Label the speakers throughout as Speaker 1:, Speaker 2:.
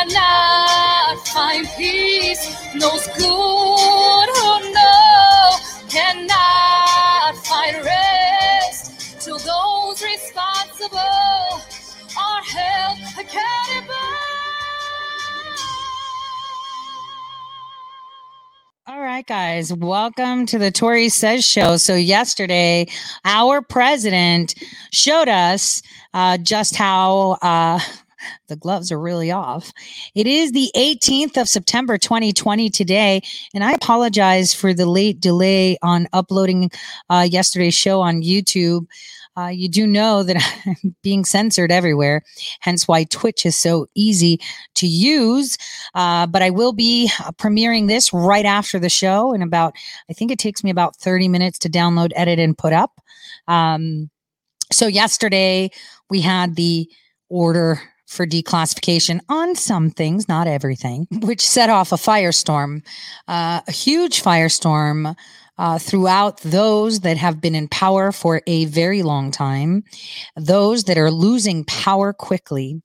Speaker 1: cannot find peace. Those good who know cannot find rest till those responsible are held accountable.
Speaker 2: All right, guys, welcome to the Tori Says Show. So, yesterday, our president showed us uh, just how uh, the gloves are really off. It is the 18th of September, 2020 today, and I apologize for the late delay on uploading uh, yesterday's show on YouTube. Uh, you do know that I'm being censored everywhere, hence why Twitch is so easy to use. Uh, but I will be uh, premiering this right after the show in about, I think it takes me about 30 minutes to download, edit, and put up. Um, so yesterday we had the order for declassification on some things, not everything, which set off a firestorm, uh, a huge firestorm uh, throughout those that have been in power for a very long time, those that are losing power quickly.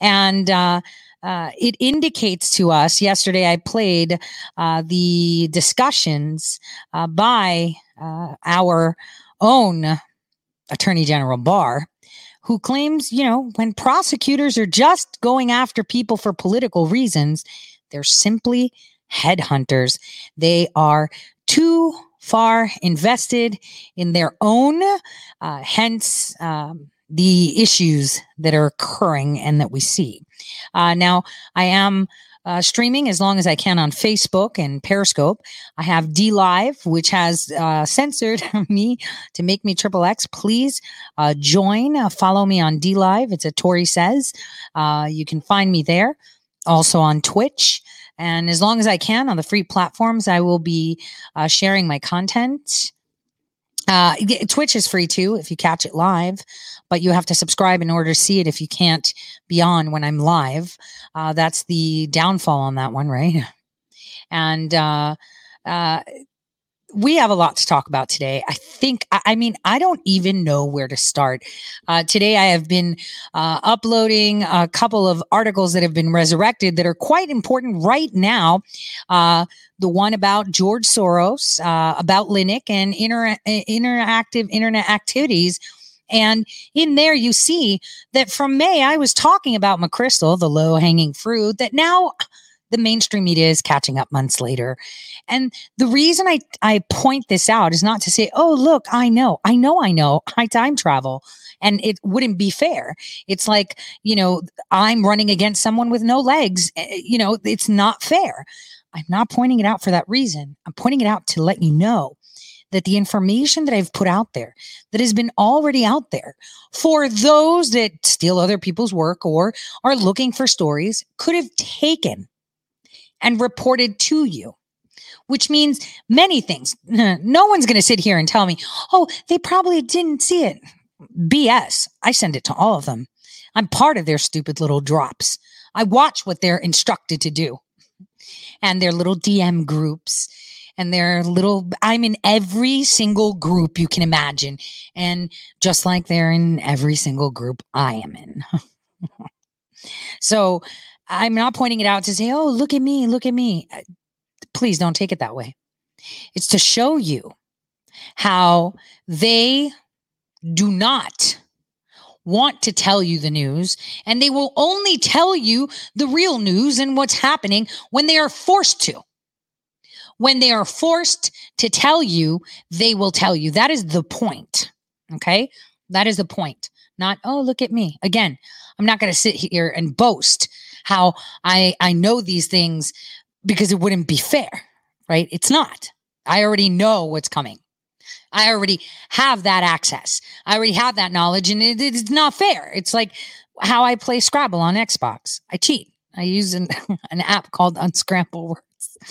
Speaker 2: And uh, uh, it indicates to us yesterday, I played uh, the discussions uh, by uh, our own Attorney General Barr who claims, you know, when prosecutors are just going after people for political reasons, they're simply headhunters. They are too far invested in their own, uh, hence um, the issues that are occurring and that we see. Uh, now, I am uh, streaming as long as I can on Facebook and Periscope. I have DLive, which has uh, censored me to make me triple X. Please uh, join, uh, follow me on DLive. It's a Tori Says. Uh, you can find me there. Also on Twitch. And as long as I can on the free platforms, I will be uh, sharing my content. Uh, Twitch is free too if you catch it live, but you have to subscribe in order to see it if you can't be on when I'm live. Uh, that's the downfall on that one, right? And uh, uh, we have a lot to talk about today. I think, I mean, I don't even know where to start. Uh, today, I have been uh, uploading a couple of articles that have been resurrected that are quite important right now. Uh, the one about George Soros, uh, about Linux and inter- interactive internet activities. And in there, you see that from May, I was talking about McChrystal, the low hanging fruit, that now the mainstream media is catching up months later. And the reason I, I point this out is not to say, oh, look, I know, I know, I know, I time travel. And it wouldn't be fair. It's like, you know, I'm running against someone with no legs. Eh, eh, you know, it's not fair. I'm not pointing it out for that reason. I'm pointing it out to let you know that the information that I've put out there that has been already out there for those that steal other people's work or are looking for stories could have taken and reported to you which means many things. No one's going to sit here and tell me, oh, they probably didn't see it. BS. I send it to all of them. I'm part of their stupid little drops. I watch what they're instructed to do and their little DM groups and they're little, I'm in every single group you can imagine. And just like they're in every single group I am in. so I'm not pointing it out to say, oh, look at me, look at me. Please don't take it that way. It's to show you how they do not want to tell you the news and they will only tell you the real news and what's happening when they are forced to. When they are forced to tell you, they will tell you. That is the point. Okay. That is the point. Not, oh, look at me. Again, I'm not going to sit here and boast how I I know these things because it wouldn't be fair, right? It's not. I already know what's coming. I already have that access. I already have that knowledge, and it, it's not fair. It's like how I play Scrabble on Xbox. I cheat. I use an, an app called Unscramble Words.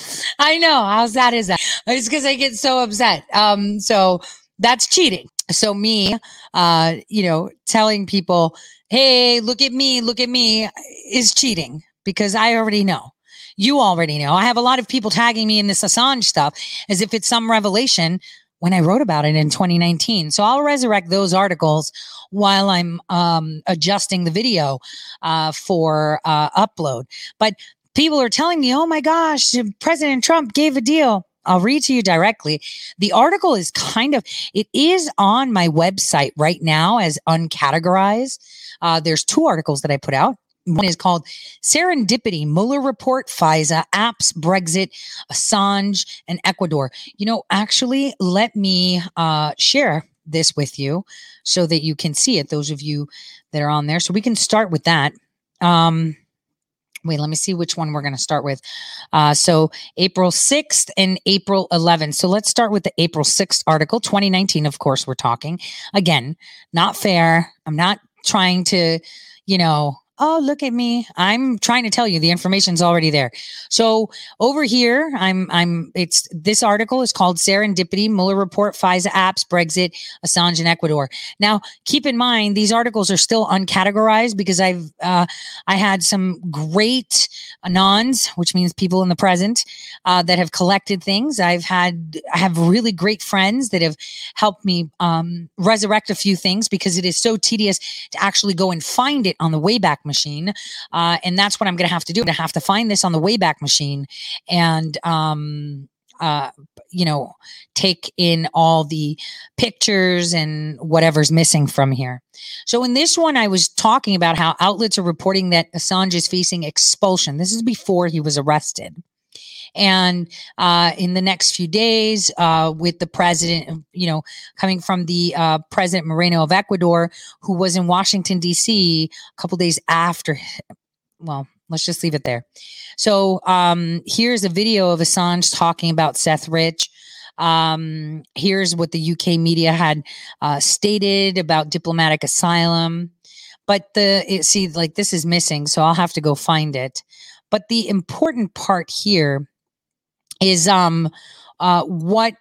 Speaker 2: I know. How sad is that? It's because I get so upset. Um, so that's cheating. So me, uh, you know, telling people hey, look at me, look at me, is cheating because I already know. You already know. I have a lot of people tagging me in this Assange stuff as if it's some revelation. when I wrote about it in 2019. So I'll resurrect those articles while I'm um, adjusting the video uh, for uh, upload. But people are telling me, oh my gosh, President Trump gave a deal. I'll read to you directly. The article is kind of, it is on my website right now as uncategorized. Uh, there's two articles that I put out. One is called Serendipity, Mueller Report, FISA, Apps, Brexit, Assange, and Ecuador. You know, actually, let me uh, share this with you so that you can see it, those of you that are on there. So we can start with that. Um, wait, let me see which one we're going to start with. Uh, so April 6th and April 11th. So let's start with the April 6th article, 2019. Of course, we're talking again, not fair. I'm not trying to, you know, oh look at me. I'm trying to tell you the information's already there. So over here i'm i'm it's this article is called serendipity mueller report fisa apps brexit assange in ecuador. Now keep in mind these articles are still uncategorized because i've uh, i had some great anons which means people in the present uh, that have collected things. I've had i have really great friends that have helped me um, resurrect a few things because it is so tedious to actually go and find it on the wayback Machine. Uh, and that's what I'm going to have to do. I'm going to have to find this on the Wayback Machine and, um, uh, you know, take in all the pictures and whatever's missing from here. So in this one, I was talking about how outlets are reporting that Assange is facing expulsion. This is before he was arrested. And uh, in the next few days, uh, with the president, you know, coming from the uh, President Moreno of Ecuador, who was in Washington, D.C. a couple days after, well, let's just leave it there. So um, here's a video of Assange talking about Seth Rich. Um, here's what the UK media had uh, stated about diplomatic asylum. But the it, see, like this is missing, so I'll have to go find it. But the important part here is um uh what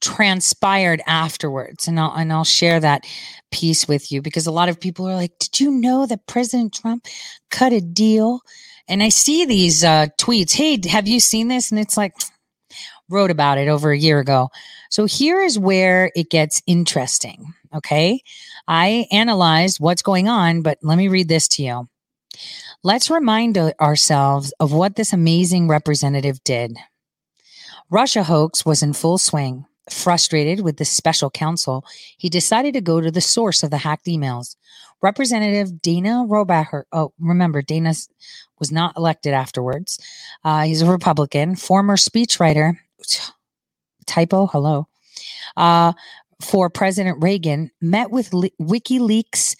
Speaker 2: transpired afterwards and I'll and I'll share that piece with you because a lot of people are like did you know that President Trump cut a deal? And I see these uh tweets hey have you seen this? And it's like wrote about it over a year ago. So here is where it gets interesting okay? I analyzed what's going on but let me read this to you. Let's remind ourselves of what this amazing representative did Russia hoax was in full swing. Frustrated with this special counsel, he decided to go to the source of the hacked emails. Representative Dana Rohrabacher, oh, remember, Dana was not elected afterwards. Uh, he's a Republican, former speechwriter, typo, hello, uh, for President Reagan, met with Le- WikiLeaks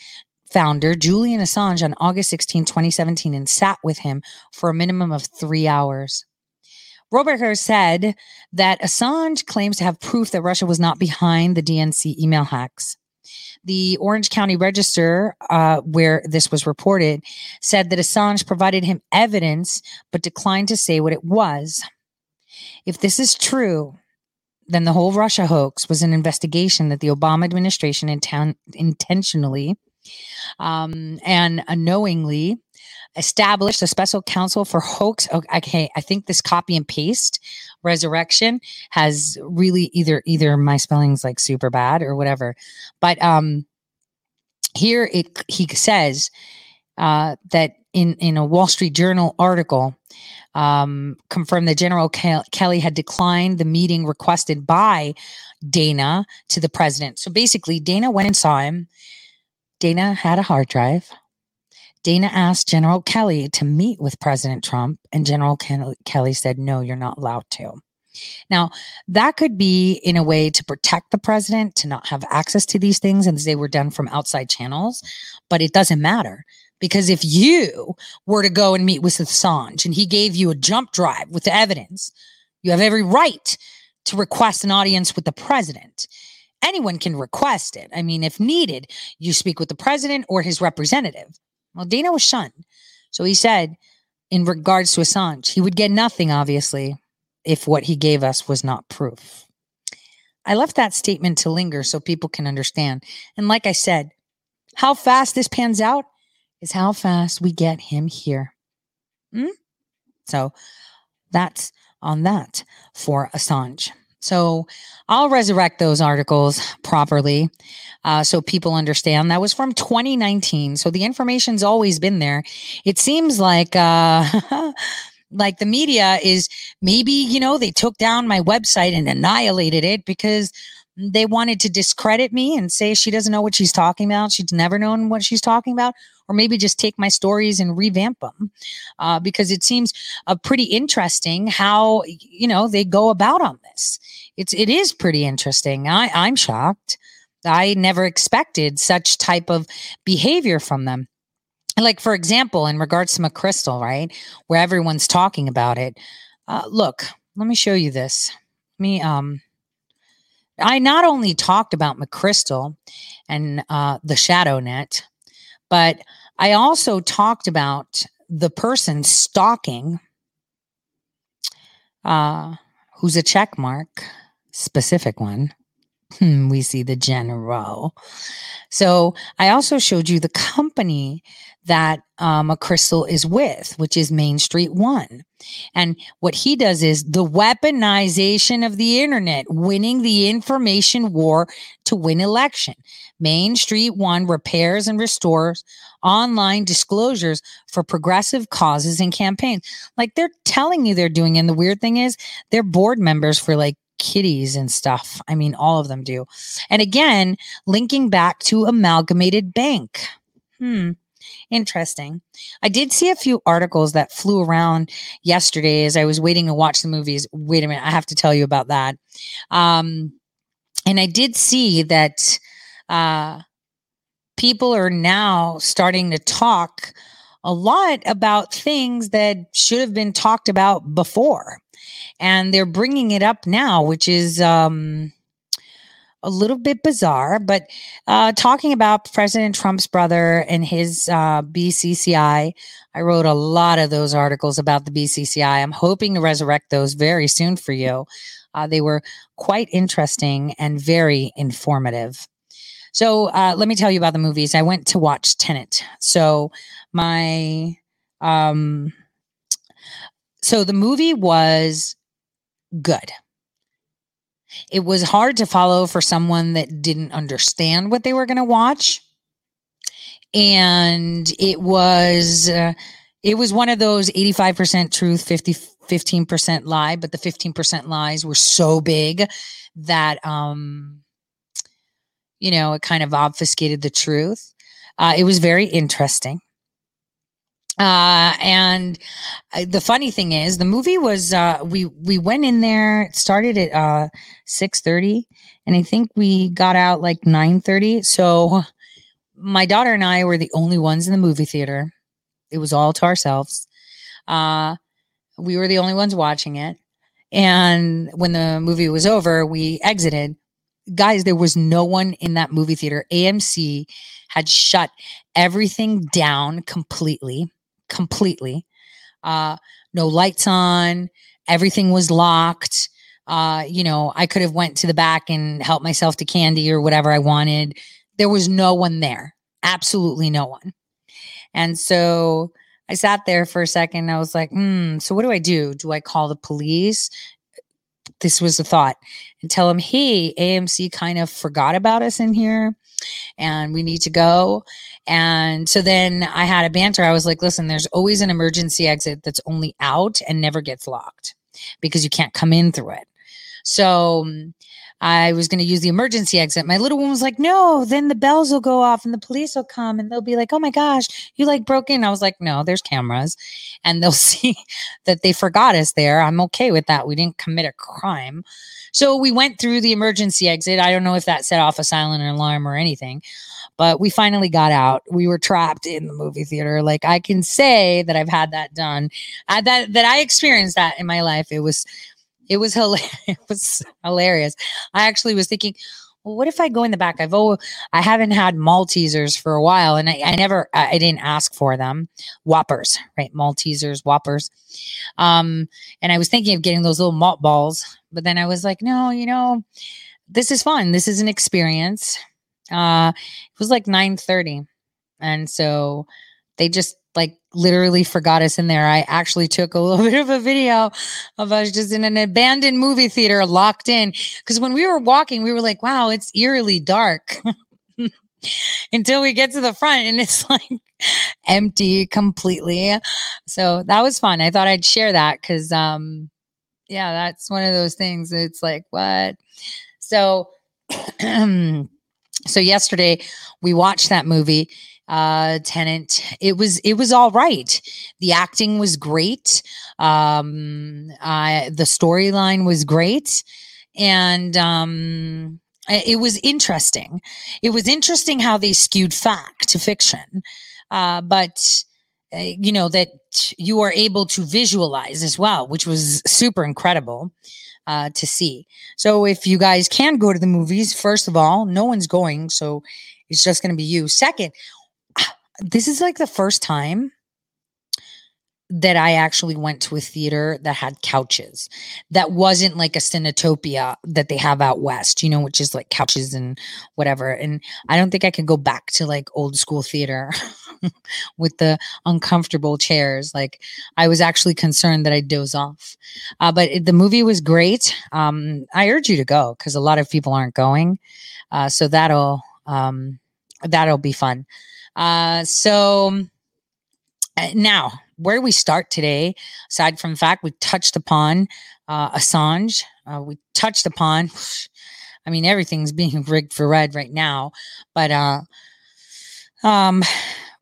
Speaker 2: founder Julian Assange on August 16, 2017, and sat with him for a minimum of three hours. Rohrabacher said that Assange claims to have proof that Russia was not behind the DNC email hacks. The Orange County Register, uh, where this was reported, said that Assange provided him evidence but declined to say what it was. If this is true, then the whole Russia hoax was an investigation that the Obama administration inten- intentionally um, and unknowingly established a special counsel for hoax. Okay, I think this copy and paste resurrection has really either either my spelling's like super bad or whatever. But um here it he says uh that in in a Wall Street Journal article um, confirmed that General Ke- Kelly had declined the meeting requested by Dana to the president. So basically, Dana went and saw him. Dana had a hard drive. Dana asked General Kelly to meet with President Trump, and General Kelly said, No, you're not allowed to. Now, that could be in a way to protect the president to not have access to these things and they were done from outside channels, but it doesn't matter because if you were to go and meet with Assange and he gave you a jump drive with the evidence, you have every right to request an audience with the president. Anyone can request it. I mean, if needed, you speak with the president or his representative. Well, Dana was shunned. So he said, in regards to Assange, he would get nothing, obviously, if what he gave us was not proof. I left that statement to linger so people can understand. And like I said, how fast this pans out is how fast we get him here. Hmm? So that's on that for Assange. So I'll resurrect those articles properly uh, so people understand. That was from 2019. So the information's always been there. It seems like. Uh, like the media is maybe you know they took down my website and annihilated it because they wanted to discredit me and say she doesn't know what she's talking about. She's never known what she's talking about. Or maybe just take my stories and revamp them uh, because it seems uh, pretty interesting how you know they go about on this. It's it is pretty interesting. I i'm shocked. I never expected such type of behavior from them. Like for example in regards to mcchrystal right where everyone's talking about it. Uh, look let me show you this. Let me um i not only talked about mcchrystal and uh, the shadow net but i also talked about the person stalking uh who's a check mark specific one. Hmm, we see the general. So i also showed you the company that um, McChrystal is with, which is Main Street One. And what he does is the weaponization of the internet, winning the information war to win election. Main Street One repairs and restores online disclosures for progressive causes and campaigns. Like they're telling you they're doing. And the weird thing is, they're board members for like kitties and stuff. I mean, all of them do. And again, linking back to Amalgamated Bank. Hmm. Interesting. I did see a few articles that flew around yesterday as I was waiting to watch the movies. Wait a minute, I have to tell you about that. Um, and I did see that uh, people are now starting to talk a lot about things that should have been talked about before. And they're bringing it up now, which is um, a little bit bizarre, but uh, talking about President Trump's brother and his uh, BCCI. I wrote a lot of those articles about the BCCI. I'm hoping to resurrect those very soon for you. Uh, they were quite interesting and very informative. So uh, let me tell you about the movies. I went to watch Tenet. So my um, so the movie was good it was hard to follow for someone that didn't understand what they were going to watch. And it was uh, it was one of those 85% truth 50 15% lie but the 15% lies were so big that um you know it kind of obfuscated the truth. Uh, it was very interesting uh, and uh, the funny thing is, the movie was uh, we we went in there. It started at uh, six thirty, and I think we got out like nine thirty. So my daughter and I were the only ones in the movie theater. It was all to ourselves. Uh, we were the only ones watching it. And when the movie was over, we exited. Guys, there was no one in that movie theater. AMC had shut everything down completely completely. Uh, no lights on. Everything was locked. Uh, you know, I could have went to the back and helped myself to candy or whatever I wanted. There was no one there. Absolutely no one. And so I sat there for a second. I was like, hmm, so what do I do? Do I call the police? This was the thought and tell them, hey, AMC kind of forgot about us in here and we need to go. And so then I had a banter. I was like, listen, there's always an emergency exit that's only out and never gets locked because you can't come in through it. So um, I was going to use the emergency exit. My little one was like, no, then the bells will go off and the police will come and they'll be like, oh my gosh, you like broke in. I was like, no, there's cameras and they'll see that they forgot us there. I'm okay with that. We didn't commit a crime. So we went through the emergency exit. I don't know if that set off a silent alarm or anything, but we finally got out. We were trapped in the movie theater. Like I can say that I've had that done. I, that that I experienced that in my life. It was it was hilarious. it was hilarious. I actually was thinking, well, what if I go in the back? I've oh, I haven't had Maltesers for a while, and I, I never, I didn't ask for them. Whoppers, right? Maltesers, Whoppers. Um, and I was thinking of getting those little malt balls, but then I was like, no, you know, this is fun. This is an experience. Uh, it was like nine thirty, and so they just like literally forgot us in there. I actually took a little bit of a video of us just in an abandoned movie theater locked in. Because when we were walking, we were like, wow, it's eerily dark. Until we get to the front and it's like empty completely. So that was fun. I thought I'd share that because um yeah, that's one of those things. It's like, what? So so yesterday we watched that movie uh Tenet it was it was all right. The acting was great. Um uh the storyline was great. And um it was interesting. It was interesting how they skewed fact to fiction. Uh but uh, you know that you are able to visualize as well which was super incredible uh, to see. So if you guys can go to the movies, first of all, no one's going, so it's just going to be you. Second, this is like the first time that I actually went to a theater that had couches that wasn't like a Cinetopia that they have out west, you know, which is like couches and whatever. And I don't think I could go back to like old school theater with the uncomfortable chairs. Like I was actually concerned that I'd doze off. Uh, but it, the movie was great. Um, I urge you to go because a lot of people aren't going. Uh, so that'll um, that'll be fun. Uh, so uh, now where we start today? Aside from the fact we touched upon uh, Assange, uh, we touched upon, I mean, everything's being rigged for red right now. But uh, um,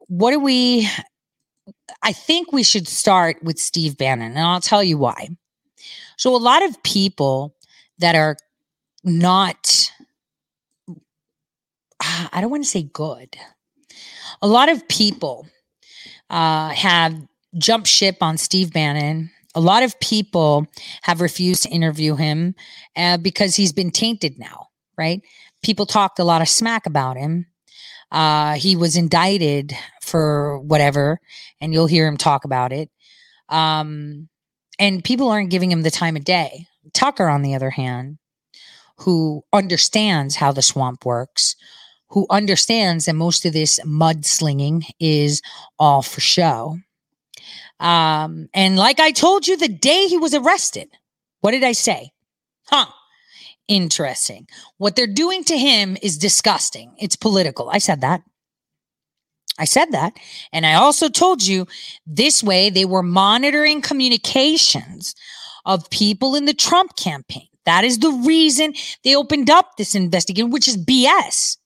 Speaker 2: what do we? I think we should start with Steve Bannon, and I'll tell you why. So, a lot of people that are not, I don't want to say good, a lot of people uh, have jump ship on Steve Bannon. A lot of people have refused to interview him uh, because he's been tainted now, right? People talked a lot of smack about him. Uh, he was indicted for whatever, and you'll hear him talk about it. Um, and people aren't giving him the time of day. Tucker, on the other hand, who understands how the swamp works, who understands that most of this mudslinging is all for show, um, and like I told you the day he was arrested, what did I say? Huh. Interesting. What they're doing to him is disgusting. It's political. I said that. I said that. And I also told you this way they were monitoring communications of people in the Trump campaign. That is the reason they opened up this investigation, which is BS.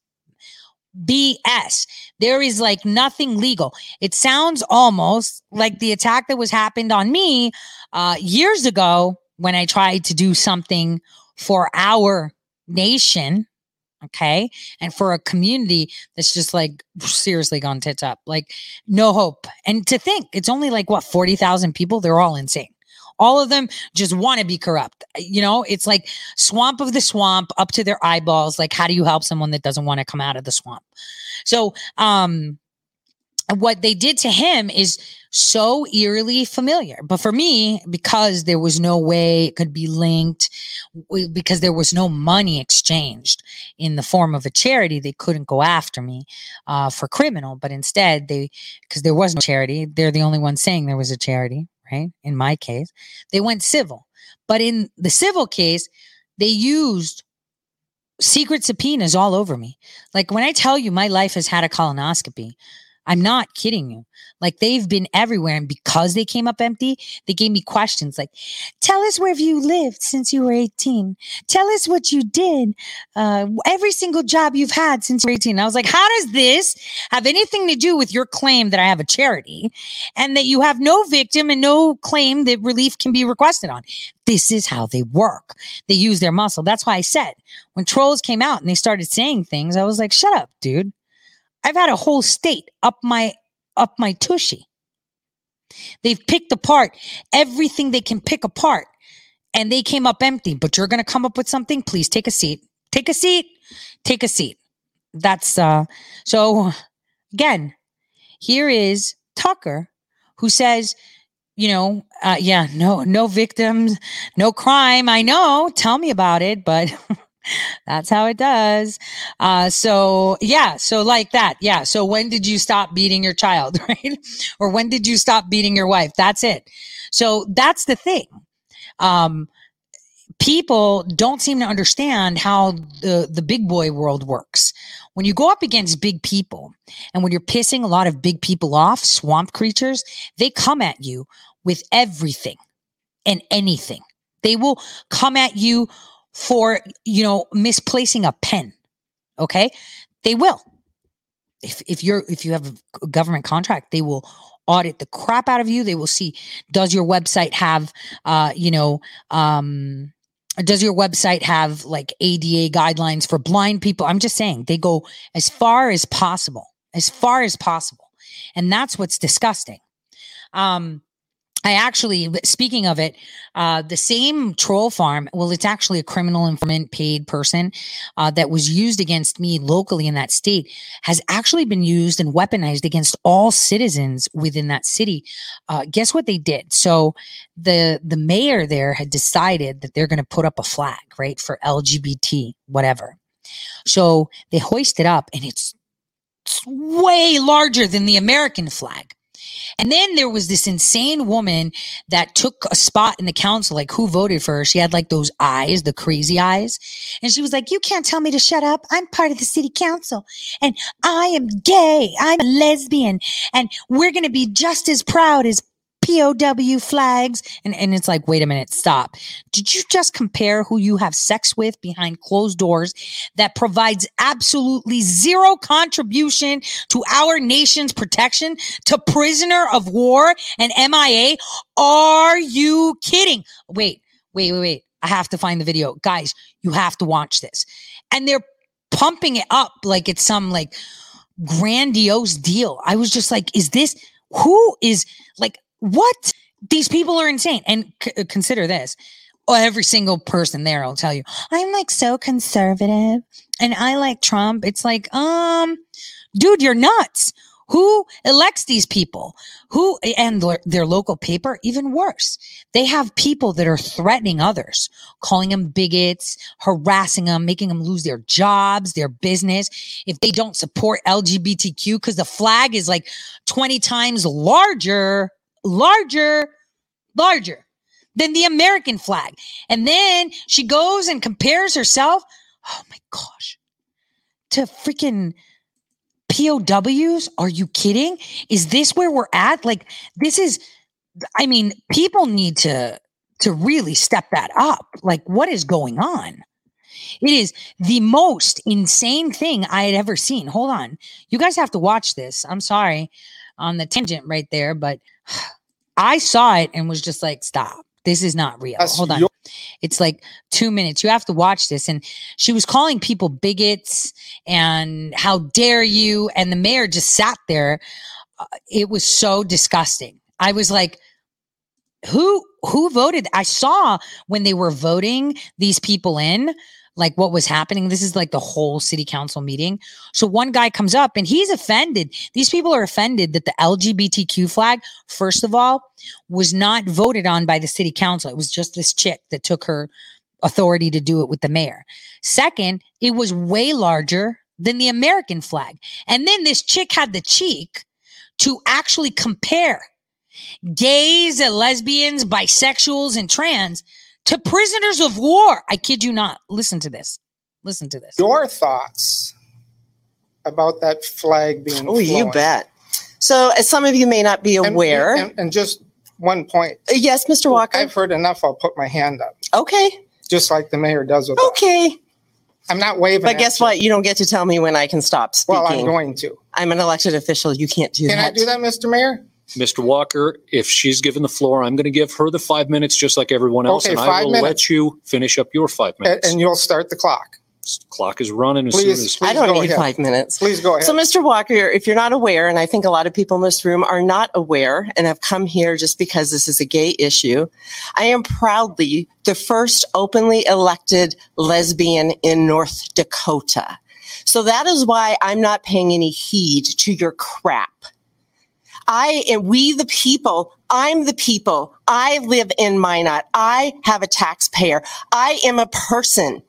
Speaker 2: BS. There is like nothing legal. It sounds almost like the attack that was happened on me uh, years ago when I tried to do something for our nation. Okay. And for a community that's just like seriously gone tits up, like no hope. And to think it's only like what, 40,000 people? They're all insane. All of them just want to be corrupt. You know, it's like swamp of the swamp up to their eyeballs. Like, how do you help someone that doesn't want to come out of the swamp? So, um, what they did to him is so eerily familiar. But for me, because there was no way it could be linked, because there was no money exchanged in the form of a charity, they couldn't go after me uh, for criminal. But instead, they, because there was no charity, they're the only ones saying there was a charity, right? In my case, they went civil. But in the civil case, they used secret subpoenas all over me. Like when I tell you my life has had a colonoscopy, I'm not kidding you. Like they've been everywhere. And because they came up empty, they gave me questions like, tell us where have you lived since you were 18. Tell us what you did. Uh, every single job you've had since you're 18. I was like, how does this have anything to do with your claim that I have a charity and that you have no victim and no claim that relief can be requested on? This is how they work. They use their muscle. That's why I said when trolls came out and they started saying things, I was like, shut up, dude. I've had a whole state up my up my tushy. They've picked apart everything they can pick apart and they came up empty, but you're going to come up with something? Please take a seat. Take a seat. Take a seat. That's uh so again, here is Tucker who says, you know, uh, yeah, no, no victims, no crime. I know. Tell me about it, but That's how it does. Uh, so yeah, so like that. Yeah. So when did you stop beating your child, right? or when did you stop beating your wife? That's it. So that's the thing. Um, people don't seem to understand how the, the big boy world works. When you go up against big people and when you're pissing a lot of big people off, swamp creatures, they come at you with everything and anything. They will come at you for, you know, misplacing a pen. Okay. They will. If, if you're, if you have a government contract, they will audit the crap out of you. They will see, does your website have, uh, you know, um, does your website have like ADA guidelines for blind people? I'm just saying they go as far as possible, as far as possible. And that's what's disgusting. Um, I actually, speaking of it, uh, the same troll farm, well, it's actually a criminal informant paid person uh, that was used against me locally in that state, has actually been used and weaponized against all citizens within that city. Uh, guess what they did? So the the mayor there had decided that they're going to put up a flag, right, for LGBT, whatever. So they hoist it up, and it's, it's way larger than the American flag. And then there was this insane woman that took a spot in the council. Like, who voted for her? She had like those eyes, the crazy eyes. And she was like, You can't tell me to shut up. I'm part of the city council and I am gay. I'm a lesbian and we're going to be just as proud as POW flags. And, and it's like, wait a minute, stop. Did you just compare who you have sex with behind closed doors that provides absolutely zero contribution to our nation's protection to prisoner of war and MIA? Are you kidding? Wait, wait, wait, wait. I have to find the video. Guys, you have to watch this. And they're pumping it up like it's some like grandiose deal. I was just like, is this who is like what? These people are insane. And c- uh, consider this. Every single person there will tell you, I'm like so conservative and I like Trump. It's like, um, dude, you're nuts. Who elects these people? Who and their local paper? Even worse, they have people that are threatening others, calling them bigots, harassing them, making them lose their jobs, their business if they don't support LGBTQ because the flag is like 20 times larger larger, larger than the American flag. And then she goes and compares herself, oh my gosh, to freaking POWs. Are you kidding? Is this where we're at? Like, this is, I mean, people need to to really step that up. Like, what is going on? It is the most insane thing I had ever seen. Hold on. You guys have to watch this. I'm sorry on the tangent right there, but I saw it and was just like, stop. This is not real. That's Hold on. Your- it's like two minutes. You have to watch this. And she was calling people bigots and how dare you. And the mayor just sat there. Uh, it was so disgusting. I was like, who who voted? I saw when they were voting these people in like what was happening. This is like the whole city council meeting. So one guy comes up and he's offended. These people are offended that the LGBTQ flag, first of all, was not voted on by the city council. It was just this chick that took her authority to do it with the mayor. Second, it was way larger than the American flag. And then this chick had the cheek to actually compare gays and lesbians, bisexuals, and trans to prisoners of war. I kid you not. Listen to this. Listen to this.
Speaker 3: Your thoughts about that flag being.
Speaker 4: Oh, you bet. So, as some of you may not be aware,
Speaker 3: and, and, and just one point.
Speaker 4: Uh, yes, Mr. Walker.
Speaker 3: I've heard enough. I'll put my hand up.
Speaker 4: Okay.
Speaker 3: Just like the mayor does with.
Speaker 4: Okay. Us.
Speaker 3: I'm not waving.
Speaker 4: But guess you. what? You don't get to tell me when I can stop speaking.
Speaker 3: Well, I'm going to.
Speaker 4: I'm an elected official. You can't do
Speaker 3: can
Speaker 4: that.
Speaker 3: Can I do that, Mr. Mayor?
Speaker 5: Mr. Walker, if she's given the floor, I'm going to give her the five minutes just like everyone else.
Speaker 3: Okay,
Speaker 5: and
Speaker 3: I will
Speaker 5: minutes. let you finish up your five minutes.
Speaker 3: And, and you'll start the clock.
Speaker 5: Clock is running as
Speaker 3: please,
Speaker 5: soon as.
Speaker 4: Please I don't need ahead. five minutes.
Speaker 3: Please go ahead.
Speaker 4: So, Mr. Walker, if you're not aware, and I think a lot of people in this room are not aware and have come here just because this is a gay issue, I am proudly the first openly elected lesbian in North Dakota. So that is why I'm not paying any heed to your crap. I am we the people. I'm the people. I live in Minot. I have a taxpayer. I am a person.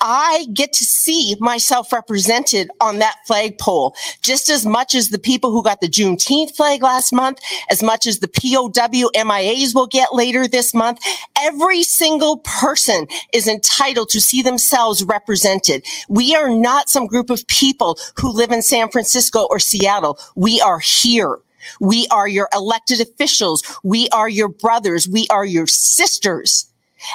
Speaker 4: I get to see myself represented on that flagpole just as much as the people who got the Juneteenth flag last month, as much as the POW MIAs will get later this month. Every single person is entitled to see themselves represented. We are not some group of people who live in San Francisco or Seattle. We are here. We are your elected officials. We are your brothers. We are your sisters.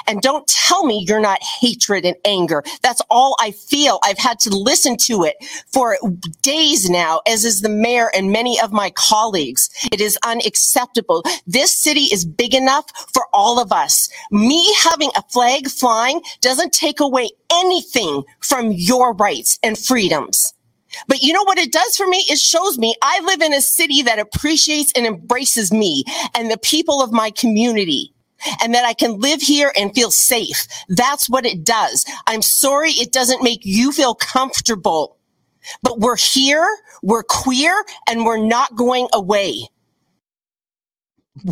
Speaker 4: And don't tell me you're not hatred and anger. That's all I feel. I've had to listen to it for days now, as is the mayor and many of my colleagues. It is unacceptable. This city is big enough for all of us. Me having a flag flying doesn't take away anything from your rights and freedoms. But you know what it does for me? It shows me I live in a city that appreciates and embraces me and the people of my community and that I can live here and feel safe. That's what it does. I'm sorry it doesn't make you feel comfortable, but we're here, we're queer, and we're not going away.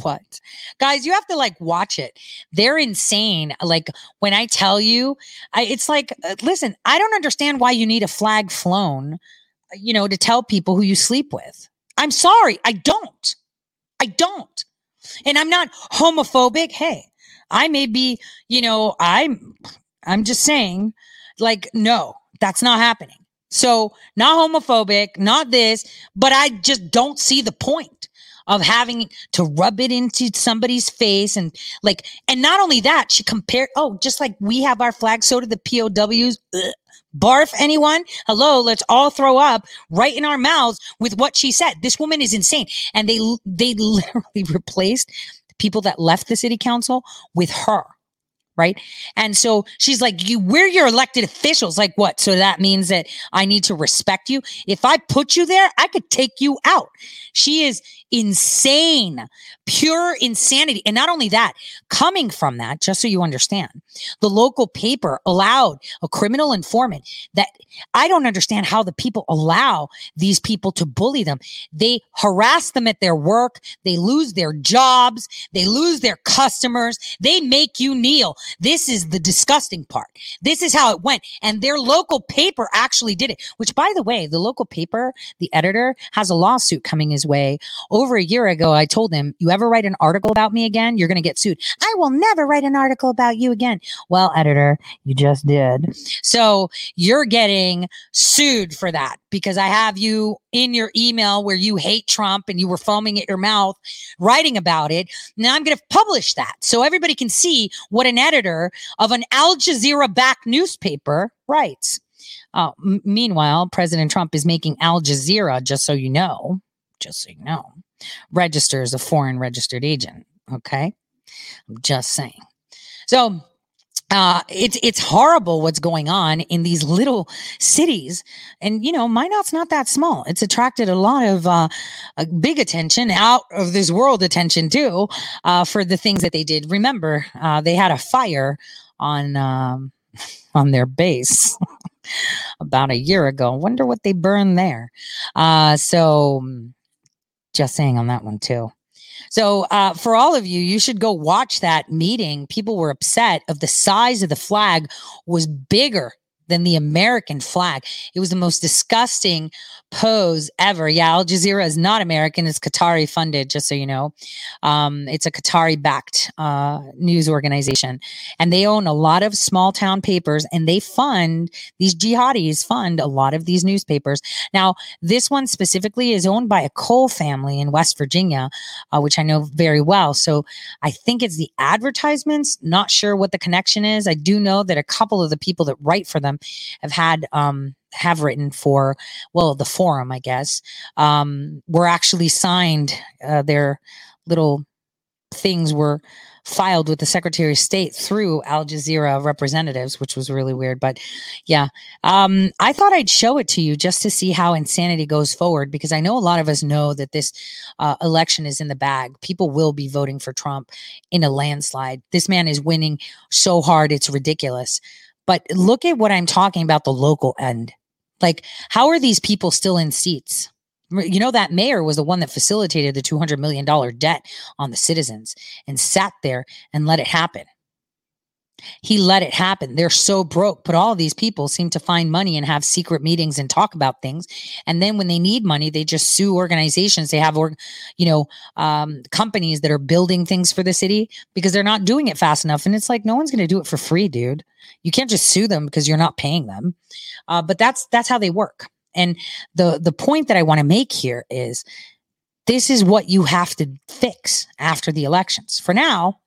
Speaker 2: What? Guys, you have to like watch it. They're insane. Like when I tell you, I, it's like, uh, listen, I don't understand why you need a flag flown, you know, to tell people who you sleep with. I'm sorry. I don't. I don't. And I'm not homophobic. Hey, I may be, you know, I'm I'm just saying like no, that's not happening. So, not homophobic, not this, but I just don't see the point of having to rub it into somebody's face and like and not only that, she compared oh, just like we have our flag so do the POWs. Ugh. Barf anyone? Hello, let's all throw up right in our mouths with what she said. This woman is insane. And they they literally replaced people that left the city council with her. Right. And so she's like, you, we're your elected officials. Like what? So that means that I need to respect you. If I put you there, I could take you out. She is insane, pure insanity. And not only that, coming from that, just so you understand, the local paper allowed a criminal informant that I don't understand how the people allow these people to bully them. They harass them at their work. They lose their jobs. They lose their customers. They make you kneel. This is the disgusting part. This is how it went. And their local paper actually did it, which by the way, the local paper, the editor has a lawsuit coming his way over a year ago, I told him, You ever write an article about me again? You're going to get sued. I will never write an article about you again. Well, editor, you just did. So you're getting sued for that because I have you in your email where you hate Trump and you were foaming at your mouth writing about it. Now I'm going to publish that so everybody can see what an editor of an Al Jazeera backed newspaper writes. Uh, m- meanwhile, President Trump is making Al Jazeera, just so you know, just so you know, register as a foreign registered agent. Okay. I'm just saying. So, uh, it's it's horrible what's going on in these little cities, and you know Minot's not that small. It's attracted a lot of uh, big attention, out of this world attention too, uh, for the things that they did. Remember, uh, they had a fire on um, on their base about a year ago. Wonder what they burned there. Uh, so just saying on that one too. So, uh, for all of you, you should go watch that meeting. People were upset of the size of the flag was bigger than the American flag. It was the most disgusting pose ever. Yeah, Al Jazeera is not American; it's Qatari funded. Just so you know, um, it's a Qatari backed uh, news organization, and they own a lot of small town papers, and they fund these jihadis fund a lot of these newspapers. Now, this one specifically is owned by a Cole family in West Virginia, uh, which I know very well. So I think it's the advertisements. Not sure what the connection is. I do know that a couple of the people that write for them have had um, have written for well the forum i guess um, were actually signed uh, their little things were filed with the secretary of state through al jazeera representatives which was really weird but yeah. Um, i thought i'd show it to you just to see how insanity goes forward because i know a lot of us know that this uh, election is in the bag. People will be voting for trump in a landslide. This man is winning so hard it's ridiculous. But look at what I'm talking about the local end. Like, how are these people still in seats? You know, that mayor was the one that facilitated the $200 million debt on the citizens and sat there and let it happen. He let it happen. They're so broke, but all these people seem to find money and have secret meetings and talk about things. And then when they need money, they just sue organizations. They have, you know, um, companies that are building things for the city because they're not doing it fast enough. And it's like no one's going to do it for free, dude. You can't just sue them because you're not paying them. Uh, but that's that's how they work. And the the point that I want to make here is this is what you have to fix after the elections. For now,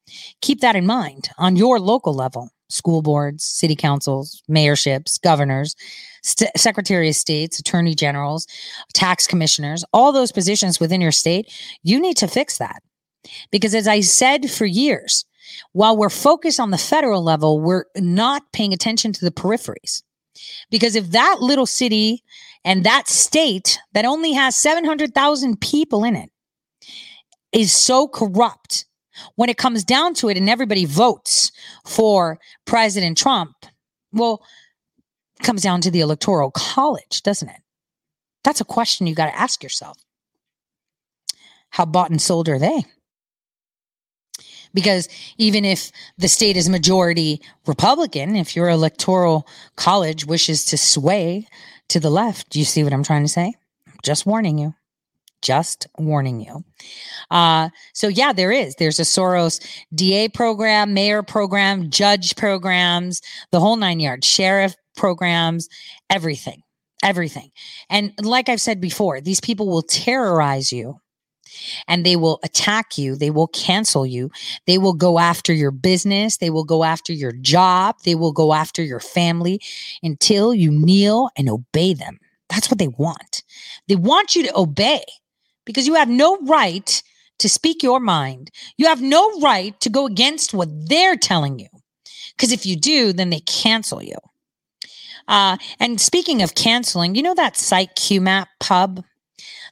Speaker 2: keep that in mind on your local level school boards, city councils, mayorships, governors, st- secretary of states, attorney generals, tax commissioners, all those positions within your state, you need to fix that. Because as I said for years, while we're focused on the federal level, we're not paying attention to the peripheries. Because if that little city and that state that only has 700,000 people in it is so corrupt when it comes down to it and everybody votes for President Trump, well, it comes down to the electoral college, doesn't it? That's a question you got to ask yourself. How bought and sold are they? Because even if the state is majority Republican, if your electoral college wishes to sway to the left. Do you see what I'm trying to say? Just warning you. Just warning you. Uh, so yeah, there is. There's a Soros DA program, mayor program, judge programs, the whole nine yards, sheriff programs, everything, everything. And like I've said before, these people will terrorize you and they will attack you. They will cancel you. They will go after your business. They will go after your job. They will go after your family until you kneel and obey them. That's what they want. They want you to obey because you have no right to speak your mind. You have no right to go against what they're telling you. Because if you do, then they cancel you. Uh, and speaking of canceling, you know that site QMAP pub?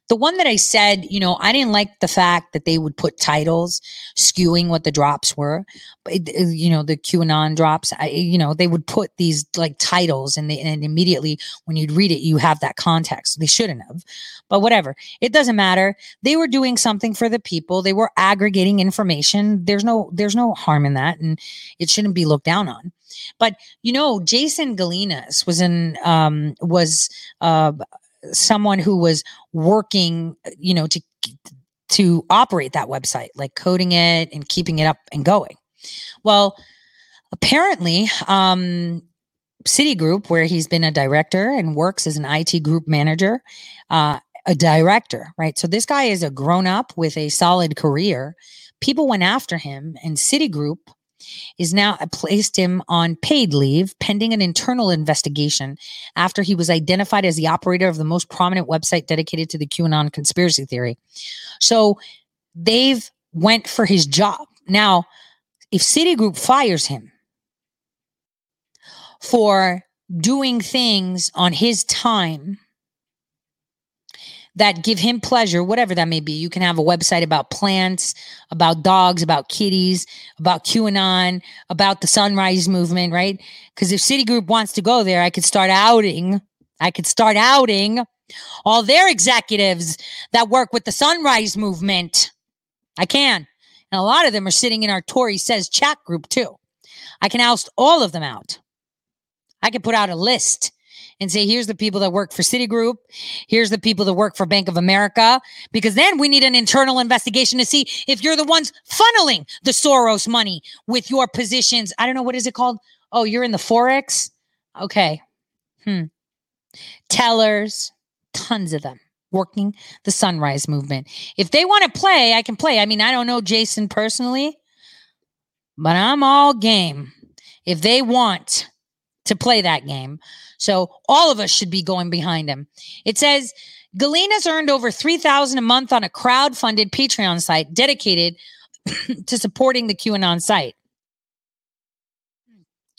Speaker 2: The one that I said, you know, I didn't like the fact that they would put titles skewing what the drops were. You know, the QAnon drops, I, you know, they would put these like titles and, they, and immediately when you'd read it, you have that context. They shouldn't have, but whatever. It doesn't matter. They were doing something for the people. They were aggregating information. There's no, there's no harm in that. And it shouldn't be looked down on. But, you know, Jason Gelinas was in, um, was, uh, someone who was working, you know, to to operate that website, like coding it and keeping it up and going. Well, apparently, um, Citigroup, where he's been a director and works as an IT group manager, uh, a director, right? So this guy is a grown up with a solid career. People went after him, and Citigroup is now uh, placed him on paid leave pending an internal investigation after he was identified as the operator of the most prominent website dedicated to the QAnon conspiracy theory. So they've went for his job. Now, if Citigroup fires him for doing things on his time that give him pleasure, whatever that may be. You can have a website about plants, about dogs, about kitties, about QAnon, about the sunrise movement, right? Because if Citigroup wants to go there, I could start outing, I could start outing all their executives that work with the sunrise movement. I can. And a lot of them are sitting in our Tori Says chat group too. I can oust all of them out. I can put out a list and say, here's the people that work for Citigroup. Here's the people that work for Bank of America. Because then we need an internal investigation to see if you're the ones funneling the Soros money with your positions. I don't know. What is it called? Oh, you're in the Forex? Okay. Hmm. Tellers, tons of them working the sunrise movement. If they want to play, I can play. I mean, I don't know Jason personally, but I'm all game. If they want to play that game. So all of us should be going behind him. It says Gelinas earned over 3000 a month on a crowd-funded Patreon site dedicated to supporting the QAnon site.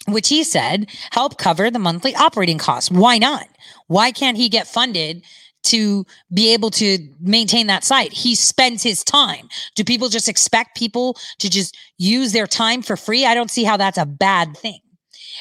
Speaker 2: Which he said help cover the monthly operating costs. Why not? Why can't he get funded to be able to maintain that site. He spends his time. Do people just expect people to just use their time for free? I don't see how that's a bad thing.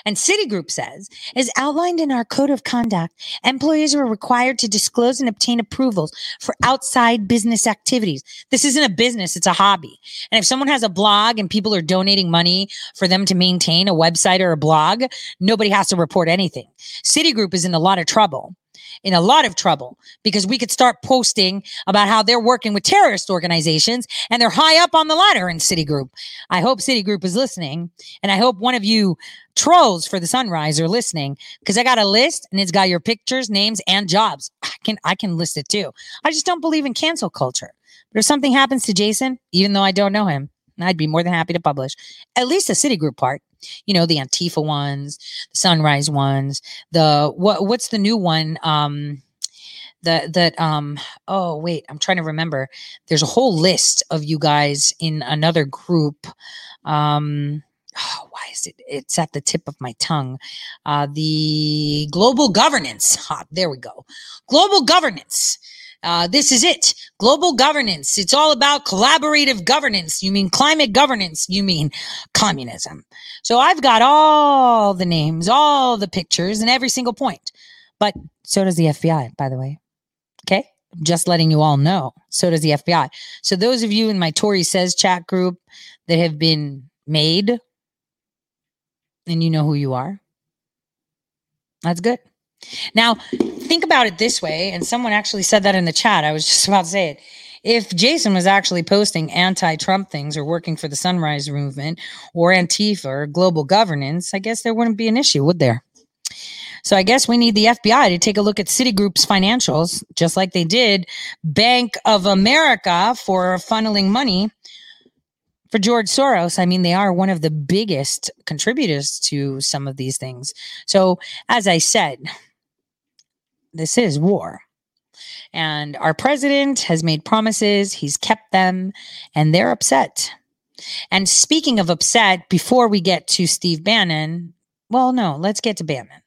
Speaker 2: And Citigroup says, as outlined in our code of conduct, employees are required to disclose and obtain approvals for outside business activities. This isn't a business, it's a hobby. And if someone has a blog and people are donating money for them to maintain a website or a blog, nobody has to report anything. Citigroup is in a lot of trouble in a lot of trouble because we could start posting about how they're working with terrorist organizations and they're high up on the ladder in Citigroup. I hope Citigroup is listening. And I hope one of you trolls for the sunrise are listening because I got a list and it's got your pictures, names, and jobs. I can I can list it too. I just don't believe in cancel culture. But if something happens to Jason, even though I don't know him, I'd be more than happy to publish at least the Citigroup part you know the Antifa ones, the Sunrise ones, the what what's the new one? Um the that um oh wait, I'm trying to remember. There's a whole list of you guys in another group. Um oh, why is it it's at the tip of my tongue uh the global governance ah, there we go global governance uh, this is it. Global governance. It's all about collaborative governance. You mean climate governance. You mean communism. So I've got all the names, all the pictures, and every single point. But so does the FBI, by the way. Okay. Just letting you all know. So does the FBI. So those of you in my Tori Says chat group that have been made, and you know who you are, that's good. Now, think about it this way, and someone actually said that in the chat. I was just about to say it. If Jason was actually posting anti Trump things or working for the Sunrise Movement or Antifa or global governance, I guess there wouldn't be an issue, would there? So I guess we need the FBI to take a look at Citigroup's financials, just like they did Bank of America for funneling money for George Soros. I mean, they are one of the biggest contributors to some of these things. So, as I said, this is war. And our president has made promises, he's kept them, and they're upset. And speaking of upset, before we get to Steve Bannon, well, no, let's get to Bannon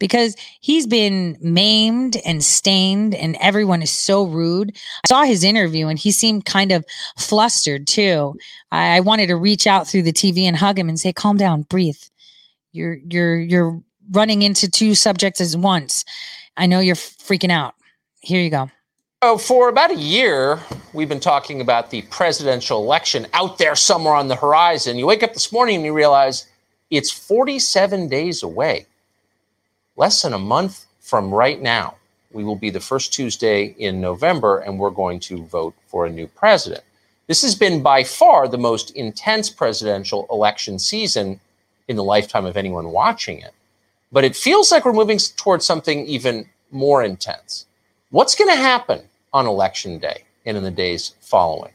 Speaker 2: because he's been maimed and stained, and everyone is so rude. I saw his interview and he seemed kind of flustered too. I, I wanted to reach out through the TV and hug him and say, "Calm down, breathe. You're you're you're running into two subjects at once." I know you're freaking out. Here you go.
Speaker 6: Oh, for about a year, we've been talking about the presidential election out there somewhere on the horizon. You wake up this morning and you realize it's 47 days away. Less than a month from right now, we will be the first Tuesday in November and we're going to vote for a new president. This has been by far the most intense presidential election season in the lifetime of anyone watching it. But it feels like we're moving towards something even more intense. What's going to happen on election day and in the days following?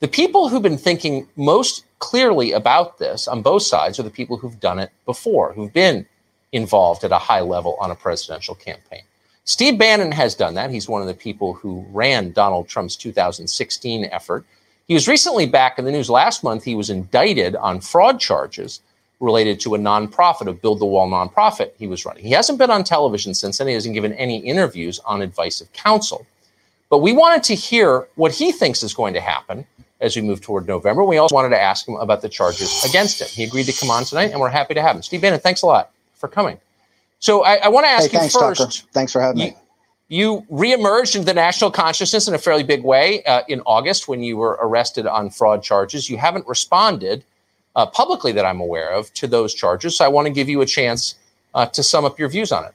Speaker 6: The people who've been thinking most clearly about this on both sides are the people who've done it before, who've been involved at a high level on a presidential campaign. Steve Bannon has done that. He's one of the people who ran Donald Trump's 2016 effort. He was recently back in the news last month. He was indicted on fraud charges related to a nonprofit, a Build the Wall nonprofit he was running. He hasn't been on television since then. He hasn't given any interviews on advice of counsel. But we wanted to hear what he thinks is going to happen as we move toward November. We also wanted to ask him about the charges against him. He agreed to come on tonight, and we're happy to have him. Steve Bannon, thanks a lot for coming. So I, I want to ask
Speaker 7: hey,
Speaker 6: you
Speaker 7: thanks,
Speaker 6: first.
Speaker 7: Tucker. Thanks for having
Speaker 6: you,
Speaker 7: me.
Speaker 6: You reemerged into the national consciousness in a fairly big way uh, in August when you were arrested on fraud charges. You haven't responded uh, publicly that I'm aware of to those charges. So I want to give you a chance uh, to sum up your views on it.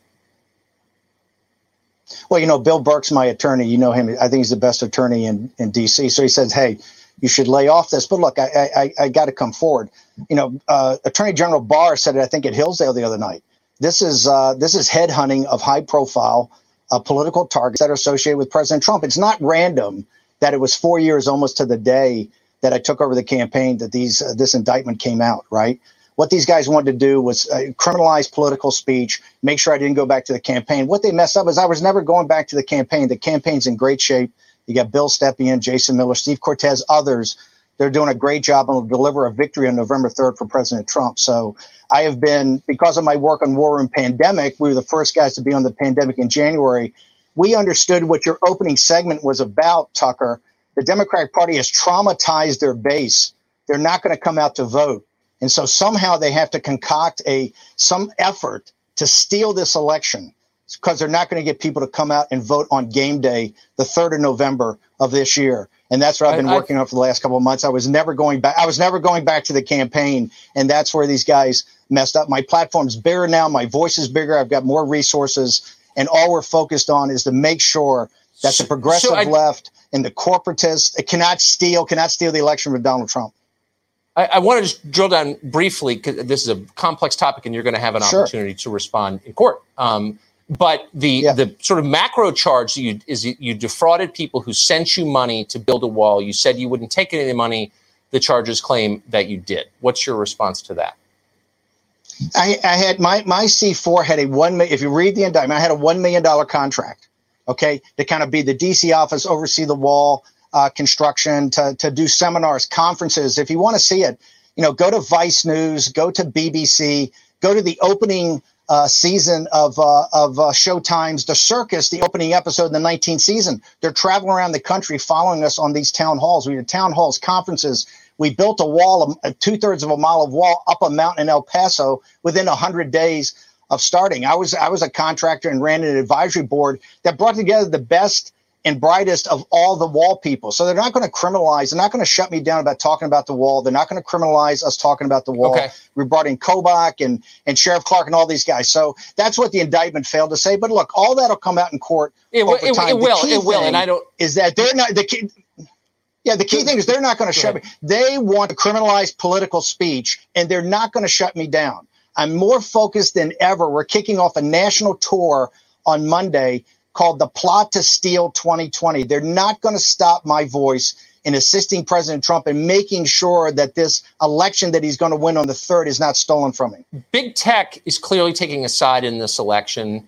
Speaker 7: Well, you know, Bill Burck's my attorney. You know him. I think he's the best attorney in, in D.C. So he says, hey, you should lay off this. But look, I, I, I got to come forward. You know, uh, Attorney General Barr said it, I think, at Hillsdale the other night. This is uh, this is headhunting of high profile uh, political targets that are associated with President Trump. It's not random that it was four years almost to the day that I took over the campaign that these uh, this indictment came out. Right. What these guys wanted to do was uh, criminalize political speech, make sure I didn't go back to the campaign. What they messed up is I was never going back to the campaign. The campaign's in great shape. You got Bill Stepien, Jason Miller, Steve Cortez, others. They're doing a great job and will deliver a victory on November 3rd for President Trump. So I have been, because of my work on war and pandemic, we were the first guys to be on the pandemic in January. We understood what your opening segment was about, Tucker, the Democratic Party has traumatized their base. They're not going to come out to vote. And so somehow they have to concoct a some effort to steal this election because they're not going to get people to come out and vote on game day, the 3rd of November of this year. And that's what I've been
Speaker 6: I- I-
Speaker 7: working on for the last couple of months. I was never going back. I was never going back to the campaign. And that's where these guys messed up. My platform's bigger now. My voice is bigger. I've got more resources. And all we're focused on is to make sure that the progressive
Speaker 6: so I-
Speaker 7: left and the corporatists cannot steal, cannot steal the election from Donald Trump.
Speaker 6: I, I want to just drill down briefly because this is a complex topic, and you're going to have an
Speaker 7: Sure.
Speaker 6: opportunity to respond in court. Um, but the
Speaker 7: Yeah.
Speaker 6: the sort of macro charge you is you- you defrauded people who sent you money to build a wall. You said you wouldn't take any of the money. The charges claim that you did. What's your response to that?
Speaker 7: I, I had my my C4 had a one. If you read the indictment, I had a one million dollar contract. Okay, to kind of be the DC office, oversee the wall uh, construction, to to do seminars, conferences. If you want to see it, you know, go to Vice News, go to BBC, go to the opening uh, season of uh, of uh, Showtime's The Circus, the opening episode in the 19th season. They're traveling around the country, following us on these town halls. We did town halls, conferences. We built a wall, two thirds of a mile of wall up a mountain in El Paso within hundred days of starting. I was I was a contractor and ran an advisory board that brought together the best and brightest of all the wall people. So they're not going to criminalize. They're not going to shut me down about talking about the wall. They're not going to criminalize us talking about the wall.
Speaker 6: Okay.
Speaker 7: We brought in Kobach and and Sheriff Clarke and all these guys. So that's what the indictment failed to say. But look, all that'll come out in court.
Speaker 6: It, will- it, it will. It will. And I don't.
Speaker 7: is that they're not the key. Yeah, the key thing is they're not going to shut me. They want to criminalize political speech, and they're not going to shut me down. I'm more focused than ever. We're kicking off a national tour on Monday called the Plot to Steal 2020. They're not going to stop my voice in assisting President Trump and making sure that this election that he's going to win on the third is not stolen from him.
Speaker 6: big tech is clearly taking a side in this election.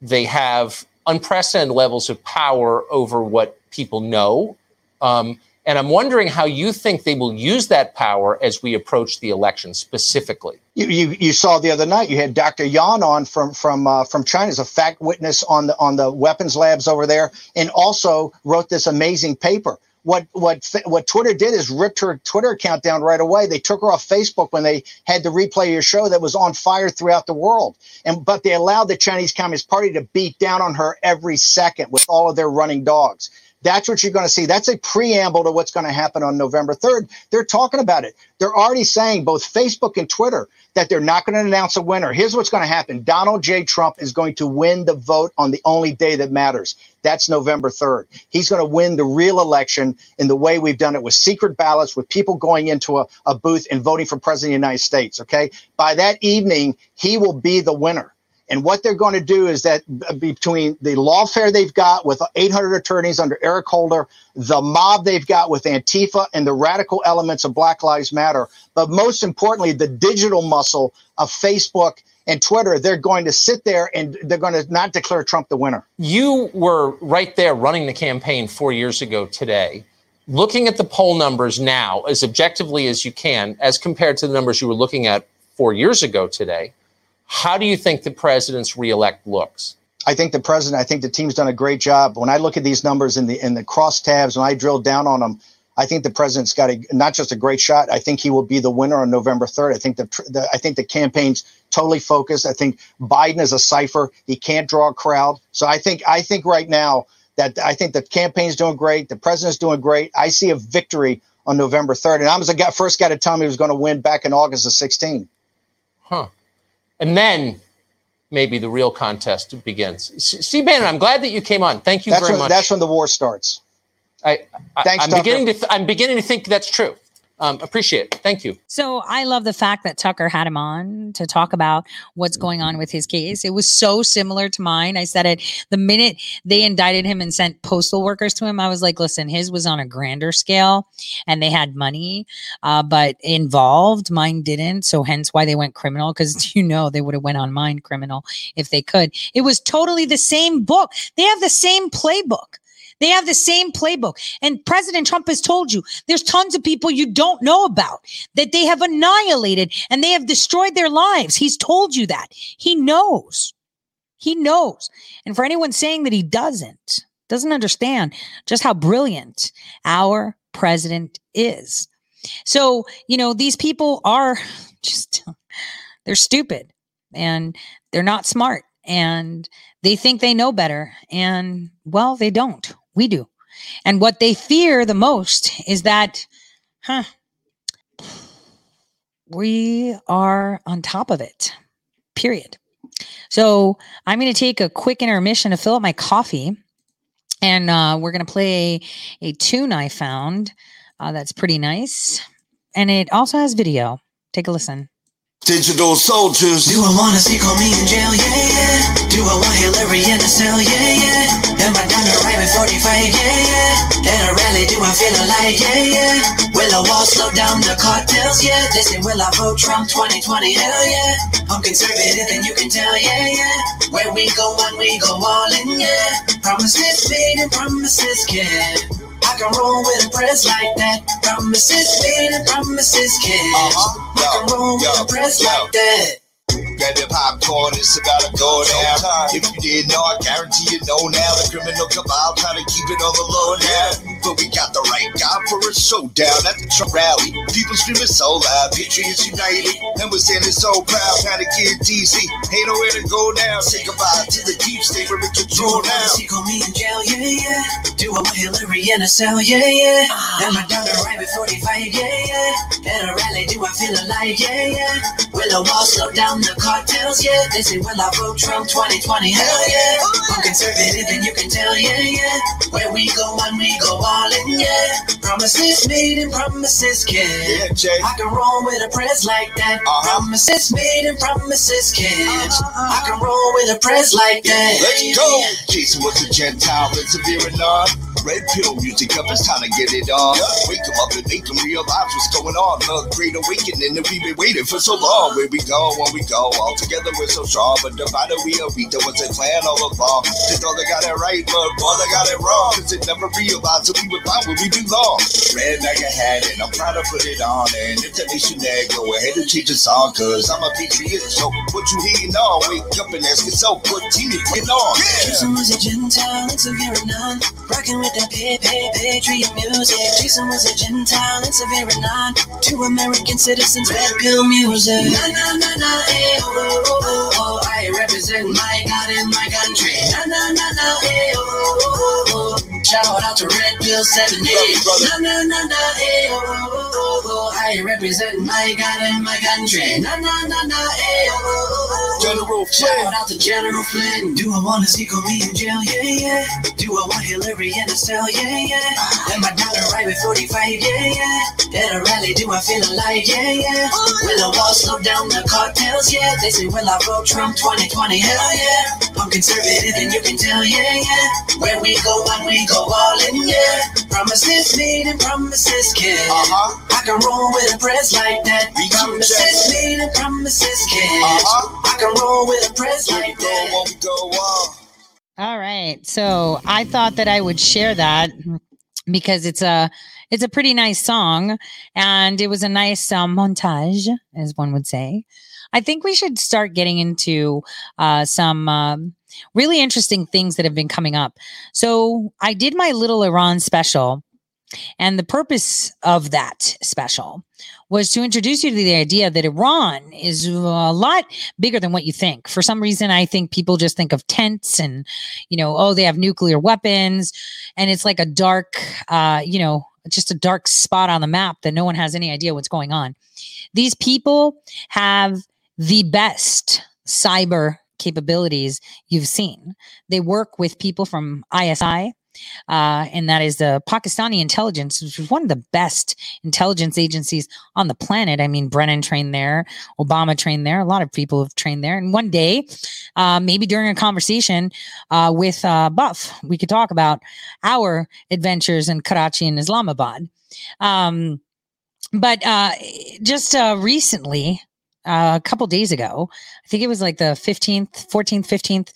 Speaker 6: They have unprecedented levels of power over what people know. Um, and I'm wondering how you think they will use that power as we approach the election specifically.
Speaker 7: You, you you saw the other night. You had Dr. Yan on from from uh, from China as a fact witness on the on the weapons labs over there, and also wrote this amazing paper. What what what Twitter did is ripped her Twitter account down right away. They took her off Facebook when they had the replay your show that was on fire throughout the world. And but they allowed the Chinese Communist Party to beat down on her every second with all of their running dogs. That's what you're going to see. That's a preamble to what's going to happen on November 3rd. They're talking about it. They're already saying, both Facebook and Twitter, that they're not going to announce a winner. Here's what's going to happen Donald J. Trump is going to win the vote on the only day that matters. That's November 3rd. He's going to win the real election in the way we've done it with secret ballots, with people going into a, a booth and voting for president of the United States. Okay. By that evening, he will be the winner. And what they're going to do is that uh, between the lawfare they've got with 800 attorneys under Eric Holder, the mob they've got with Antifa, and the radical elements of Black Lives Matter, but most importantly, the digital muscle of Facebook and Twitter, they're going to sit there and they're going to not declare Trump the winner.
Speaker 6: You were right there running the campaign four years ago today. Looking at the poll numbers now, as objectively as you can, as compared to the numbers you were looking at four years ago today, how do you think the president's reelect looks?
Speaker 7: I think the president, I think the team's done a great job. When I look at these numbers in the in the crosstabs, when I drill down on them, I think the president's got a not just a great shot. I think he will be the winner on November third. I think the, the I think the campaign's totally focused. I think Biden is a cipher. He can't draw a crowd. So I think I think right now that I think the campaign's doing great. The president's doing great. I see a victory on November third. And I was the guy, first guy to tell me he was going to win back in August of sixteen.
Speaker 6: Huh. And then maybe the real contest begins. S- Steve Bannon, I'm glad that you came on. Thank you
Speaker 7: That's
Speaker 6: very
Speaker 7: when
Speaker 6: much.
Speaker 7: that's when the war starts.
Speaker 6: I, I,
Speaker 7: Thanks,
Speaker 6: I'm
Speaker 7: Tucker.
Speaker 6: beginning to th- I'm beginning to think that's true. Um, appreciate it. Thank you.
Speaker 2: So I love the fact that Tucker had him on to talk about what's going on with his case. It was so similar to mine. I said it the minute they indicted him and sent postal workers to him. I was like, listen, his was on a grander scale and they had money, uh, but involved. Mine didn't. So hence why they went criminal because you know they would have went on mine criminal if they could. It was totally the same book. They have the same playbook. They have the same playbook. And President Trump has told you there's tons of people you don't know about that they have annihilated and they have destroyed their lives. He's told you that. He knows. He knows. And for anyone saying that he doesn't, doesn't understand just how brilliant our president is. So, you know, these people are just, they're stupid and they're not smart and they think they know better. And well, they don't. We do. And what they fear the most is that, huh, we are on top of it, period. So I'm going to take a quick intermission to fill up my coffee. And uh, we're going to play a tune I found uh, that's pretty nice. And it also has video. Take a listen.
Speaker 8: Digital soldiers.
Speaker 9: Do I wanna see Comey in jail? Yeah, yeah. Do I want Hillary in the cell? Yeah, yeah. Am I done to right with 45? Yeah, yeah. At a rally, do I feel alive? Yeah, yeah. Will I wall slow down the cartels? Yeah. They say, will I vote Trump 2020? Hell yeah. I'm conservative and you can tell, yeah, yeah. Where we go when we go all in, yeah. Promises made and promises kept. I can roll with a press like that. Promises made and promises kept.
Speaker 8: Uh-huh.
Speaker 9: I can roll with a press
Speaker 8: yo.
Speaker 9: like that.
Speaker 8: Grab your popcorn, it's about to go down. If you didn't know, I guarantee you know now. The criminal cabal trying to keep it on the low now. But we got the right guy for a showdown at the Trump rally. People screaming so loud, Patriots united, and we're standing so proud. Trying to get DC, ain't nowhere to go now. Say goodbye to the deep state, we're in control now.
Speaker 9: see Comey in jail? Yeah, yeah. Do I want Hillary in a cell? Yeah, yeah. Am I down to right with 45? Yeah, yeah. At a rally, do I feel alive? Yeah, yeah. Will I wall slow down the cartels? Yeah. They say, will I vote Trump 2020? Hell yeah. I'm conservative and you can tell, yeah, yeah. Where we go when we go all in, yeah. Promises made and promises kept.
Speaker 8: Yeah, Jay.
Speaker 9: I can roll with a press like that.
Speaker 8: Uh-huh.
Speaker 9: Promises made and promises kept. Uh-huh. I can roll with a press like that.
Speaker 8: Let's go. Jason was a Gentile, It's persevering on. Red pill music up, it's time to get it on. Wake 'em up and make 'em realize what's going on. The great awakening that we've been waiting for so long. Where we go, when we go, all together we're so strong. But divided we are weak, there was a plan all along. They thought they got it right, but boy, they got it wrong. Cause they never realized that we would find what we belong. Red like a hat, and I'm proud to put it on. And if the nation there, go ahead and change the song. Cause I'm a patriot, so what you hating on? Wake up and ask yourself, what team you putting on?
Speaker 9: Jason was a Gentile, it's a very non. Rocking with that pay, pay, patriot music. Jason was a Gentile, it's a very non. Two American citizens, red pill music. Na na na na, eh, oh, oh, oh, oh, I represent my God and my country. Na na na na, eh, oh, oh, oh, oh. Shout out to Red Pill 78. Na na na na, eh, oh, oh, oh, oh, I represent my God and my country. Na na na na, eh, oh, oh, oh, oh.
Speaker 8: General
Speaker 9: Shout
Speaker 8: Flynn.
Speaker 9: out to General Flynn. Do I want to see me in jail? Yeah, yeah. Do I want Hillary in a cell? Yeah, yeah. I down to right with 45? Yeah, yeah. At a rally, do I feel alive? Yeah, yeah. Will I wall slow down the cartels? Yeah. They say, will I vote Trump 2020? Hell yeah. I'm conservative and you can tell, yeah, yeah. Where we go when we go all in, yeah. Promises made and promises kept.
Speaker 8: Uh-huh.
Speaker 9: I can roll with a press like that. Promises made and promises kept.
Speaker 8: Uh-huh.
Speaker 9: I can roll with a press like
Speaker 8: go,
Speaker 9: that.
Speaker 8: when we go on.
Speaker 2: All right. So I thought that I would share that because it's a it's a pretty nice song and it was a nice uh, montage, as one would say. I think we should start getting into uh, some um, really interesting things that have been coming up. So I did my little Iran special, and the purpose of that special was to introduce you to the idea that Iran is a lot bigger than what you think. For some reason, I think people just think of tents and, you know, oh, they have nuclear weapons, and it's like a dark, uh, you know, just a dark spot on the map that no one has any idea what's going on. These people have the best cyber capabilities you've seen. They work with people from ISI, uh, and that is the Pakistani intelligence, which is one of the best intelligence agencies on the planet. I mean, Brennan trained there, Obama trained there, a lot of people have trained there. And one day, uh, maybe during a conversation uh, with uh, Buff, we could talk about our adventures in Karachi and Islamabad. Um, but uh, just uh, recently, a couple days ago, I think it was like the 15th, 14th, 15th,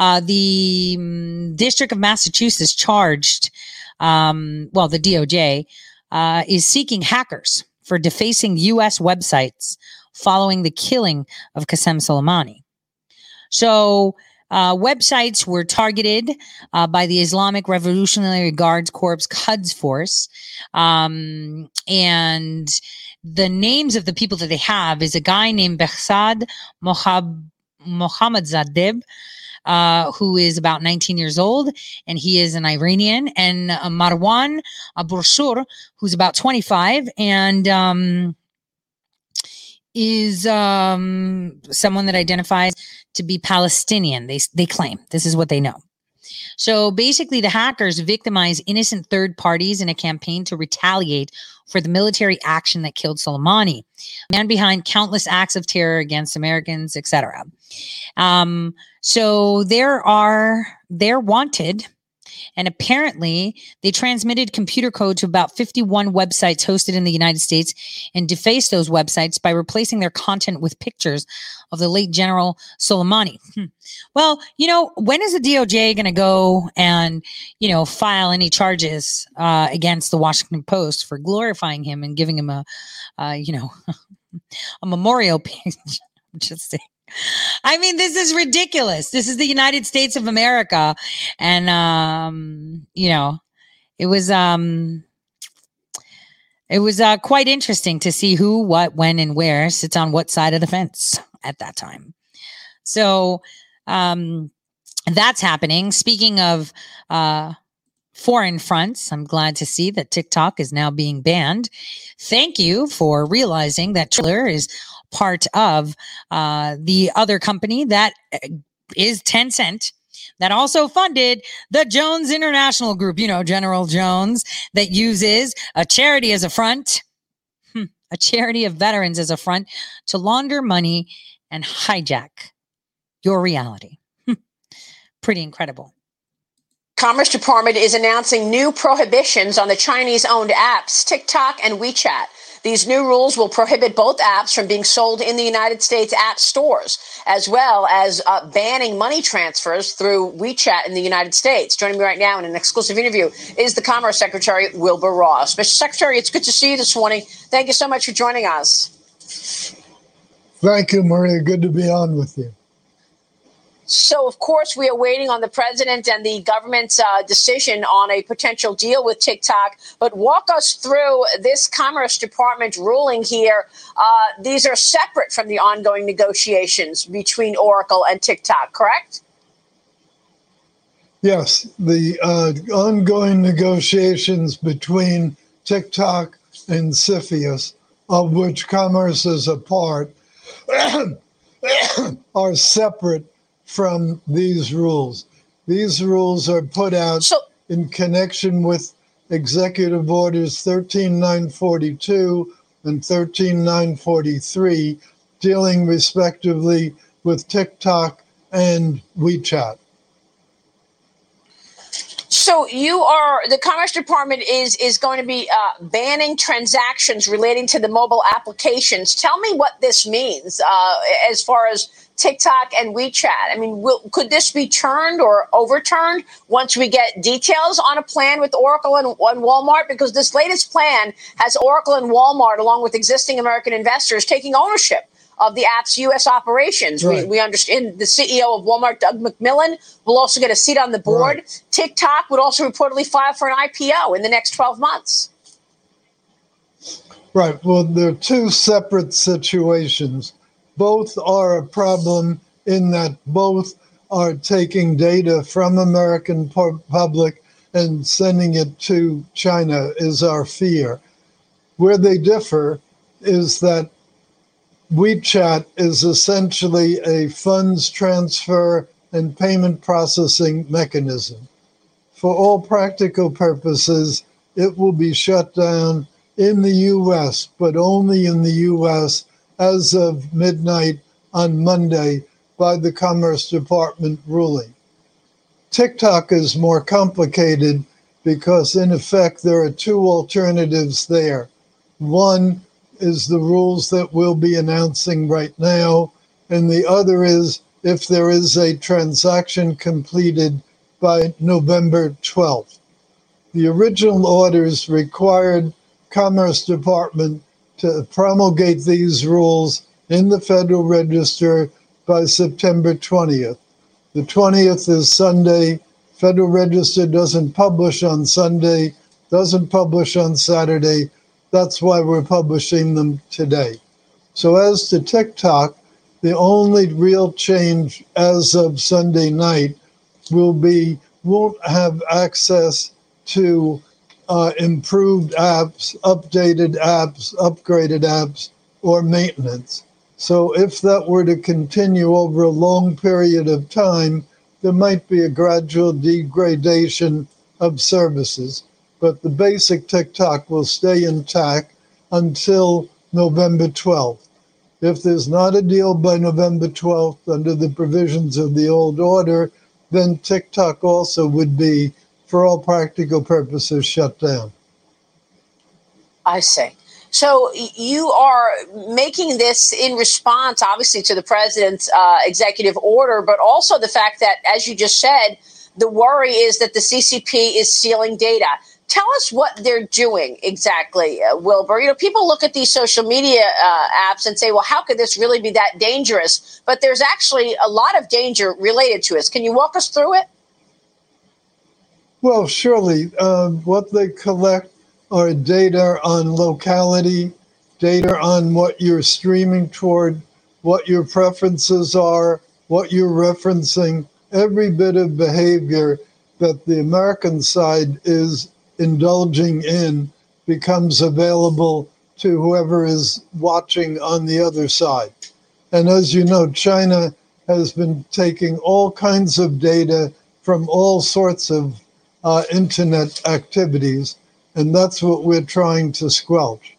Speaker 2: uh, the mm, District of Massachusetts charged, um, well, the DOJ uh, is seeking hackers for defacing U.S. websites following the killing of Qasem Soleimani. So uh, websites were targeted uh, by the Islamic Revolutionary Guards Corps Quds Force. Um, and the names of the people that they have is a guy named Behzad Mohab- Mohammad Zadeb. Uh, who is about 19 years old, and he is an Iranian, and uh, Marwan Aburshur, who's about 25, and um, is um, someone that identifies to be Palestinian. They they claim this is what they know. So basically, the hackers victimize innocent third parties in a campaign to retaliate for the military action that killed Soleimani, man behind countless acts of terror against Americans, etc. Um, so there are they're wanted. And apparently, they transmitted computer code to about 51 websites hosted in the United States and defaced those websites by replacing their content with pictures of the late General Soleimani. Hmm. Well, you know, when is the DOJ going to go and, you know, file any charges uh, against the Washington Post for glorifying him and giving him a, uh, you know, a memorial page? Just saying. I mean, this is ridiculous. This is the United States of America. And, um, you know, it was, um, it was uh, quite interesting to see who, what, when, and where sits on what side of the fence at that time. So, um, that's happening. Speaking of, uh, foreign fronts. I'm glad to see that TikTok is now being banned. Thank you for realizing that Twitter is part of uh, the other company that uh, Tencent that also funded the Jones International Group, you know, General Jones, that uses a charity as a front, hmm, a charity of veterans as a front to launder money and hijack your reality. Hmm, pretty incredible.
Speaker 10: Commerce Department is announcing new prohibitions on the Chinese owned apps TikTok and WeChat. These new rules will prohibit both apps from being sold in the United States app stores, as well as uh, banning money transfers through WeChat in the United States. Joining me right now in an exclusive interview is the Commerce Secretary, Wilbur Ross. Mr. Secretary, it's good to see you this morning. Thank you so much for joining us.
Speaker 11: Thank you, Maria. Good to be on with you.
Speaker 10: So, of course, we are waiting on the president and the government's uh, decision on a potential deal with TikTok. But walk us through this Commerce Department ruling here. Uh, these are separate from the ongoing negotiations between Oracle and TikTok, correct?
Speaker 11: Yes, the uh, ongoing negotiations between TikTok and CFIUS, of which Commerce is a part, are separate from these rules. These rules are put out
Speaker 10: so,
Speaker 11: in connection with Executive Orders 13942 and 13943, dealing respectively with TikTok and WeChat.
Speaker 10: So you are the Commerce Department is is going to be uh, banning transactions relating to the mobile applications. Tell me what this means uh, as far as TikTok and WeChat. I mean, will, could this be turned or overturned once we get details on a plan with Oracle and, and, Walmart? Because this latest plan has Oracle and Walmart, along with existing American investors, taking ownership of the app's U.S. operations. Right. We, we, understand the CEO of Walmart, Doug McMillon, will also get a seat on the board. Right. TikTok would also reportedly file for an IPO in the next 12 months.
Speaker 11: Right. Well, there are two separate situations both are a problem in that both are taking data from American public and sending it to China is our fear. Where they differ is that WeChat is essentially a funds transfer and payment processing mechanism. For all practical purposes, it will be shut down in the US, but only in the US as of midnight on Monday by the Commerce Department ruling. TikTok is more complicated because, in effect, there are two alternatives there. One is the rules that we'll be announcing right now, and the other is if there is a transaction completed by November 12th. The original orders required Commerce Department to promulgate these rules in the Federal Register by September 20th. The 20th is Sunday. Federal Register doesn't publish on Sunday, doesn't publish on Saturday. That's why we're publishing them today. So, as to TikTok, the only real change as of Sunday night will be won't have access to uh, improved apps, updated apps, upgraded apps, or maintenance. So, if that were to continue over a long period of time, there might be a gradual degradation of services. But the basic TikTok will stay intact until November 12th. If there's not a deal by November 12th under the provisions of the old order, then TikTok also would be, for all practical purposes, shut down.
Speaker 10: I see. So you are making this in response, obviously, to the president's uh, executive order, but also the fact that, as you just said, the worry is that the CCP is stealing data. Tell us what they're doing exactly, uh, Wilbur. You know, people look at these social media uh, apps and say, well, how could this really be that dangerous? But there's actually a lot of danger related to it. Can you walk us through it?
Speaker 11: Well, surely. Uh, what they collect are data on locality, data on what you're streaming toward, what your preferences are, what you're referencing, every bit of behavior that the American side is indulging in becomes available to whoever is watching on the other side. And as you know, China has been taking all kinds of data from all sorts of uh, internet activities, and that's what we're trying to squelch.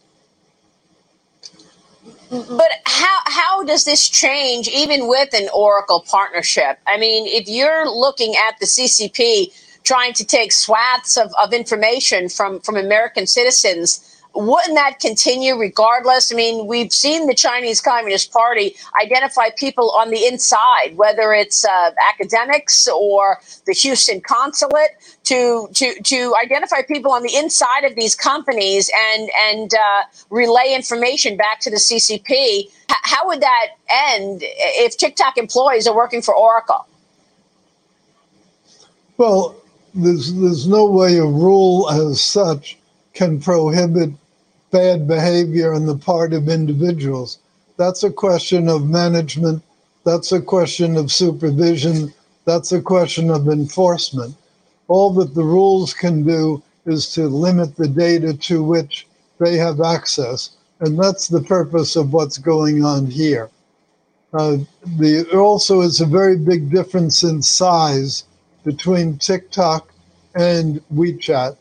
Speaker 10: But how how does this change even with an Oracle partnership? I mean, if you're looking at the CCP trying to take swaths of, of information from, from American citizens. Wouldn't that continue regardless? I mean, we've seen the Chinese Communist Party identify people on the inside, whether it's uh, academics or the Houston consulate, to to to identify people on the inside of these companies and and uh, relay information back to the CCP. H- how would that end if TikTok employees are working for Oracle?
Speaker 11: Well, there's there's no way a rule as such can prohibit bad behavior on the part of individuals. That's a question of management. That's a question of supervision. That's a question of enforcement. All that the rules can do is to limit the data to which they have access. And that's the purpose of what's going on here. Uh, the, also is a very big difference in size between TikTok and WeChat.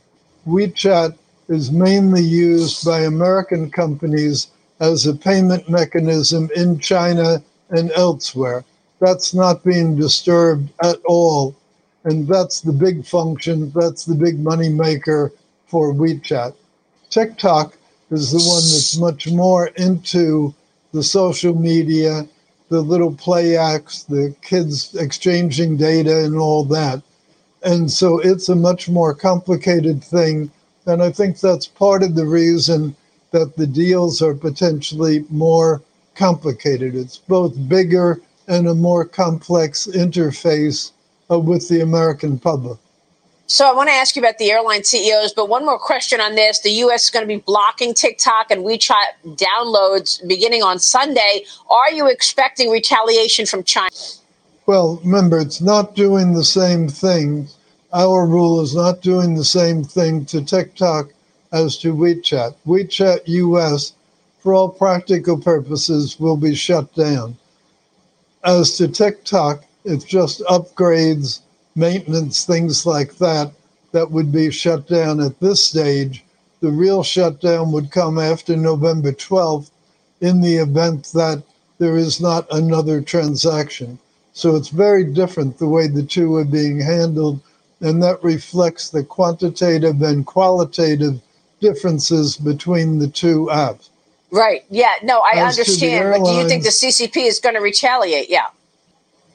Speaker 11: WeChat is mainly used by American companies as a payment mechanism in China and elsewhere. That's not being disturbed at all. And that's the big function, that's the big money maker for WeChat. TikTok is the one that's much more into the social media, the little play acts, the kids exchanging data, and all that. And so it's a much more complicated thing. And I think that's part of the reason that the deals are potentially more complicated. It's both bigger and a more complex interface uh, with the American public.
Speaker 10: So I want to ask you about the airline CEOs, but one more question on this. The U.S. is going to be blocking TikTok and WeChat downloads beginning on Sunday. Are you expecting retaliation from China?
Speaker 11: Well, remember, it's not doing the same thing. Our rule is not doing the same thing to TikTok as to WeChat. WeChat US, for all practical purposes, will be shut down. As to TikTok, it's just upgrades, maintenance, things like that, that would be shut down at this stage. The real shutdown would come after November 12th in the event that there is not another transaction. So it's very different the way the two are being handled, and that reflects the quantitative and qualitative differences between the two apps.
Speaker 10: Right. Yeah. No, I
Speaker 11: As
Speaker 10: understand. But do you think the CCP is going to retaliate? Yeah.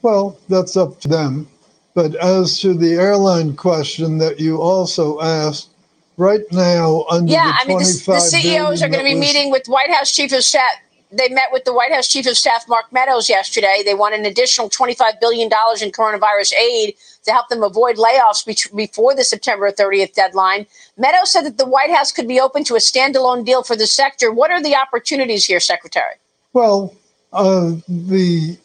Speaker 11: Well, that's up to them. But as to the airline question that you also asked, right now under
Speaker 10: Yeah.
Speaker 11: the
Speaker 10: I mean, the, the
Speaker 11: 25
Speaker 10: CEOs are going to be
Speaker 11: was-
Speaker 10: meeting with White House Chief of Staff they met with the White House Chief of Staff Mark Meadows yesterday. They want an additional $25 billion in coronavirus aid to help them avoid layoffs be- before the September 30th deadline. Meadows said that the White House could be open to a standalone deal for the sector. What are the opportunities here, Secretary?
Speaker 11: Well, uh, the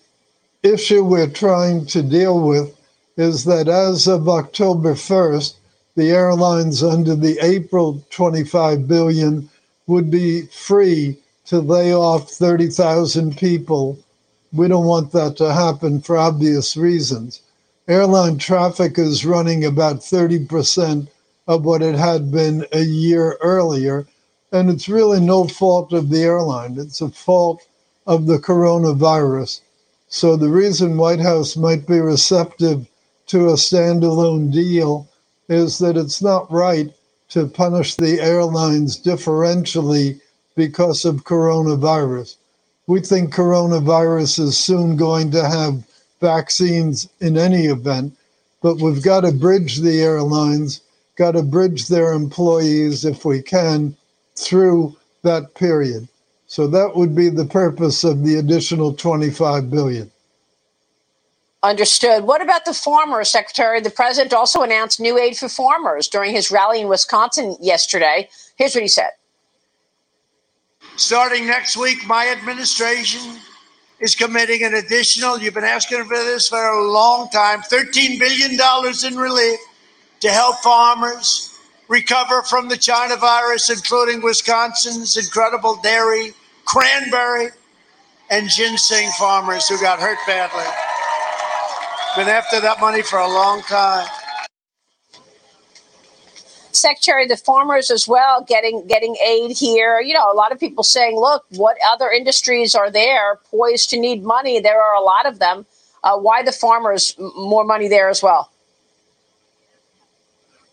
Speaker 11: issue we're trying to deal with is that as of October 1st, the airlines under the April 25 billion would be free to lay off 30,000 people. We don't want that to happen for obvious reasons. Airline traffic is running about 30% of what it had been a year earlier. And it's really no fault of the airline, it's a fault of the coronavirus. So the reason White House might be receptive to a standalone deal is that it's not right to punish the airlines differentially because of coronavirus. We think coronavirus is soon going to have vaccines in any event, but we've got to bridge the airlines, got to bridge their employees if we can through that period. So that would be the purpose of the additional 25 billion.
Speaker 10: Understood. What about the farmers, Secretary? The president also announced new aid for farmers during his rally in Wisconsin yesterday. Here's what he said.
Speaker 12: Starting next week, my administration is committing an additional, you've been asking for this for a long time, $13 billion in relief to help farmers recover from the China virus, including Wisconsin's incredible dairy, cranberry, and ginseng farmers who got hurt badly. Been after that money for a long time.
Speaker 10: Secretary, of the farmers as well getting getting aid here. You know, a lot of people saying, "Look, what other industries are there poised to need money? There are a lot of them. Uh, why the farmers more money there as well?"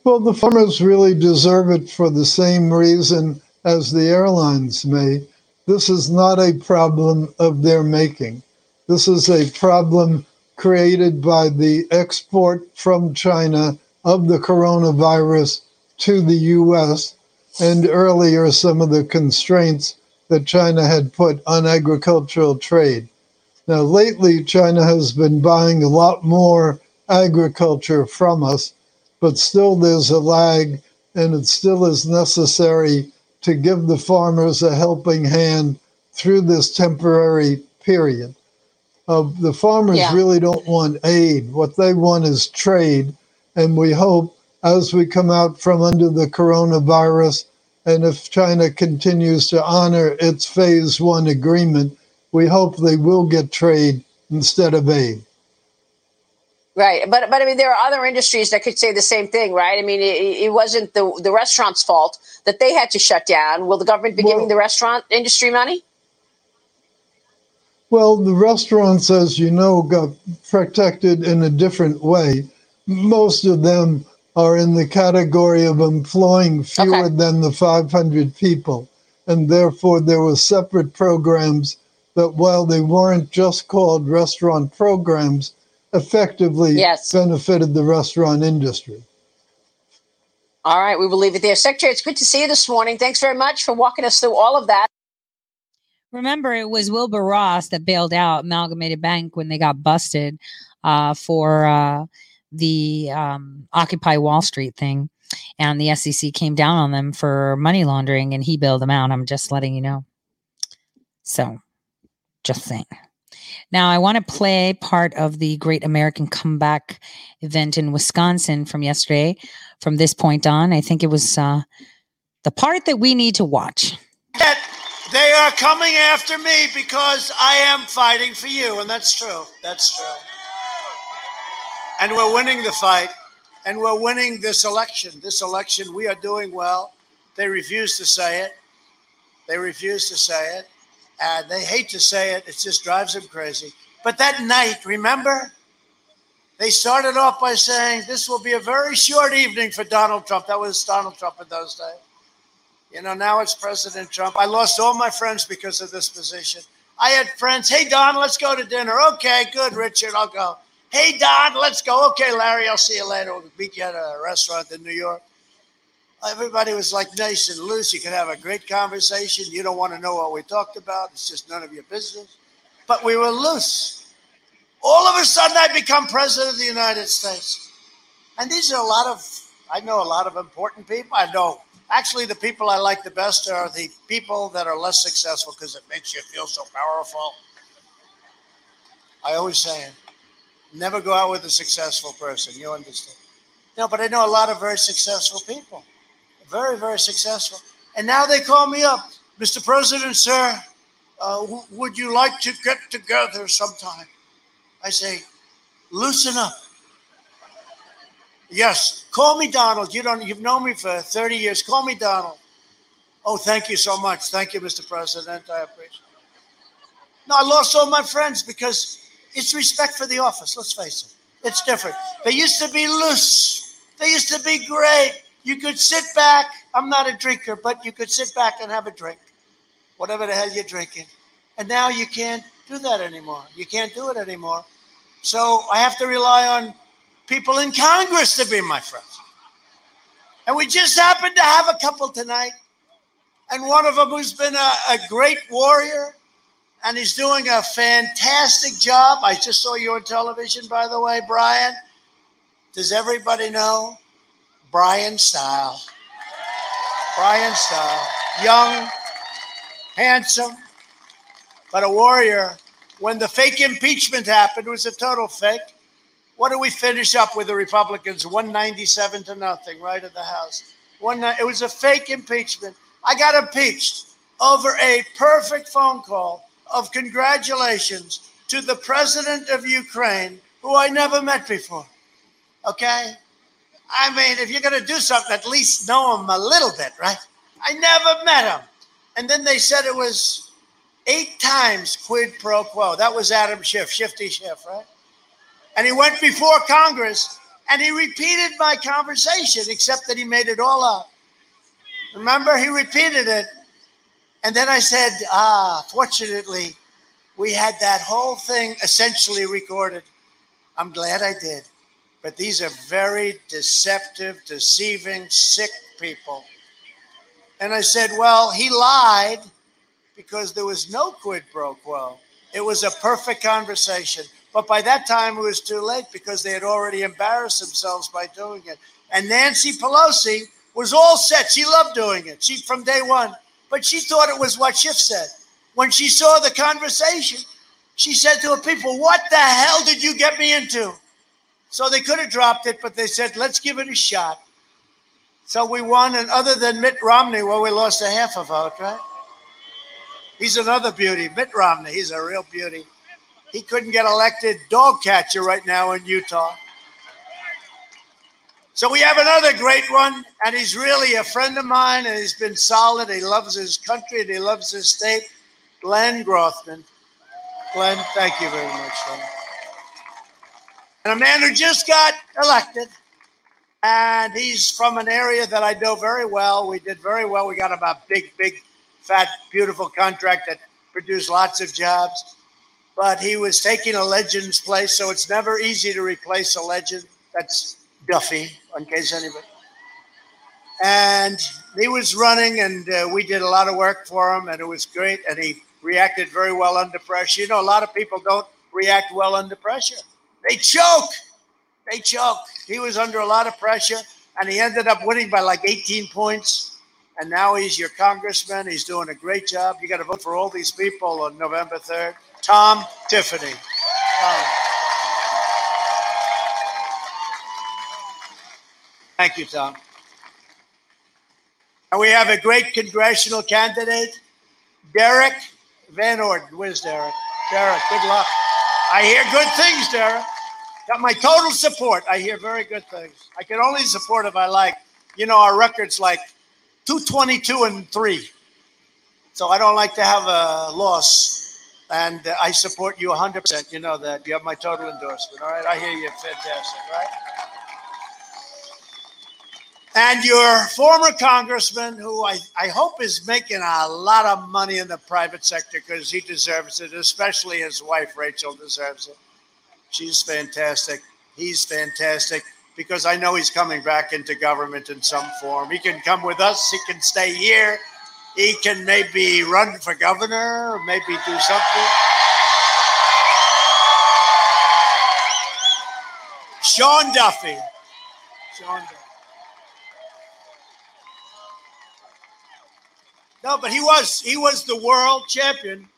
Speaker 11: Well, the farmers really deserve it for the same reason as the airlines may. This is not a problem of their making. This is a problem created by the export from China of the coronavirus to the US, and earlier some of the constraints that China had put on agricultural trade. Now, lately, China has been buying a lot more agriculture from us, but still there's a lag, and it still is necessary to give the farmers a helping hand through this temporary period. Uh, the farmers
Speaker 10: Yeah.
Speaker 11: really don't want aid. What they want is trade. And we hope as we come out from under the coronavirus, and if China continues to honor its phase one agreement, we hope they will get trade instead of aid.
Speaker 10: Right, but but I mean, there are other industries that could say the same thing, right? I mean, it, it wasn't the the restaurants' fault that they had to shut down. Will the government be giving the restaurant industry money?
Speaker 11: Well, the restaurants, as you know, got protected in a different way. Most of them are in the category of employing fewer than the 500 people. And therefore, there were separate programs that, while they weren't just called restaurant programs, effectively
Speaker 10: Yes.
Speaker 11: benefited the restaurant industry.
Speaker 10: All right, we will leave it there. Secretary, it's good to see you this morning. Thanks very much for walking us through all of that.
Speaker 2: Remember, it was Wilbur Ross that bailed out Amalgamated Bank when they got busted uh, for uh, the um, Occupy Wall Street thing. And the SEC came down on them for money laundering and he bailed them out. I'm just letting you know. So, just saying. Now, I want to play part of the Great American Comeback event in Wisconsin from yesterday. From this point on, I think it was uh, the part that we need to watch.
Speaker 12: That They are coming after me because I am fighting for you, and that's true. That's true. And we're winning the fight, and we're winning this election. This election, we are doing well. They refuse to say it. They refuse to say it. And they hate to say it. It just drives them crazy. But that night, remember? They started off by saying this will be a very short evening for Donald Trump. That was Donald Trump in those days. You know, now it's President Trump. I lost all my friends because of this position. I had friends, hey, Don, let's go to dinner. Okay, good, Richard, I'll go. Hey, Don, let's go. Okay, Larry, I'll see you later. We'll meet you at a restaurant in New York. Everybody was like nice and loose. You could have a great conversation. You don't want to know what we talked about. It's just none of your business. But we were loose. All of a sudden, I become president of the United States. And these are a lot of, I know a lot of important people. I know, actually, the people I like the best are the people that are less successful because it makes you feel so powerful. I always say it. Never go out with a successful person. You understand? No, but I know a lot of very successful people. Very, very successful. And now they call me up. Mr. President, sir, uh, w- would you like to get together sometime? I say, loosen up. Yes, call me Donald. You don't you've known me for 30 years. Call me Donald. Oh, thank you so much. Thank you, Mr. President. I appreciate it. No, I lost all my friends because it's respect for the office. Let's face it. It's different. They used to be loose. They used to be great. You could sit back. I'm not a drinker, but you could sit back and have a drink, whatever the hell you're drinking. And now you can't do that anymore. You can't do it anymore. So I have to rely on people in Congress to be my friends. And we just happened to have a couple tonight. And one of them who's been a, a great warrior and he's doing a fantastic job. I just saw you on television, by the way, Bryan. Does everybody know Bryan Steil? Bryan Steil, young, handsome, but a warrior. When the fake impeachment happened, it was a total fake. What do we finish up with the Republicans? 197 to nothing, right at the House. One, it was a fake impeachment. I got impeached over a perfect phone call of congratulations to the president of Ukraine, who I never met before. Okay? I mean, if you're going to do something, at least know him a little bit, right? I never met him. And then they said it was eight times quid pro quo. That was Adam Schiff, Shifty Schiff, right? And he went before Congress and he repeated my conversation, except that he made it all up. Remember, he repeated it. And then I said, ah, fortunately, we had that whole thing essentially recorded. I'm glad I did. But these are very deceptive, deceiving, sick people. And I said, well, he lied because there was no quid pro quo. It was a perfect conversation. But by that time, it was too late because they had already embarrassed themselves by doing it. And Nancy Pelosi was all set. She loved doing it. She from day one. But she thought it was what Schiff said. When she saw the conversation, she said to her people, What the hell did you get me into? So they could have dropped it, but they said, Let's give it a shot. So we won, and other than Mitt Romney, well, we lost a half a vote, right? He's another beauty. Mitt Romney, he's a real beauty. He couldn't get elected dog catcher right now in Utah. So we have another great one, and he's really a friend of mine, and he's been solid. He loves his country and he loves his state. Glenn Grothman. Glenn, thank you very much, Glenn. And a man who just got elected, and he's from an area that I know very well. We did very well. We got him a big, big, fat, beautiful contract that produced lots of jobs. But he was taking a legend's place, so it's never easy to replace a legend. That's Duffy, in case anybody. And he was running, and uh, we did a lot of work for him, and it was great. And he reacted very well under pressure. You know, a lot of people don't react well under pressure. They choke. They choke. He was under a lot of pressure, and he ended up winning by like 18 points. And now he's your congressman. He's doing a great job. You got to vote for all these people on November 3rd. Tom Tiffany. Thank you, Tom. And we have a great congressional candidate, Derrick Van Orden. Where's Derrick? Derrick, good luck. I hear good things, Derrick. Got my total support. I hear very good things. I can only support if I like. You know, our record's like 222 and 3. So I don't like to have a loss. And I support you 100%. You know that. You have my total endorsement. All right. I hear you. Fantastic. Right. And your former congressman, who I, I hope is making a lot of money in the private sector because he deserves it, especially his wife, Rachel, deserves it. She's fantastic. He's fantastic. because I know he's coming back into government in some form. He can come with us, he can stay here, he can maybe run for governor, or maybe do something. Sean Duffy. Sean Duffy. No, but he was he was the world champion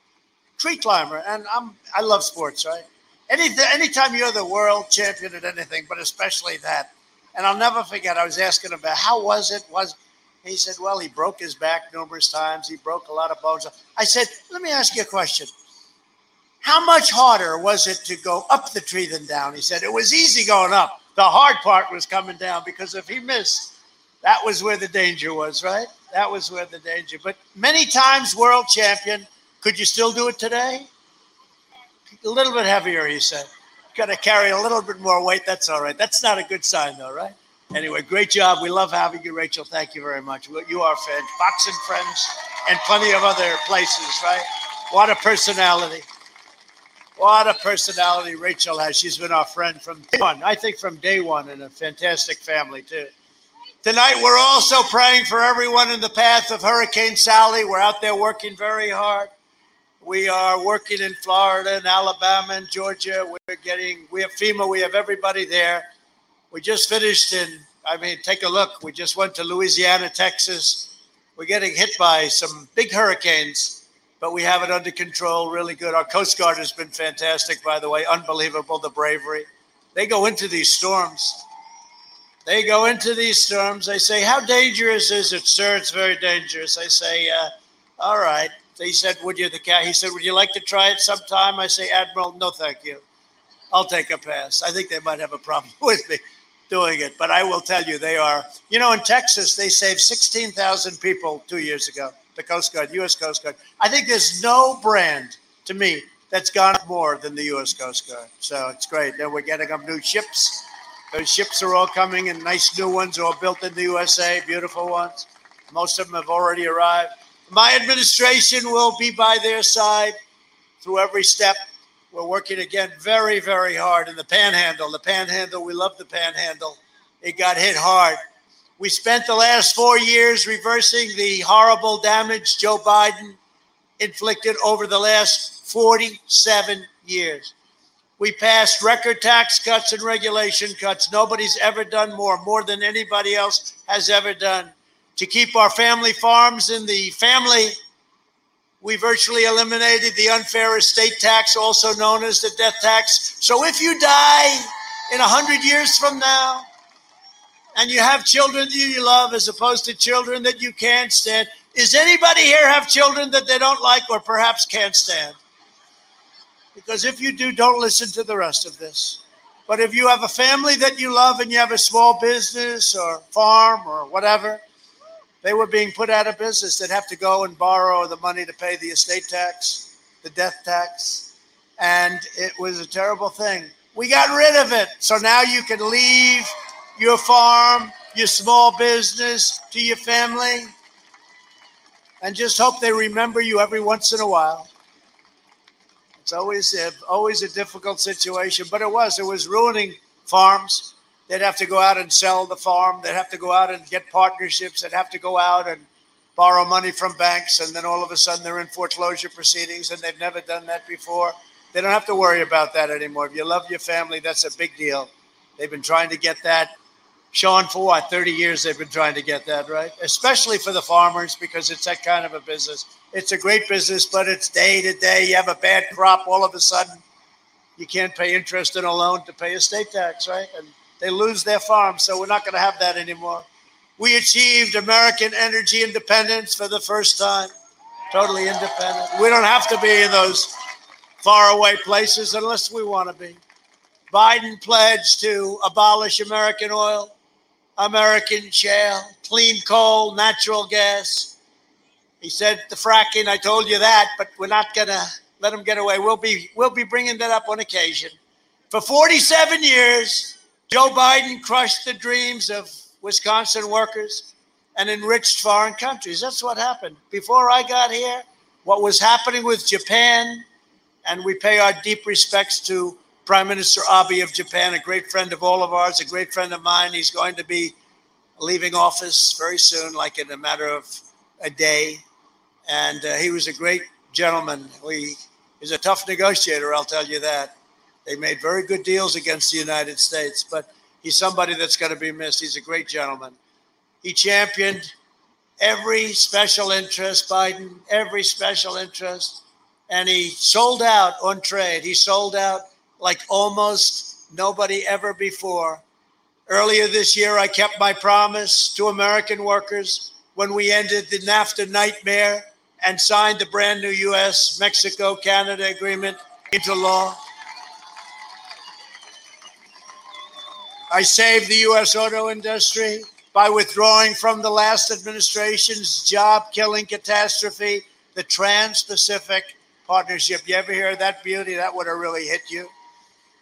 Speaker 12: tree climber, and I'm I love sports, right? Any anytime you're the world champion at anything, but especially that, and I'll never forget. I was asking him about how was it was. He said, "Well, he broke his back numerous times. He broke a lot of bones." I said, "Let me ask you a question. How much harder was it to go up the tree than down?" He said, "It was easy going up. The hard part was coming down because if he missed, that was where the danger was, right? That was where the danger. But many times world champion. Could you still do it today? A little bit heavier, he said. Got to carry a little bit more weight. That's all right. That's not a good sign, though, right? Anyway, great job. We love having you, Rachel. Thank you very much. You are fans, boxing friends, and plenty of other places, right? What a personality. What a personality Rachel has. She's been our friend from day one, I think from day one, and a fantastic family, too. Tonight, we're also praying for everyone in the path of Hurricane Sally. We're out there working very hard. We are working in Florida and Alabama and Georgia. We're getting, we have FEMA, we have everybody there. We just finished in, I mean, take a look. We just went to Louisiana, Texas. We're getting hit by some big hurricanes, but we have it under control really good. Our Coast Guard has been fantastic, by the way. Unbelievable, the bravery. They go into these storms. They go into these storms. They say, How dangerous is it, sir? It's very dangerous. I say, uh, All right. He said, Would you the cat? He said, Would you like to try it sometime? I say, Admiral, no, thank you. I'll take a pass. I think they might have a problem with me doing it, but I will tell you, they are. You know, in Texas, they saved 16,000 people two years ago. The Coast Guard, U.S. Coast Guard. I think there's no brand to me that's gone more than the U.S. Coast Guard. So it's great. And we're getting them new ships. Those ships are all coming, and nice new ones, all built in the USA, beautiful ones. Most of them have already arrived. My administration will be by their side through every step. We're working again very, very hard in the panhandle. The panhandle, we love the panhandle. It got hit hard. We spent the last four years reversing the horrible damage Joe Biden inflicted over the last 47 years. We passed record tax cuts and regulation cuts. Nobody's ever done more, more than anybody else has ever done to keep our family farms in the family. We virtually eliminated the unfair estate tax, also known as the death tax. So if you die in 100 years from now and you have children that you love as opposed to children that you can't stand, is anybody here have children that they don't like or perhaps can't stand? Because if you do, don't listen to the rest of this. But if you have a family that you love and you have a small business or farm or whatever, they were being put out of business. They'd have to go and borrow the money to pay the estate tax, the death tax. And it was a terrible thing. We got rid of it. So now you can leave your farm, your small business to your family and just hope they remember you every once in a while. It's always a, always a difficult situation, but it was. It was ruining farms They'd have to go out and sell the farm. They'd have to go out and get partnerships. They'd have to go out and borrow money from banks. And then all of a sudden they're in foreclosure proceedings and they've never done that before. They don't have to worry about that anymore. If you love your family, that's a big deal. They've been trying to get that. Sean, for what, 30 years they've been trying to get that, right? Especially for the farmers because it's that kind of a business. It's a great business, but it's day to day. You have a bad crop, all of a sudden you can't pay interest in a loan to pay estate tax, right? And they lose their farm, So we're not going to have that anymore. We achieved American energy independence for the first time, totally independent. We don't have to be in those faraway places unless we want to be. Biden pledged to abolish American oil, American shale, clean coal, natural gas. He said the fracking, I told you that, but we're not going to let them get away. We'll be, we'll be bringing that up on occasion. For 47 years, Joe Biden crushed the dreams of Wisconsin workers and enriched foreign countries. That's what happened. Before I got here, what was happening with Japan, and we pay our deep respects to Prime Minister Abe of Japan, a great friend of all of ours, a great friend of mine. He's going to be leaving office very soon, like in a matter of a day. And uh, he was a great gentleman. We, he's a tough negotiator, I'll tell you that. They made very good deals against the United States, but he's somebody that's going to be missed. He's a great gentleman. He championed every special interest, Biden, every special interest, and he sold out on trade. He sold out like almost nobody ever before. Earlier this year, I kept my promise to American workers when we ended the NAFTA nightmare and signed the brand new US Mexico Canada agreement into law. I saved the US auto industry by withdrawing from the last administration's job killing catastrophe, the Trans Pacific Partnership. You ever hear that beauty? That would have really hit you.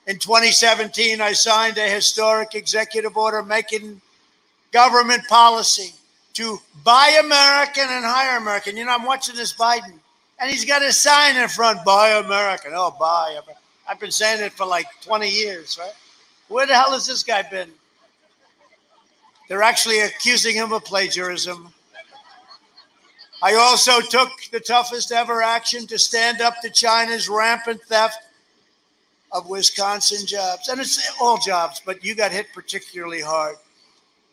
Speaker 12: In 2017, I signed a historic executive order making government policy to buy American and hire American. You know, I'm watching this Biden, and he's got a sign in front, buy American. Oh, buy American. I've been saying it for like 20 years, right? Where the hell has this guy been? They're actually accusing him of plagiarism. I also took the toughest ever action to stand up to China's rampant theft of Wisconsin jobs. And it's all jobs, but you got hit particularly hard.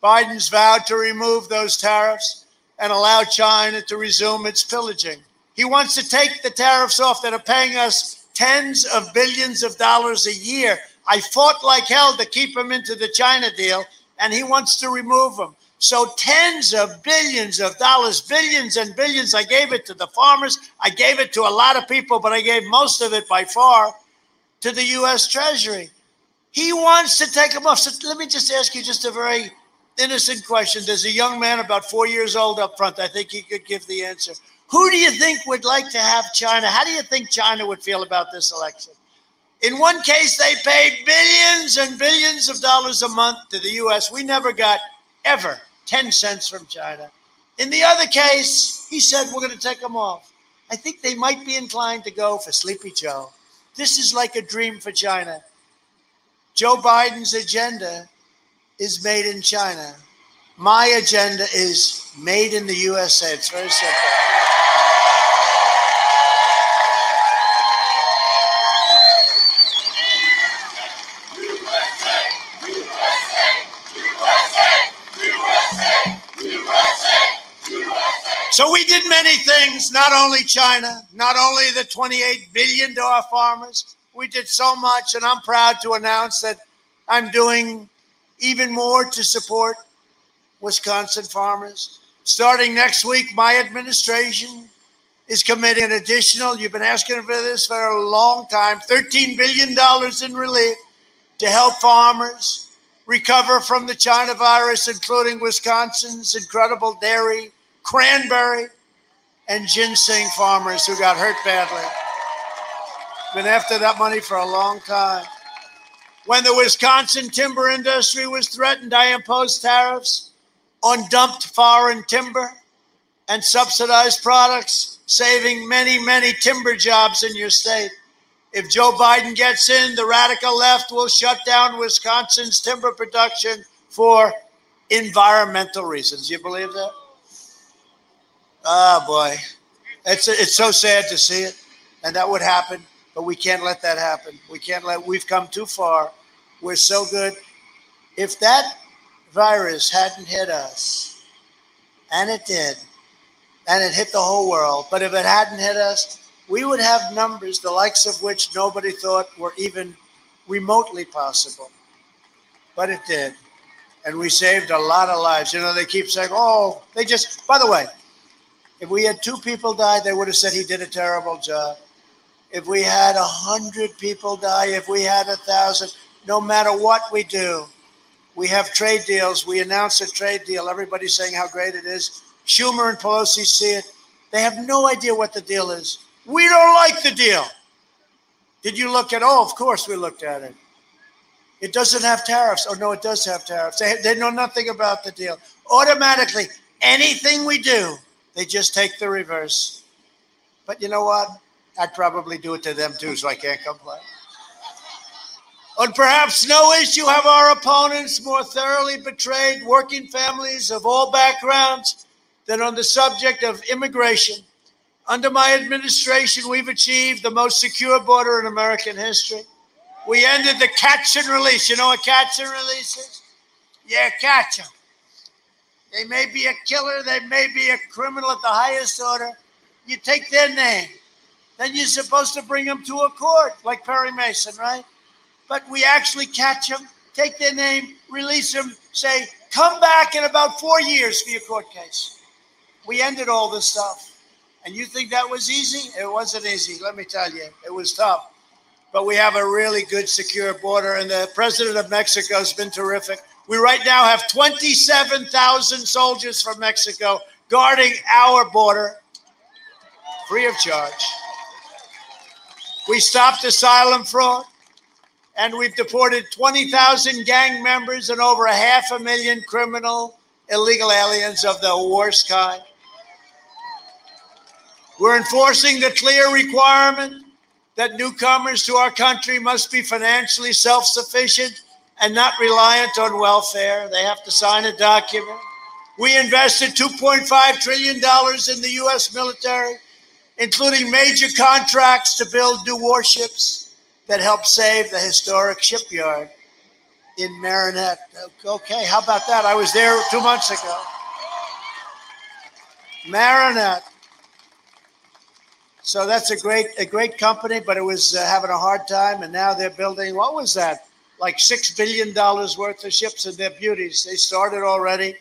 Speaker 12: Biden's vowed to remove those tariffs and allow China to resume its pillaging. He wants to take the tariffs off that are paying us tens of billions of dollars a year. I fought like hell to keep him into the China deal, and he wants to remove them. So tens of billions of dollars, billions and billions. I gave it to the farmers. I gave it to a lot of people, but I gave most of it by far to the U.S. Treasury. He wants to take them off. So let me just ask you just a very innocent question. There's a young man about four years old up front. I think he could give the answer. Who do you think would like to have China? How do you think China would feel about this election? In one case, they paid billions and billions of dollars a month to the U.S. We never got ever 10 cents from China. In the other case, he said, we're going to take them off. I think they might be inclined to go for Sleepy Joe. This is like a dream for China. Joe Biden's agenda is made in China. My agenda is made in the USA. It's very simple. So we did many things, not only China, not only the 28 billion our farmers. We did so much, and I'm proud to announce that I'm doing even more to support Wisconsin farmers. Starting next week, my administration is committing an additional, you've been asking for this for a long time, $13 billion in relief to help farmers recover from the China virus, including Wisconsin's incredible dairy cranberry, and ginseng farmers who got hurt badly. Been after that money for a long time. When the Wisconsin timber industry was threatened, I imposed tariffs on dumped foreign timber and subsidized products, saving many, many timber jobs in your state. If Joe Biden gets in, the radical left will shut down Wisconsin's timber production for environmental reasons. You believe that? Oh boy, it's it's so sad to see it, and that would happen. But we can't let that happen. We can't let. We've come too far. We're so good. If that virus hadn't hit us, and it did, and it hit the whole world, but if it hadn't hit us, we would have numbers the likes of which nobody thought were even remotely possible. But it did. And we saved a lot of lives. You know, they keep saying, oh, they just, by the way, if we had two people die, they would have said he did a terrible job. If we had a hundred people die, if we had a thousand, no matter what we do, we have trade deals. We announce a trade deal. Everybody's saying how great it is. Schumer and Pelosi see it. They have no idea what the deal is. We don't like the deal. Did you look at? Oh, of course we looked at it. It doesn't have tariffs. Oh no, it does have tariffs. They, they know nothing about the deal. Automatically, anything we do they just take the reverse. But you know what? I'd probably do it to them too, so I can't complain. On perhaps no issue have our opponents more thoroughly betrayed working families of all backgrounds than on the subject of immigration. Under my administration, we've achieved the most secure border in American history. We ended the catch and release. You know what catch and release is? Yeah, catch them. They may be a killer, they may be a criminal at the highest order. You take their name, then you're supposed to bring them to a court, like Perry Mason, right? But we actually catch them, take their name, release them, say, come back in about four years for your court case. We ended all this stuff. And you think that was easy? It wasn't easy, let me tell you. It was tough. But we have a really good, secure border, and the president of Mexico has been terrific. We right now have 27,000 soldiers from Mexico guarding our border free of charge. We stopped asylum fraud, and we've deported 20,000 gang members and over a half a million criminal illegal aliens of the worst kind. We're enforcing the clear requirement that newcomers to our country must be financially self sufficient and not reliant on welfare. They have to sign a document. We invested $2.5 trillion in the U.S. military, including major contracts to build new warships that help save the historic shipyard in Marinette. Okay, how about that? I was there two months ago. Marinette. So that's a great a great company, but it was uh, having a hard time, and now they're building. What was that? Like six billion dollars worth of ships, and their beauties. They started already,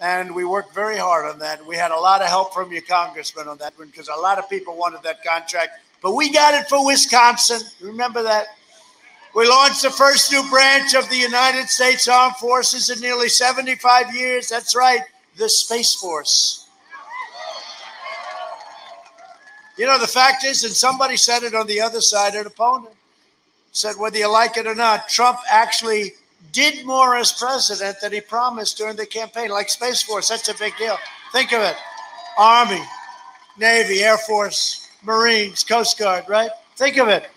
Speaker 12: and we worked very hard on that. We had a lot of help from your congressman on that one because a lot of people wanted that contract, but we got it for Wisconsin. Remember that? We launched the first new branch of the United States Armed Forces in nearly 75 years. That's right, the Space Force. You know, the fact is, and somebody said it on the other side, an opponent said, whether you like it or not, Trump actually did more as president than he promised during the campaign, like Space Force. That's a big deal. Think of it Army, Navy, Air Force, Marines, Coast Guard, right? Think of it.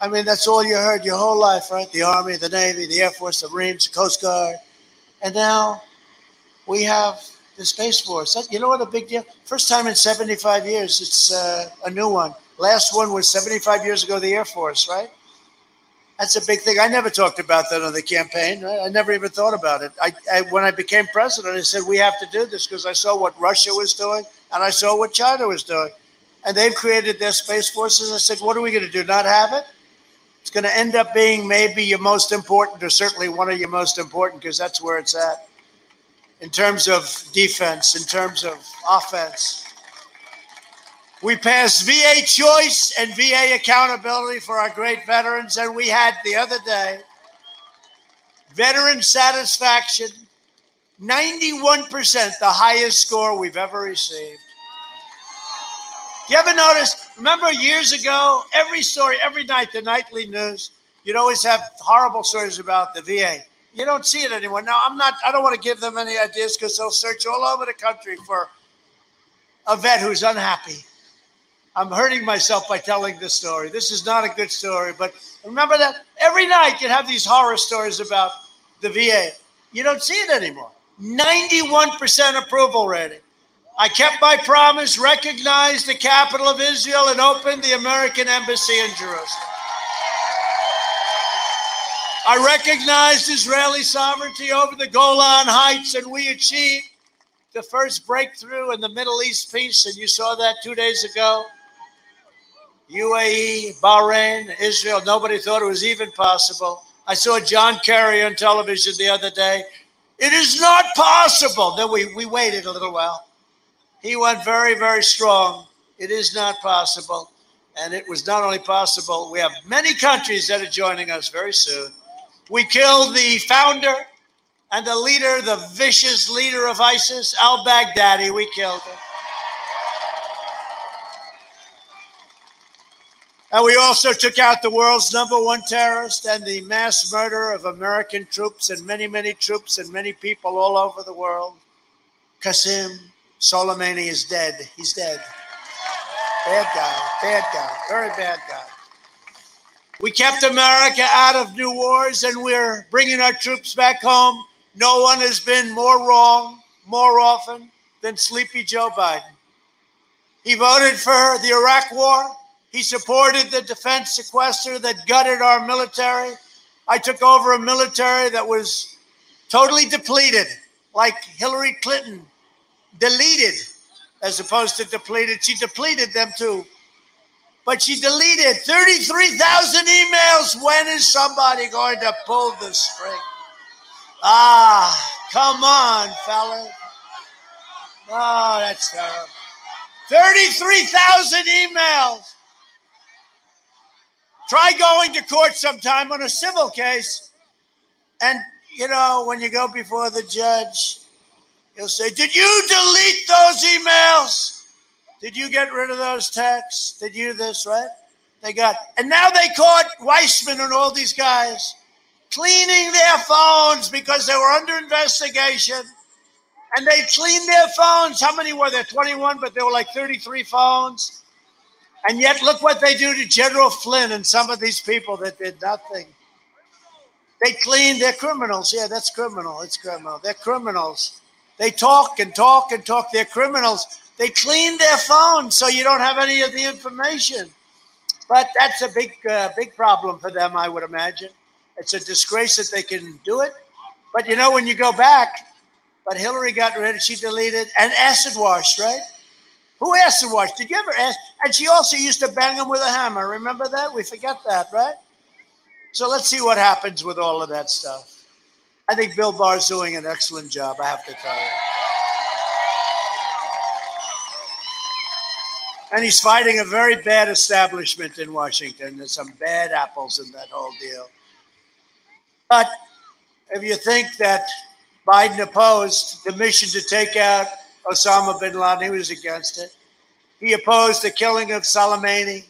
Speaker 12: I mean, that's all you heard your whole life, right? The Army, the Navy, the Air Force, the Marines, the Coast Guard. And now we have the Space Force. That, you know what a big deal? First time in 75 years, it's uh, a new one. Last one was 75 years ago, the Air Force, right? That's a big thing. I never talked about that on the campaign. Right? I never even thought about it. I, I, when I became president, I said we have to do this because I saw what Russia was doing and I saw what China was doing, and they've created their space forces. I said, what are we going to do? Not have it? It's going to end up being maybe your most important, or certainly one of your most important, because that's where it's at in terms of defense, in terms of offense. We passed VA choice and VA accountability for our great veterans, and we had the other day veteran satisfaction 91%, the highest score we've ever received. You ever notice? Remember years ago, every story, every night, the nightly news, you'd always have horrible stories about the VA. You don't see it anymore. Now, I'm not, I don't want to give them any ideas because they'll search all over the country for a vet who's unhappy. I'm hurting myself by telling this story. This is not a good story, but remember that every night you have these horror stories about the VA. You don't see it anymore. 91% approval rating. I kept my promise, recognized the capital of Israel, and opened the American embassy in Jerusalem. I recognized Israeli sovereignty over the Golan Heights, and we achieved the first breakthrough in the Middle East peace. And you saw that two days ago. UAE, Bahrain, Israel, nobody thought it was even possible. I saw John Kerry on television the other day. It is not possible. Then we, we waited a little while. He went very, very strong. It is not possible. And it was not only possible, we have many countries that are joining us very soon. We killed the founder and the leader, the vicious leader of ISIS, al Baghdadi. We killed him. And we also took out the world's number one terrorist and the mass murder of American troops and many, many troops and many people all over the world. Qasem Soleimani is dead. He's dead. Bad guy, bad guy, very bad guy. We kept America out of new wars and we're bringing our troops back home. No one has been more wrong more often than Sleepy Joe Biden. He voted for the Iraq War. He supported the defense sequester that gutted our military. I took over a military that was totally depleted, like Hillary Clinton deleted as opposed to depleted. She depleted them too. But she deleted 33,000 emails. When is somebody going to pull the string? Ah, come on, fellas. Oh, that's terrible. 33,000 emails. Try going to court sometime on a civil case. And, you know, when you go before the judge, he'll say, Did you delete those emails? Did you get rid of those texts? Did you this, right? They got, and now they caught Weissmann and all these guys cleaning their phones because they were under investigation and they cleaned their phones. How many were there? 21, but there were like 33 phones. And yet, look what they do to General Flynn and some of these people that did nothing. They clean, they're criminals. Yeah, that's criminal. It's criminal. They're criminals. They talk and talk and talk. They're criminals. They clean their phones so you don't have any of the information. But that's a big, uh, big problem for them, I would imagine. It's a disgrace that they can do it. But you know, when you go back, but Hillary got rid of, she deleted and acid washed, right? Who asked to washed? Did you ever ask? And she also used to bang him with a hammer. Remember that? We forget that, right? So let's see what happens with all of that stuff. I think Bill Barr's doing an excellent job, I have to tell you. And he's fighting a very bad establishment in Washington. There's some bad apples in that whole deal. But if you think that Biden opposed the mission to take out Osama bin Laden. He was against it. He opposed the killing of Soleimani.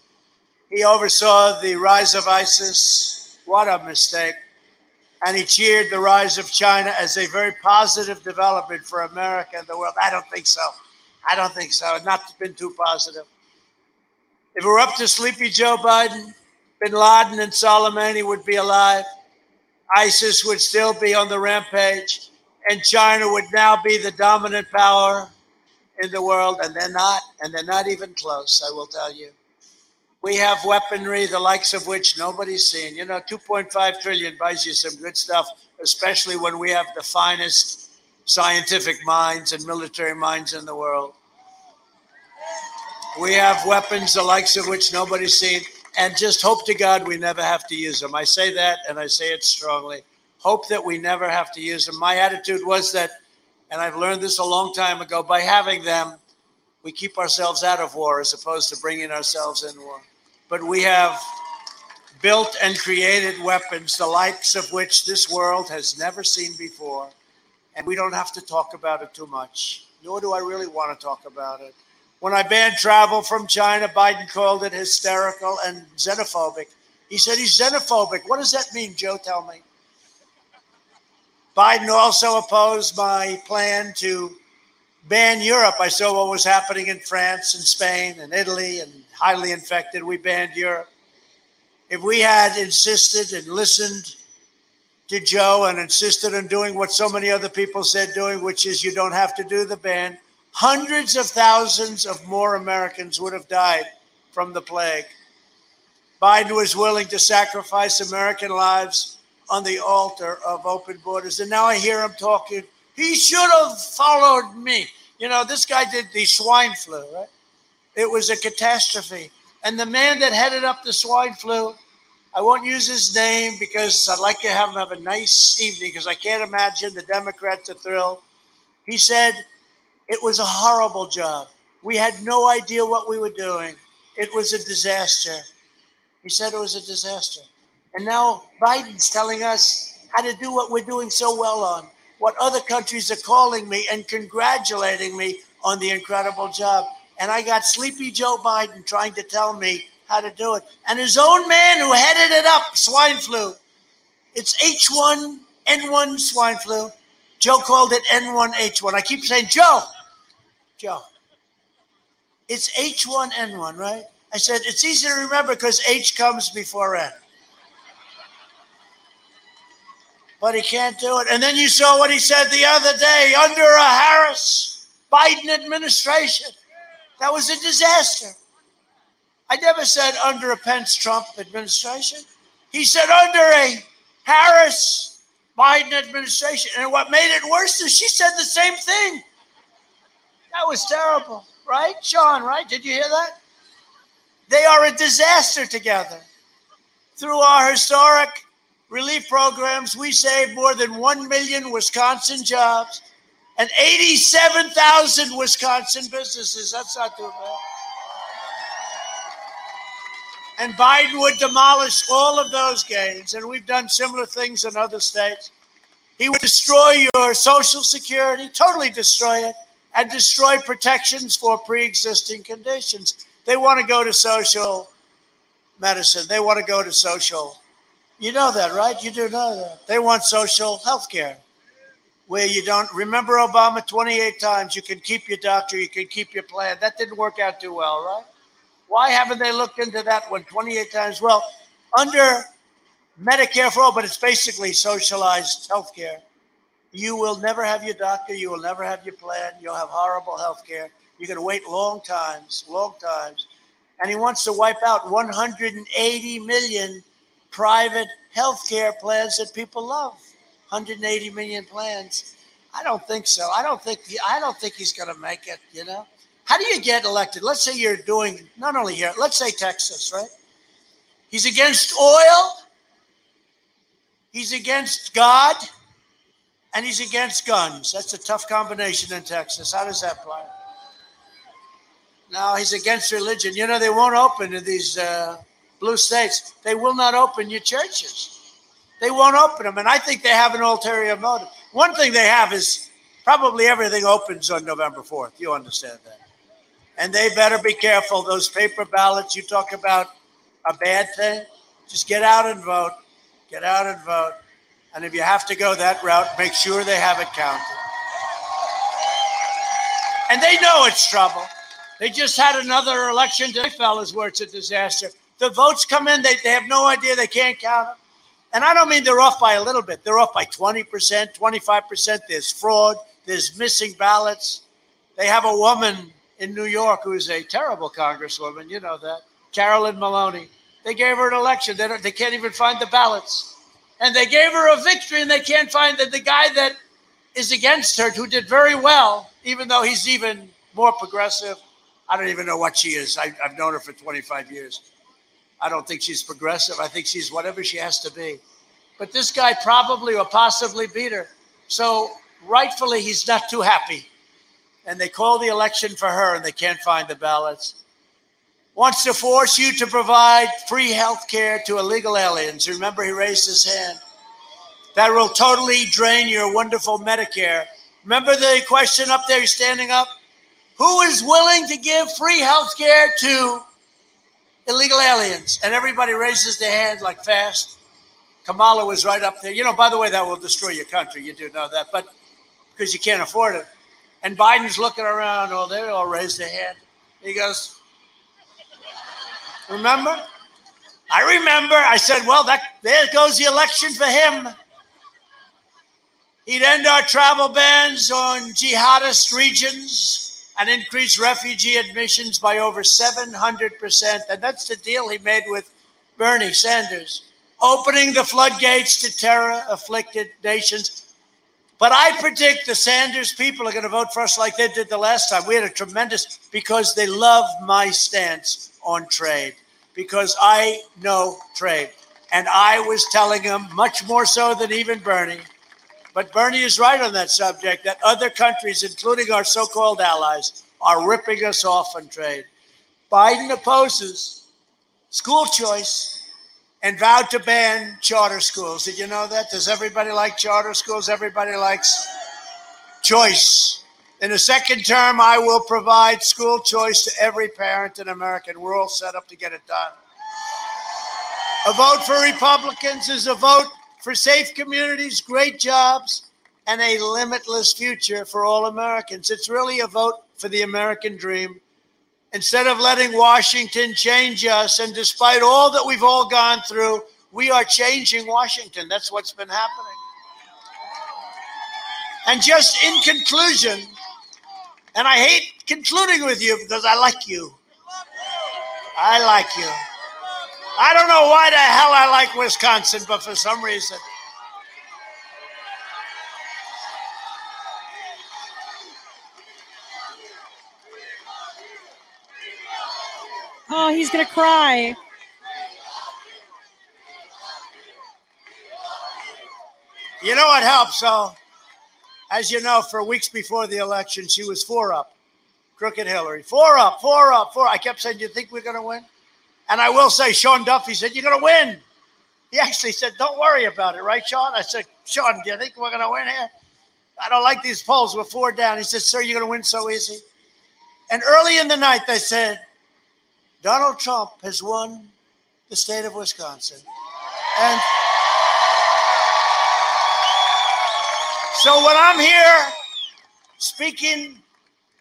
Speaker 12: He oversaw the rise of ISIS. What a mistake. And he cheered the rise of China as a very positive development for America and the world. I don't think so. I don't think so. Not been too positive. If it were up to Sleepy Joe Biden, bin Laden and Soleimani would be alive. ISIS would still be on the rampage and China would now be the dominant power in the world, and they're not, and they're not even close, I will tell you. We have weaponry, the likes of which nobody's seen. You know, 2.5 trillion buys you some good stuff, especially when we have the finest scientific minds and military minds in the world. We have weapons, the likes of which nobody's seen, and just hope to God we never have to use them. I say that, and I say it strongly hope that we never have to use them. My attitude was that, and I've learned this a long time ago, by having them, we keep ourselves out of war as opposed to bringing ourselves in war. But we have built and created weapons, the likes of which this world has never seen before. And we don't have to talk about it too much, nor do I really want to talk about it. When I banned travel from China, Biden called it hysterical and xenophobic. He said he's xenophobic. What does that mean, Joe? Tell me. Biden also opposed my plan to ban Europe. I saw what was happening in France and Spain and Italy and highly infected. We banned Europe. If we had insisted and listened to Joe and insisted on doing what so many other people said doing, which is you don't have to do the ban, hundreds of thousands of more Americans would have died from the plague. Biden was willing to sacrifice American lives on the altar of open borders. And now I hear him talking. He should have followed me. You know, this guy did the swine flu, right? It was a catastrophe. And the man that headed up the swine flu, I won't use his name because I'd like to have him have a nice evening because I can't imagine the Democrats are thrilled. He said it was a horrible job. We had no idea what we were doing. It was a disaster. He said it was a disaster. And now Biden's telling us how to do what we're doing so well on, what other countries are calling me and congratulating me on the incredible job. And I got sleepy Joe Biden trying to tell me how to do it. And his own man who headed it up, swine flu. It's H1N1 swine flu. Joe called it N1H1. I keep saying, Joe, Joe, it's H1N1, right? I said, it's easy to remember because H comes before N. but he can't do it. And then you saw what he said the other day under a Harris Biden administration. That was a disaster. I never said under a Pence Trump administration. He said under a Harris Biden administration. And what made it worse is she said the same thing. That was terrible, right? Sean, right? Did you hear that? They are a disaster together. Through our historic relief programs, we saved more than 1 million Wisconsin jobs and 87,000 Wisconsin businesses. That's not too bad. And Biden would demolish all of those gains. And we've done similar things in other states. He would destroy your Social Security, totally destroy it, and destroy protections for pre existing conditions. They want to go to social medicine, they want to go to social. You know that, right? You do know that. They want social health care where you don't remember Obama 28 times. You can keep your doctor, you can keep your plan. That didn't work out too well, right? Why haven't they looked into that one 28 times? Well, under Medicare for all, but it's basically socialized health care. You will never have your doctor, you will never have your plan, you'll have horrible health care. You're going to wait long times, long times. And he wants to wipe out 180 million private health care plans that people love. 180 million plans. I don't think so. I don't think he, I don't think he's going to make it, you know. How do you get elected? Let's say you're doing not only here, let's say Texas, right? He's against oil, he's against God, and he's against guns. That's a tough combination in Texas. How does that play? No, he's against religion. You know, they won't open in these uh, blue states. They will not open your churches. They won't open them. And I think they have an ulterior motive. One thing they have is probably everything opens on November 4th. You understand that and they better be careful. Those paper ballots you talk about a bad thing, just get out and vote. Get out and vote. And if you have to go that route, make sure they have it counted. And they know it's trouble. They just had another election today, fellas, where it's a disaster. The votes come in, they, they have no idea, they can't count them. And I don't mean they're off by a little bit, they're off by 20%, 25%. There's fraud, there's missing ballots. They have a woman in New York who's a terrible congresswoman. You know that. Carolyn Maloney. They gave her an election. They, they can't even find the ballots. And they gave her a victory, and they can't find the, the guy that is against her, who did very well, even though he's even more progressive. I don't even know what she is. I, I've known her for 25 years. I don't think she's progressive. I think she's whatever she has to be. But this guy probably or possibly beat her. So rightfully, he's not too happy and they call the election for her and they can't find the ballots. Wants to force you to provide free health care to illegal aliens. Remember, he raised his hand. That will totally drain your wonderful Medicare. Remember the question up there, standing up? Who is willing to give free health care to illegal aliens? And everybody raises their hand like fast. Kamala was right up there. You know, by the way, that will destroy your country. You do know that, but because you can't afford it. And Biden's looking around. Oh, they all raised their hand. He goes, Remember? I remember. I said, Well, that there goes the election for him. He'd end our travel bans on jihadist regions and increase refugee admissions by over 700%. And that's the deal he made with Bernie Sanders, opening the floodgates to terror afflicted nations but I predict the Sanders people are going to vote for us like they did the last time. We had a tremendous, because they love my stance on trade, because I know trade. And I was telling them, much more so than even Bernie, but Bernie is right on that subject that other countries, including our so called allies, are ripping us off on trade. Biden opposes school choice and vowed to ban charter schools. Did you know that? Does everybody like charter schools? Everybody likes choice. In the second term, I will provide school choice to every parent in America, and we're all set up to get it done. A vote for Republicans is a vote for safe communities, great jobs, and a limitless future for all Americans. It's really a vote for the American dream instead of letting Washington change us. And despite all that we've all gone through, we are changing Washington. That's what's been happening. And just in conclusion, and I hate concluding with you because I like you. I like you. I don't know why the hell I like Wisconsin, but for some reason.
Speaker 2: Oh, he's gonna cry.
Speaker 12: You know what helps? So, as you know, for weeks before the election, she was four up. Crooked Hillary. Four up, four up, four. I kept saying, You think we're going to win? And I will say, Sean Duffy said, You're going to win. He actually said, Don't worry about it, right, Sean? I said, Sean, do you think we're going to win here? I don't like these polls. We're four down. He said, Sir, you're going to win so easy. And early in the night, they said, Donald Trump has won the state of Wisconsin. And so when I'm here speaking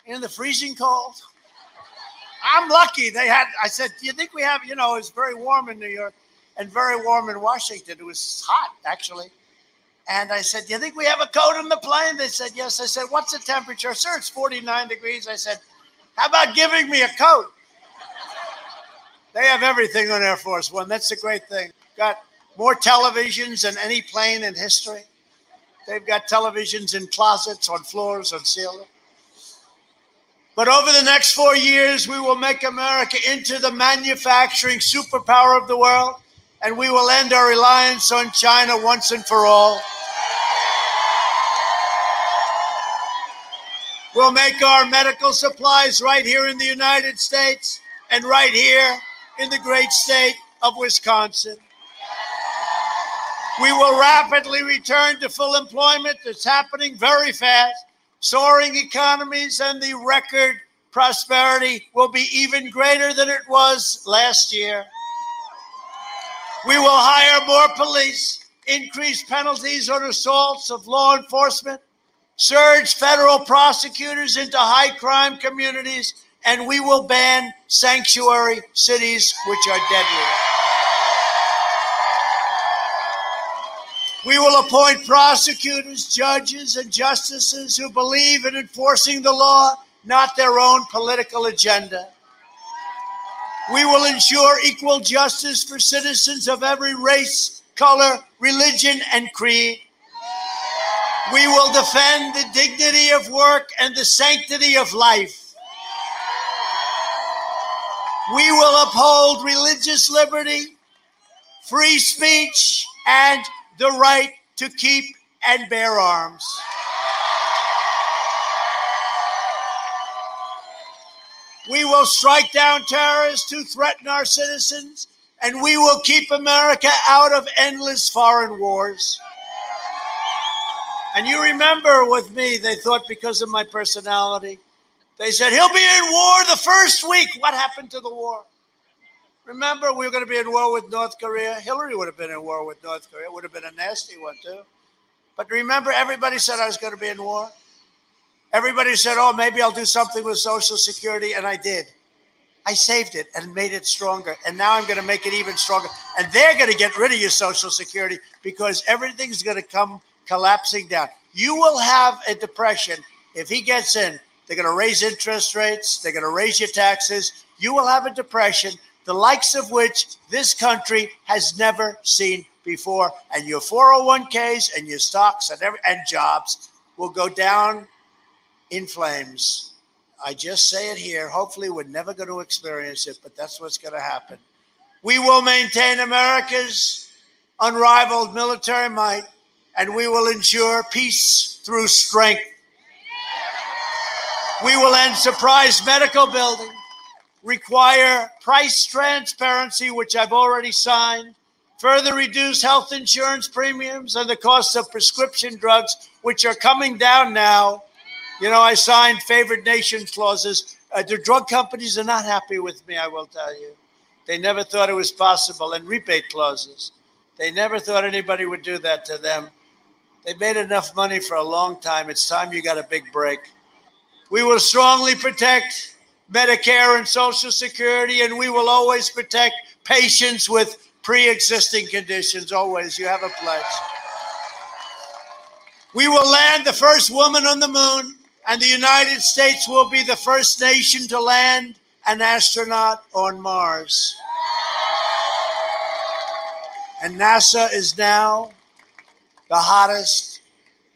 Speaker 12: in the freezing cold, I'm lucky. They had, I said, Do you think we have, you know, it's very warm in New York and very warm in Washington. It was hot, actually. And I said, Do you think we have a coat in the plane? They said, Yes. I said, What's the temperature? Sir, it's 49 degrees. I said, How about giving me a coat? They have everything on Air Force One. That's a great thing. Got more televisions than any plane in history. They've got televisions in closets, on floors, on ceilings. But over the next four years, we will make America into the manufacturing superpower of the world, and we will end our reliance on China once and for all. We'll make our medical supplies right here in the United States and right here in the great state of Wisconsin. We will rapidly return to full employment. It's happening very fast. Soaring economies and the record prosperity will be even greater than it was last year. We will hire more police, increase penalties on assaults of law enforcement, surge federal prosecutors into high crime communities, and we will ban sanctuary cities, which are deadly. We will appoint prosecutors, judges, and justices who believe in enforcing the law, not their own political agenda. We will ensure equal justice for citizens of every race, color, religion, and creed. We will defend the dignity of work and the sanctity of life. We will uphold religious liberty, free speech, and the right to keep and bear arms. We will strike down terrorists who threaten our citizens, and we will keep America out of endless foreign wars. And you remember with me, they thought because of my personality, they said, he'll be in war the first week. What happened to the war? Remember, we were going to be in war with North Korea. Hillary would have been in war with North Korea. It would have been a nasty one, too. But remember, everybody said I was going to be in war. Everybody said, oh, maybe I'll do something with Social Security. And I did. I saved it and made it stronger. And now I'm going to make it even stronger. And they're going to get rid of your Social Security because everything's going to come collapsing down. You will have a depression if he gets in. They're going to raise interest rates. They're going to raise your taxes. You will have a depression the likes of which this country has never seen before. And your 401ks and your stocks and, every, and jobs will go down in flames. I just say it here. Hopefully, we're never going to experience it, but that's what's going to happen. We will maintain America's unrivaled military might, and we will ensure peace through strength. We will end surprise medical building require price transparency, which I've already signed, further reduce health insurance premiums and the cost of prescription drugs, which are coming down now. You know, I signed favored nation clauses. Uh, the drug companies are not happy with me, I will tell you. They never thought it was possible, and rebate clauses. They never thought anybody would do that to them. They made enough money for a long time. It's time you got a big break. We will strongly protect Medicare and Social Security, and we will always protect patients with pre existing conditions. Always. You have a pledge. We will land the first woman on the moon, and the United States will be the first nation to land an astronaut on Mars. And NASA is now the hottest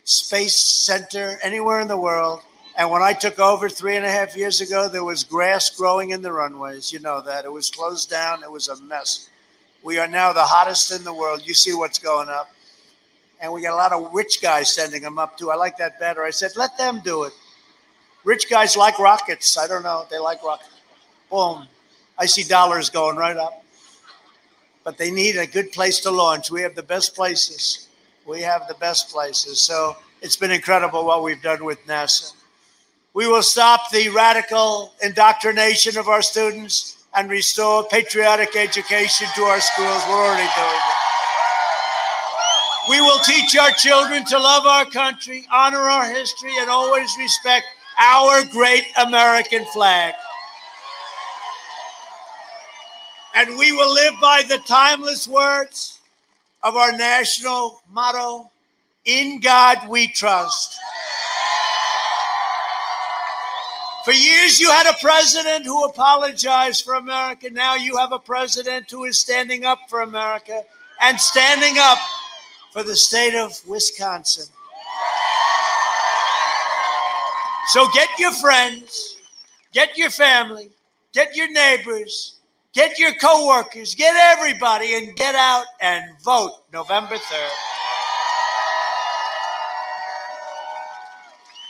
Speaker 12: space center anywhere in the world. And when I took over three and a half years ago, there was grass growing in the runways. You know that. It was closed down, it was a mess. We are now the hottest in the world. You see what's going up. And we got a lot of rich guys sending them up too. I like that better. I said, let them do it. Rich guys like rockets. I don't know. They like rockets. Boom. I see dollars going right up. But they need a good place to launch. We have the best places. We have the best places. So it's been incredible what we've done with NASA. We will stop the radical indoctrination of our students and restore patriotic education to our schools. We're already doing it. We will teach our children to love our country, honor our history, and always respect our great American flag. And we will live by the timeless words of our national motto In God we trust. For years, you had a president who apologized for America. Now you have a president who is standing up for America and standing up for the state of Wisconsin. So get your friends, get your family, get your neighbors, get your coworkers, get everybody, and get out and vote November 3rd.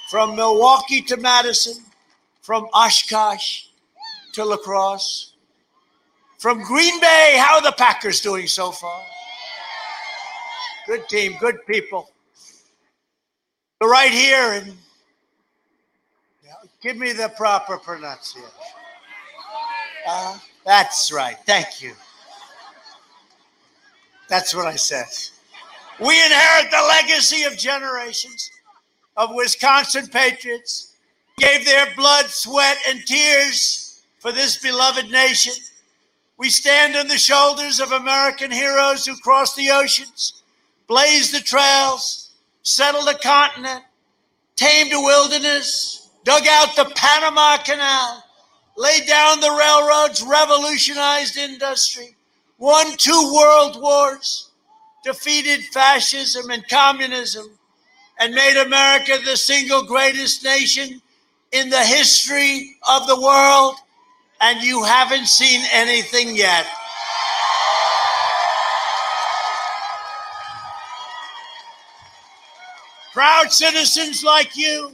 Speaker 12: From Milwaukee to Madison, from Oshkosh to La Crosse, from Green Bay, how are the Packers doing so far? Good team, good people. But right here, and give me the proper pronunciation. Uh, that's right. Thank you. That's what I said. We inherit the legacy of generations of Wisconsin patriots gave their blood, sweat, and tears for this beloved nation. We stand on the shoulders of American heroes who crossed the oceans, blazed the trails, settled a continent, tamed a wilderness, dug out the Panama Canal, laid down the railroads, revolutionized industry, won two world wars, defeated fascism and communism, and made America the single greatest nation in the history of the world. And you haven't seen anything yet. Proud citizens like you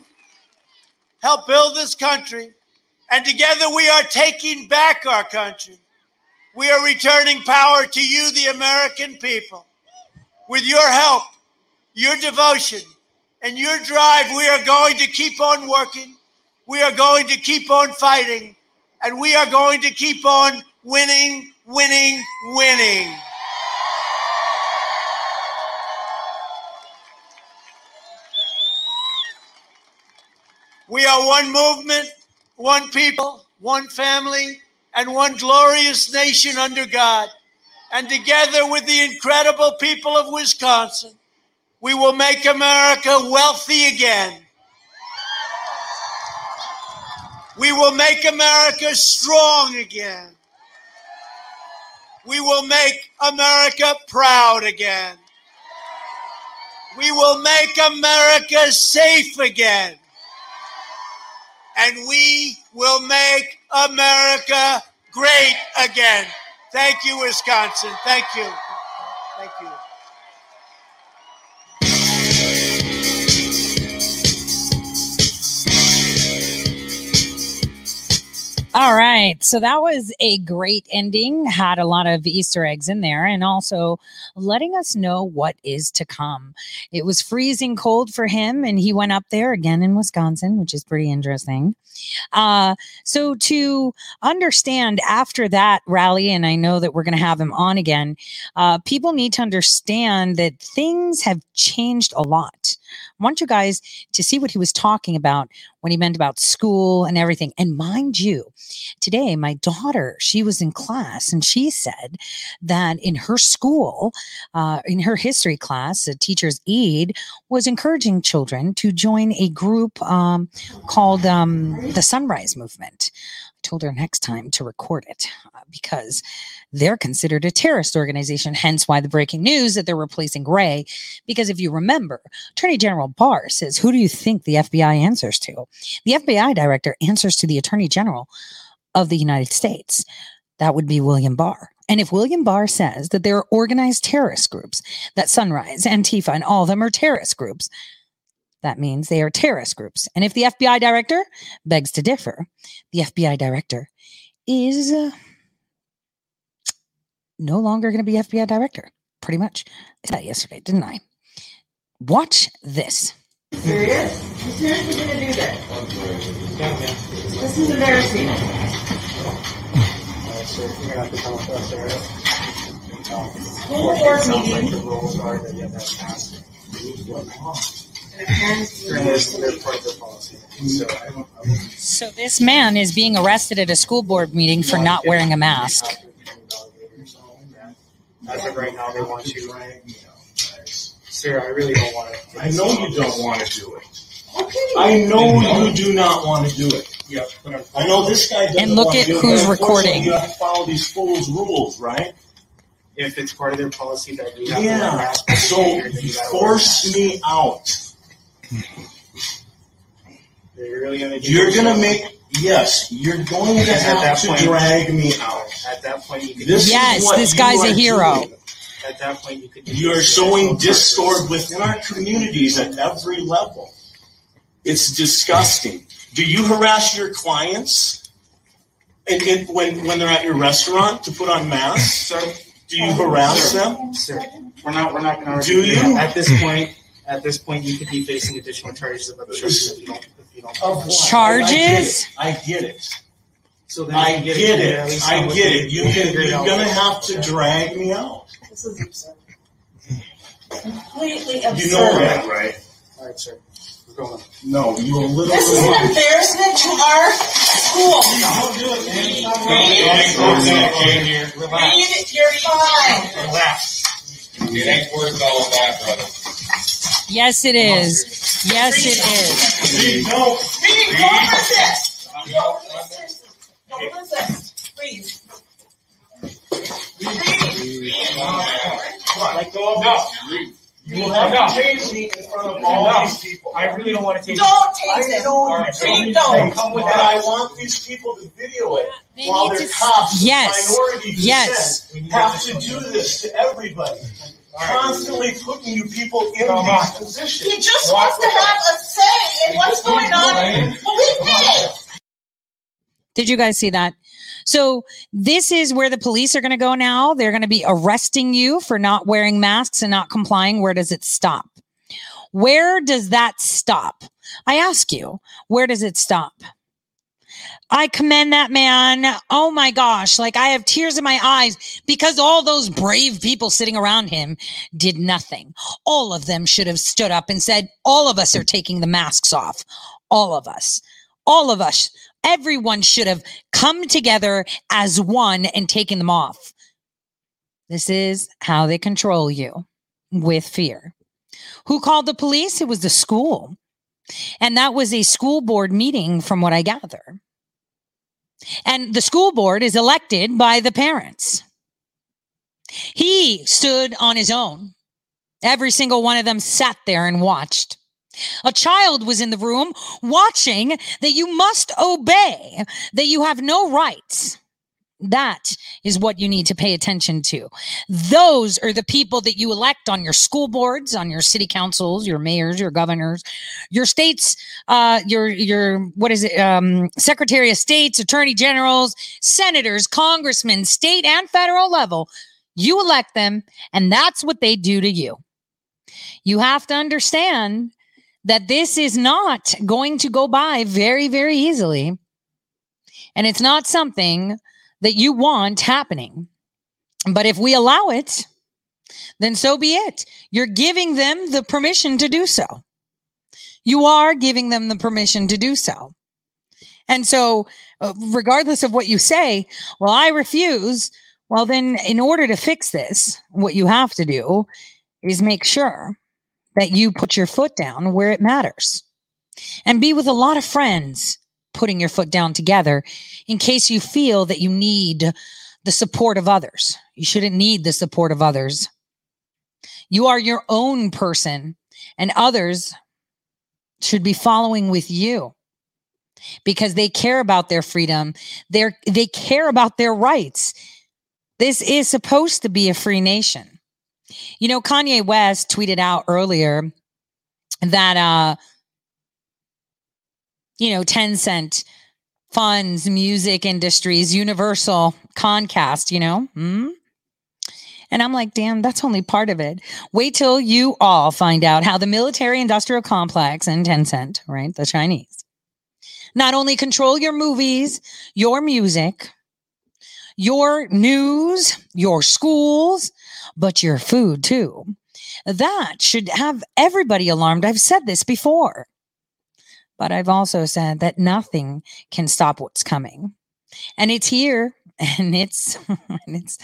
Speaker 12: help build this country, and together we are taking back our country. We are returning power to you, the American people. With your help, your devotion, and your drive, we are going to keep on working. We are going to keep on fighting. And we are going to keep on winning, winning, winning. We are one movement, one people, one family, and one glorious nation under God. And together with the incredible people of Wisconsin, we will make America wealthy again. We will make America strong again. We will make America proud again. We will make America safe again. And we will make America great again. Thank you, Wisconsin. Thank you. Thank you.
Speaker 2: All right. So that was a great ending. Had a lot of Easter eggs in there and also letting us know what is to come. It was freezing cold for him and he went up there again in Wisconsin, which is pretty interesting. Uh, so to understand after that rally, and I know that we're going to have him on again, uh, people need to understand that things have changed a lot. I want you guys to see what he was talking about when he meant about school and everything. And mind you, today my daughter, she was in class and she said that in her school, uh, in her history class, a teacher's aide was encouraging children to join a group um, called um, the Sunrise Movement. Told her next time to record it uh, because they're considered a terrorist organization. Hence, why the breaking news that they're replacing Gray. Because if you remember, Attorney General Barr says, Who do you think the FBI answers to? The FBI director answers to the Attorney General of the United States. That would be William Barr. And if William Barr says that there are organized terrorist groups, that Sunrise, Antifa, and all of them are terrorist groups, that means they are terrorist groups. And if the FBI director begs to differ, the FBI director is uh, no longer going to be FBI director. Pretty much. I said that yesterday, didn't I? Watch this.
Speaker 13: Serious? You seriously gonna do this? This is embarrassing. School board meeting.
Speaker 2: So this man is being arrested at a school board meeting for not wearing a mask.
Speaker 14: As of right now, they want you. Sir, I really don't want to.
Speaker 15: I know you don't want to do it. I know you do not want to do it.
Speaker 14: Yep. but I'm-
Speaker 15: I know this guy doesn't
Speaker 2: And look
Speaker 15: wanna
Speaker 2: at
Speaker 15: do it,
Speaker 2: who's
Speaker 15: but unfortunately,
Speaker 2: recording.
Speaker 15: You have to follow these fools' rules, right?
Speaker 14: If it's part of their policy that we have to wear
Speaker 15: Yeah.
Speaker 14: masks,
Speaker 15: So
Speaker 14: you
Speaker 15: you
Speaker 14: gotta wear
Speaker 15: force me out.
Speaker 14: You're really gonna do
Speaker 15: You're gonna make yes. You're going to
Speaker 14: At that
Speaker 15: have to
Speaker 14: point-
Speaker 15: drag me out.
Speaker 14: At that point, you could.
Speaker 15: This is
Speaker 2: Yes,
Speaker 15: what
Speaker 2: this
Speaker 15: you
Speaker 2: guy's a
Speaker 15: are
Speaker 2: hero.
Speaker 15: doing.
Speaker 14: At that point, you could.
Speaker 15: You are sowing discord within our communities at every level. It's disgusting. Do you harass your clients? And, and when, when they're at your restaurant to put on masks?
Speaker 14: Sir,
Speaker 15: Do you harass them?
Speaker 14: sir, we're not. We're not going to.
Speaker 15: Do you?
Speaker 14: At this point, at this point, you could be facing additional charges of obstruction if you don't. If you don't.
Speaker 15: Of what?
Speaker 2: Charges?
Speaker 15: I get it.
Speaker 14: So then
Speaker 15: I
Speaker 14: you
Speaker 15: get it. I get it. You can, you're
Speaker 14: out
Speaker 15: gonna have to drag me out.
Speaker 13: This is absurd. Completely absurd.
Speaker 15: You know that, right?
Speaker 14: All right, sir. We're going.
Speaker 15: No, you a little.
Speaker 13: This is an embarrassment to our school. Don't Reed, you're fine.
Speaker 14: Relax.
Speaker 16: It ain't worth all of that, brother.
Speaker 2: Yes, it is. Yes, it is.
Speaker 15: No.
Speaker 13: Don't resist. Don't resist. Don't resist. Please.
Speaker 14: Let go this.
Speaker 15: You will have to chase me in front of all these people.
Speaker 14: I really don't want to take.
Speaker 13: Don't take it.
Speaker 15: you
Speaker 13: Reed,
Speaker 15: don't.
Speaker 13: don't.
Speaker 15: But I want these people to video it
Speaker 2: They
Speaker 15: while they're
Speaker 2: to-
Speaker 15: cops.
Speaker 2: Yes.
Speaker 15: Minority
Speaker 2: Yes.
Speaker 15: have to do this to everybody. Constantly putting you people in these positions.
Speaker 13: He just wants to have a say in what's going on. Well, we pay.
Speaker 2: Did you guys see that? So this is where the police are going to go now. They're going to be arresting you for not wearing masks and not complying. Where does it stop? Where does that stop? I ask you, where does it stop? I commend that man. Oh my gosh. Like I have tears in my eyes because all those brave people sitting around him did nothing. All of them should have stood up and said, all of us are taking the masks off. All of us. All of us. Everyone should have come together as one and taken them off. This is how they control you with fear. Who called the police? It was the school. And that was a school board meeting, from what I gather. And the school board is elected by the parents. He stood on his own. Every single one of them sat there and watched. A child was in the room watching that you must obey, that you have no rights. That is what you need to pay attention to. Those are the people that you elect on your school boards, on your city councils, your mayors, your governors, your states, uh, your your what is it? Um, Secretary of States, Attorney Generals, senators, congressmen, state and federal level. You elect them, and that's what they do to you. You have to understand that this is not going to go by very, very easily. And it's not something that you want happening. But if we allow it, then so be it. You're giving them the permission to do so. you are giving them the permission to do so. And so, uh, regardless of what you say, well, I refuse. Well, then, in order to fix this, what you have to do is make sure that you put your foot down where it matters and be with a lot of friends putting your foot down together in case you feel that you need the support of others. You shouldn't need the support of others. You are your own person, and others should be following with you because they care about their freedom. They're, they care about their rights. This is supposed to be a free nation. You know, Kanye West tweeted out earlier that, uh, you know, Tencent funds music industries, Universal, Comcast, you know? Hmm? And I'm like, damn, that's only part of it. Wait till you all find out how the military industrial complex and Tencent, right, the Chinese, not only control your movies, your music, your news, your schools, but your food too. That should have everybody alarmed. I've said this before, but I've also said that nothing can stop what's coming. And it's here and it's and it's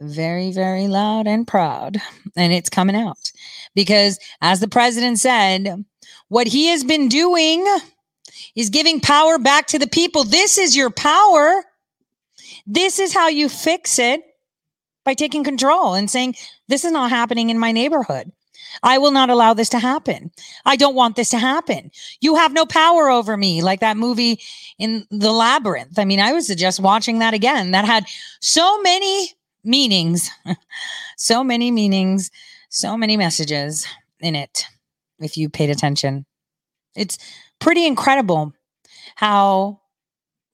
Speaker 2: very very loud and proud and it's coming out. Because as the president said what he has been doing is giving power back to the people. This is your power. This is how you fix it by taking control and saying this is not happening in my neighborhood I will not allow this to happen. I don't want this to happen. You have no power over me, like that movie in The Labyrinth. I mean, I was just watching that again. That had so many meanings, so many meanings, so many messages in it, if you paid attention. It's pretty incredible how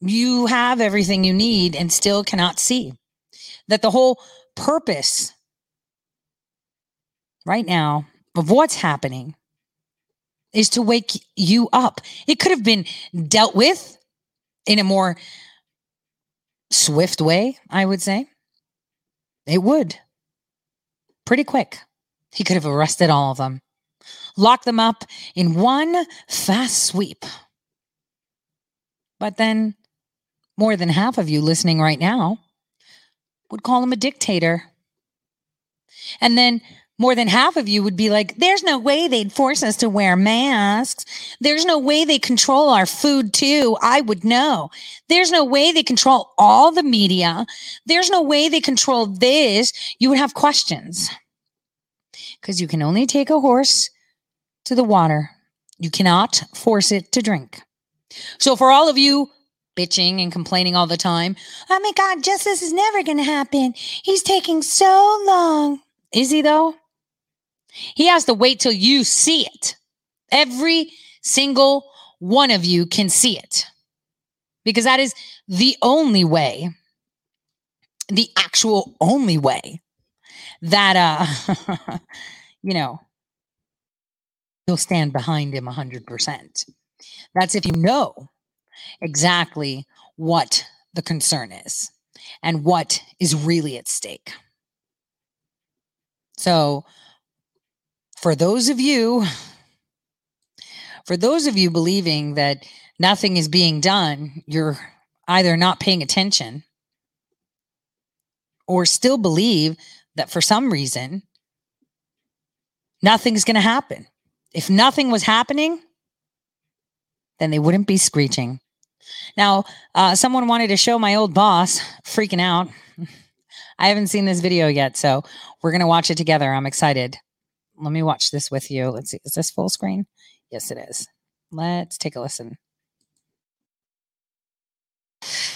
Speaker 2: you have everything you need and still cannot see that the whole purpose right now of what's happening is to wake you up. It could have been dealt with in a more swift way, I would say. It would. Pretty quick. He could have arrested all of them, locked them up in one fast sweep. But then, more than half of you listening right now would call him a dictator. And then more than half of you would be like, there's no way they'd force us to wear masks. There's no way they control our food too. I would know. There's no way they control all the media. There's no way they control this. You would have questions because you can only take a horse to the water. You cannot force it to drink. So for all of you bitching and complaining all the time, oh my God, justice is never going to happen. He's taking so long. Is he though? He has to wait till you see it. Every single one of you can see it because that is the only way, the actual only way that, uh, you know, you'll stand behind him 100%. That's if you know exactly what the concern is and what is really at stake. So, for those of you for those of you believing that nothing is being done, you're either not paying attention or still believe that for some reason nothing's going to happen. If nothing was happening, then they wouldn't be screeching. Now, uh, someone wanted to show my old boss freaking out. I haven't seen this video yet, so we're going to watch it together. I'm excited let me watch this with you. Let's see. Is this full screen? Yes, it is. Let's take a listen.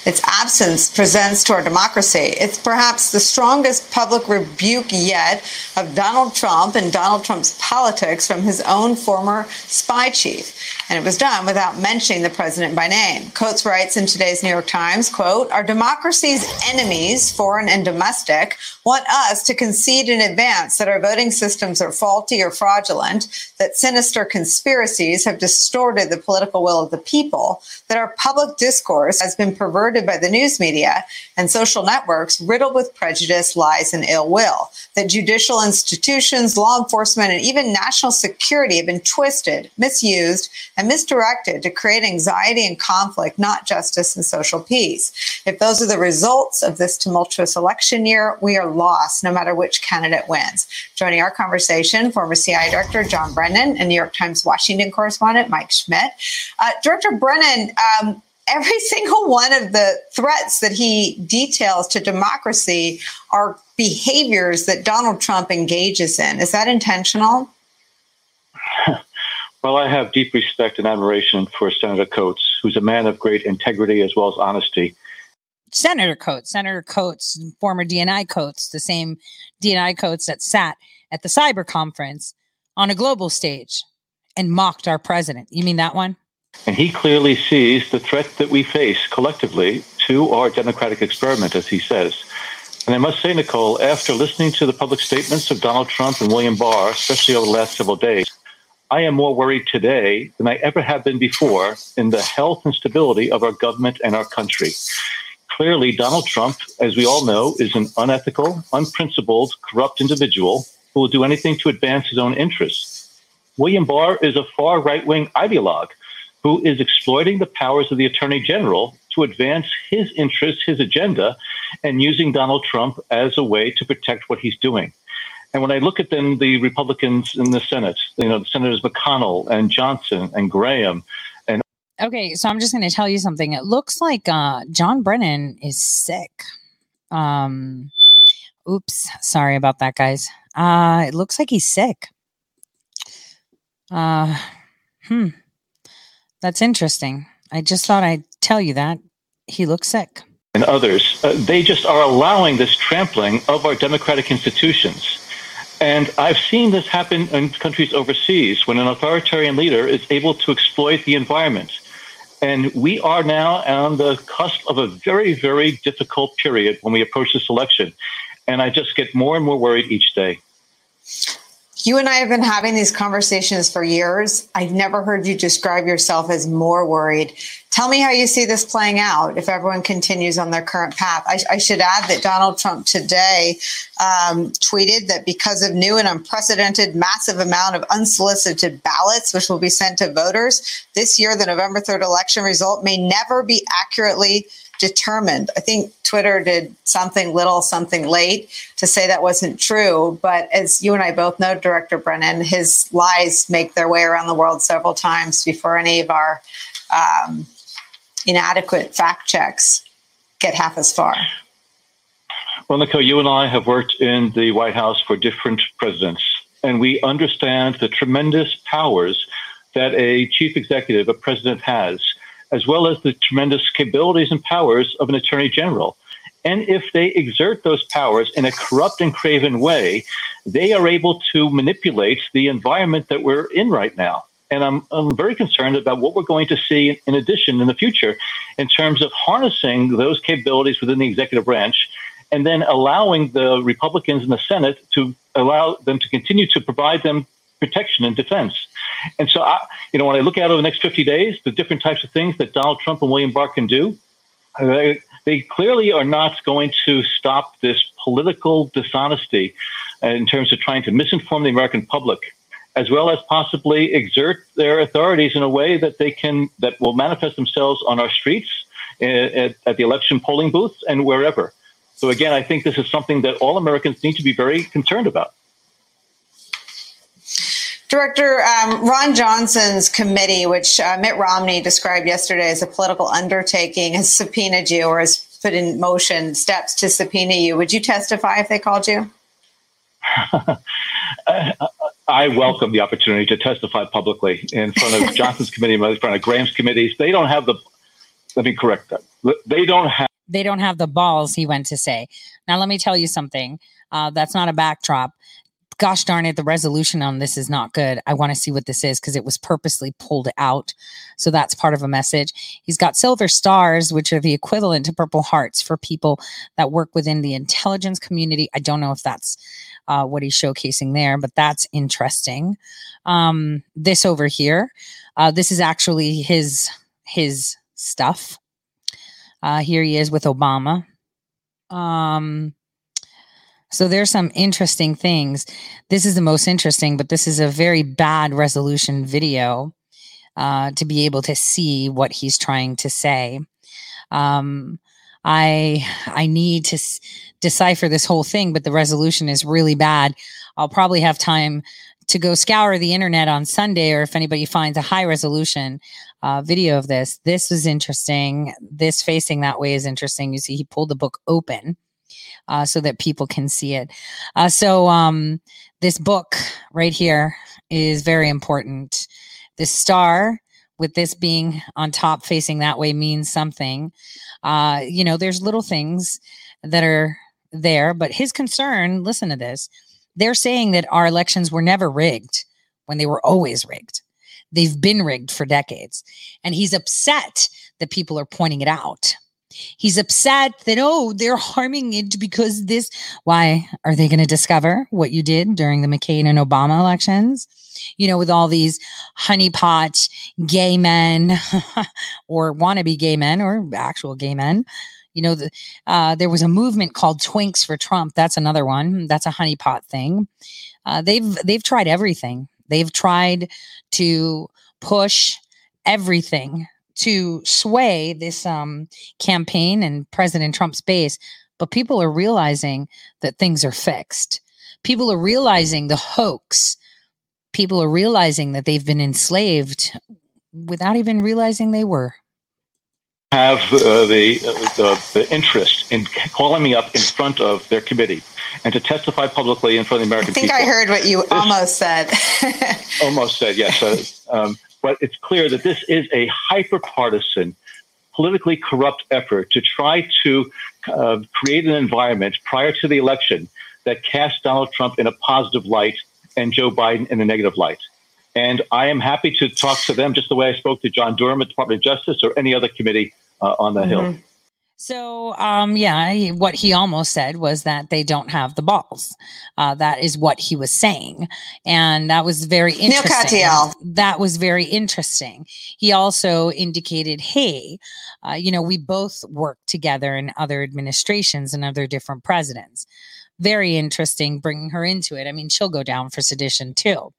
Speaker 17: Its absence presents to our democracy. It's perhaps the strongest public rebuke yet of Donald Trump and Donald Trump's politics from his own former spy chief. And it was done without mentioning the president by name. Coats writes in today's New York Times, quote, our democracy's enemies, foreign and domestic, want us to concede in advance that our voting systems are faulty or fraudulent, that sinister conspiracies have distorted the political will of the people, that our public discourse has been perverted by the news media and social networks riddled with prejudice, lies, and ill will. That judicial institutions, law enforcement, and even national security have been twisted, misused, and misdirected to create anxiety and conflict, not justice and social peace. If those are the results of this tumultuous election year, we are lost no matter which candidate wins. Joining our conversation, former CIA Director John Brennan and New York Times Washington correspondent Mike Schmidt. Uh, Director Brennan, um, every single one of the threats that he details to democracy are behaviors that Donald Trump engages in. Is that intentional?
Speaker 18: Well, I have deep respect and admiration for Senator Coats, who's a man of great integrity as well as honesty.
Speaker 2: Senator Coats, Senator Coats, former DNI Coats, the same DNI Coats that sat at the cyber conference on a global stage and mocked our president. You mean that one?
Speaker 18: And he clearly sees the threat that we face collectively to our democratic experiment, as he says. And I must say, Nicole, after listening to the public statements of Donald Trump and William Barr, especially over the last several days, I am more worried today than I ever have been before in the health and stability of our government and our country. Clearly, Donald Trump, as we all know, is an unethical, unprincipled, corrupt individual who will do anything to advance his own interests. William Barr is a far right wing ideologue who is exploiting the powers of the attorney general to advance his interests, his agenda, and using Donald Trump as a way to protect what he's doing. And when I look at then the Republicans in the Senate, you know, Senators McConnell and Johnson and Graham and
Speaker 2: Okay, so I'm just going to tell you something. It looks like uh, John Brennan is sick. Um, oops, sorry about that, guys. Uh, it looks like he's sick. Uh, hmm. That's interesting. I just thought I'd tell you that. He looks sick.
Speaker 18: and others, uh, they just are allowing this trampling of our democratic institutions. And I've seen this happen in countries overseas when an authoritarian leader is able to exploit the environment. And we are now on the cusp of a very, very difficult period when we approach this election. And I just get more and more worried each day.
Speaker 17: You and I have been having these conversations for years. I've never heard you describe yourself as more worried. Tell me how you see this playing out if everyone continues on their current path. I, I should add that Donald Trump today um, tweeted that because of new and unprecedented massive amount of unsolicited ballots, which will be sent to voters this year, the November 3rd election result may never be accurately determined. I think Twitter did something little, something late to say that wasn't true. But as you and I both know, Director Brennan, his lies make their way around the world several times before any of our um, inadequate fact checks get half as far.
Speaker 18: Well, Nicole, you and I have worked in the White House for different presidents, and we understand the tremendous powers that a chief executive, a president has, as well as the tremendous capabilities and powers of an attorney general. And if they exert those powers in a corrupt and craven way, they are able to manipulate the environment that we're in right now. And I'm, I'm very concerned about what we're going to see in addition in the future in terms of harnessing those capabilities within the executive branch and then allowing the Republicans in the Senate to allow them to continue to provide them protection and defense. And so, I, you know, when I look out over the next 50 days, the different types of things that Donald Trump and William Barr can do, they, they clearly are not going to stop this political dishonesty in terms of trying to misinform the American public, as well as possibly exert their authorities in a way that they can that will manifest themselves on our streets, eh, at, at the election polling booths, and wherever. So again, I think this is something that all Americans need to be very concerned about.
Speaker 17: Director um, Ron Johnson's committee, which uh, Mitt Romney described yesterday as a political undertaking, has subpoenaed you or has put in motion steps to subpoena you. Would you testify if they called you?
Speaker 18: I welcome the opportunity to testify publicly in front of Johnson's committee, in front of Graham's committees. They don't have the. Let me correct that. They don't have.
Speaker 2: They don't have the balls, he went to say. Now, let me tell you something. Uh, that's not a backdrop. Gosh darn it, the resolution on this is not good. I want to see what this is because it was purposely pulled out. So that's part of a message. He's got silver stars, which are the equivalent to purple hearts for people that work within the intelligence community. I don't know if that's uh, what he's showcasing there, but that's interesting. Um, this over here, uh, this is actually his his stuff. Uh, here he is with Obama. Um, so there's some interesting things. This is the most interesting, but this is a very bad resolution video uh, to be able to see what he's trying to say. Um, I I need to s- decipher this whole thing, but the resolution is really bad. I'll probably have time to go scour the internet on Sunday, or if anybody finds a high resolution uh, video of this. This is interesting. This facing that way is interesting. You see, he pulled the book open uh, so that people can see it. Uh, so um, this book right here is very important. The star with this being on top facing that way means something. Uh, you know, there's little things that are there, but his concern, listen to this, they're saying that our elections were never rigged when they were always rigged. They've been rigged for decades. And he's upset that people are pointing it out. He's upset that, oh, they're harming it because this. Why are they going to discover what you did during the McCain and Obama elections? You know, with all these honeypot gay men or wannabe gay men or actual gay men. You know, the, uh, there was a movement called Twinks for Trump. That's another one. That's a honeypot thing. Uh, they've they've tried everything. They've tried to push everything to sway this um, campaign and President Trump's base, but people are realizing that things are fixed. People are realizing the hoax. People are realizing that they've been enslaved without even realizing they were.
Speaker 18: have uh, the, uh, the the interest in calling me up in front of their committee and to testify publicly in front of the
Speaker 17: I
Speaker 18: American
Speaker 17: think
Speaker 18: people.
Speaker 17: I heard what you almost said.
Speaker 18: almost said yes. Uh, um, but it's clear that this is a hyper partisan, politically corrupt effort to try to uh, create an environment prior to the election that casts Donald Trump in a positive light and Joe Biden in a negative light. And I am happy to talk to them just the way I spoke to John Durham at the Department of Justice or any other committee uh, on the Hill.
Speaker 2: So, um, yeah, he- what he almost said was that they don't have the balls. Uh, that is what he was saying, and that was very
Speaker 17: Neal
Speaker 2: interesting.
Speaker 17: Katyal.
Speaker 2: That was very interesting. He also indicated, "Hey, uh, you know, we both worked together in other administrations and other different presidents." Very interesting, bringing her into it. I mean, she'll go down for sedition too.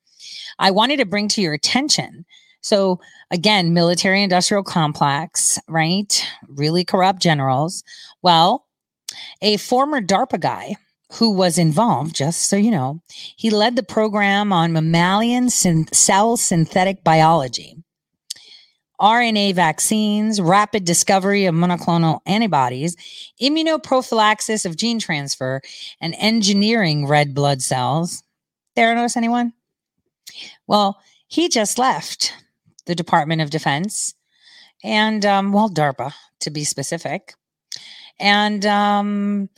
Speaker 2: I wanted to bring to your attention. So again, military industrial complex, right? Really corrupt generals. Well, a former DARPA guy who was involved, just so you know, he led the program on mammalian cell synthetic biology, RNA vaccines, rapid discovery of monoclonal antibodies, immunoprophylaxis of gene transfer, and engineering red blood cells. Theranos, anyone? Well, he just left the Department of Defense and, um, well, DARPA to be specific. And um,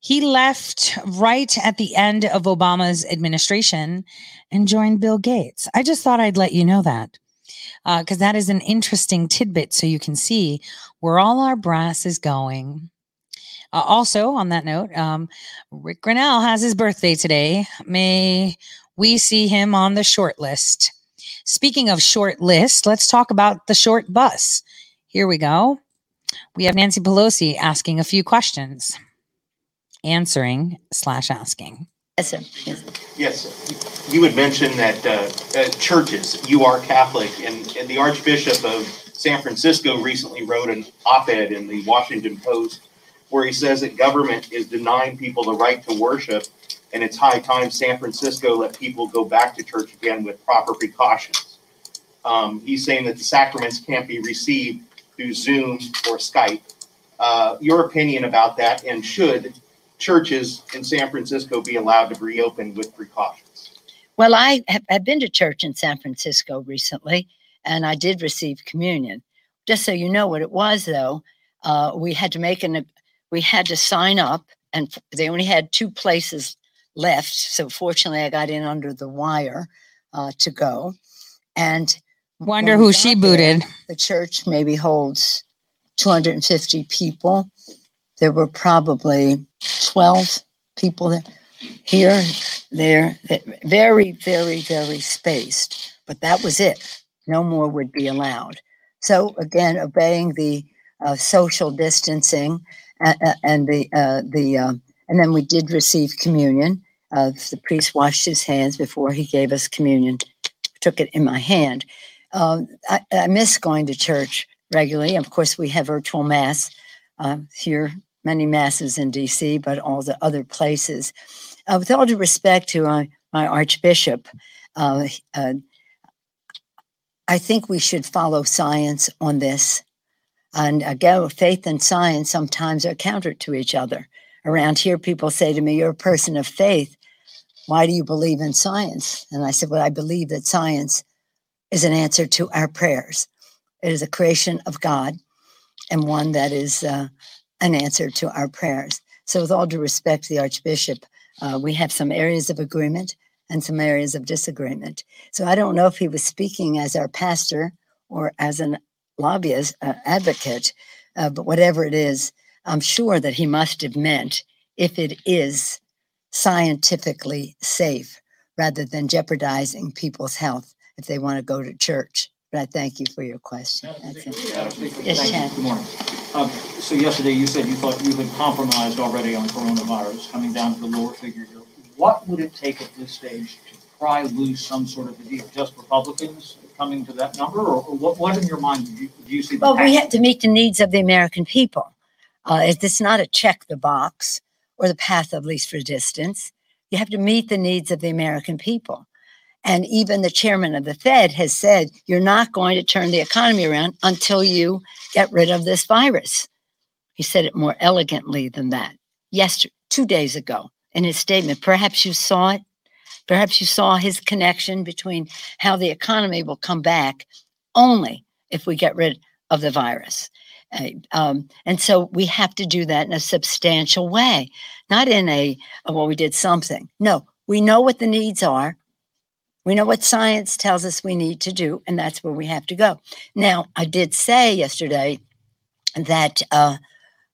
Speaker 2: he left right at the end of Obama's administration and joined Bill Gates. I just thought I'd let you know that because that is an interesting tidbit so you can see where all our brass is going. Uh, also, on that note, um, Rick Grinnell has his birthday today. May we see him on the short list. Speaking of short list, let's talk about the short bus. Here we go. We have Nancy Pelosi asking a few questions, answering slash asking.
Speaker 19: Yes, sir. Yes, you had mentioned that uh, uh, churches, you are Catholic, and, and the Archbishop of San Francisco recently wrote an op-ed in the Washington Post where he says that government is denying people the right to worship, and it's high time San Francisco let people go back to church again with proper precautions. Um, he's saying that the sacraments can't be received through Zoom or Skype. Uh, your opinion about that, and should churches in San Francisco be allowed to reopen with precautions?
Speaker 20: Well, I have been to church in San Francisco recently, and I did receive communion. Just so you know what it was, though, uh, we had to make an we had to sign up, and they only had two places left. So fortunately, I got in under the wire uh, to go. And
Speaker 2: Wonder who she
Speaker 20: got there,
Speaker 2: booted.
Speaker 20: The church maybe holds 250 people. There were probably 12 people there. Here, there, very, very, very spaced. But that was it. No more would be allowed. So again, obeying the uh, social distancing, uh, and the uh, the uh, and then we did receive communion. Uh, the priest washed his hands before he gave us communion. Took it in my hand. Um, I, I miss going to church regularly. Of course, we have virtual mass uh, here, many masses in D.C., but all the other places. Uh, with all due respect to my, my Archbishop, uh, uh, I think we should follow science on this. And again, faith and science sometimes are counter to each other. Around here, people say to me, You're a person of faith. Why do you believe in science? And I said, Well, I believe that science is an answer to our prayers. It is a creation of God and one that is uh, an answer to our prayers. So, with all due respect to the Archbishop, uh, we have some areas of agreement and some areas of disagreement. So, I don't know if he was speaking as our pastor or as an lobbyist uh, advocate, uh, but whatever it is, I'm sure that he must have meant if it is scientifically safe rather than jeopardizing people's health if they want to go to church. But I thank you for your question. That's it. Yes. Chad.
Speaker 21: Good morning. Um, So yesterday you said you thought you had compromised already on coronavirus, coming down to the lower figure here. What would it take at this stage to pry loose some sort of a deal? Just Republicans coming to that number, or or what, what in your mind do you, do you see? the
Speaker 20: Well, we have to meet the needs of the American people. Uh, it- it's not a check the box or the path of least resistance. You have to meet the needs of the American people. And even the chairman of the Fed has said, you're not going to turn the economy around until you get rid of this virus. He said it more elegantly than that. Yesterday, two days ago, in his statement, perhaps you saw it. Perhaps you saw his connection between how the economy will come back only if we get rid of the virus. Um, and so we have to do that in a substantial way, not in a, oh, well, we did something. No, we know what the needs are. We know what science tells us we need to do, and that's where we have to go. Now, I did say yesterday that uh,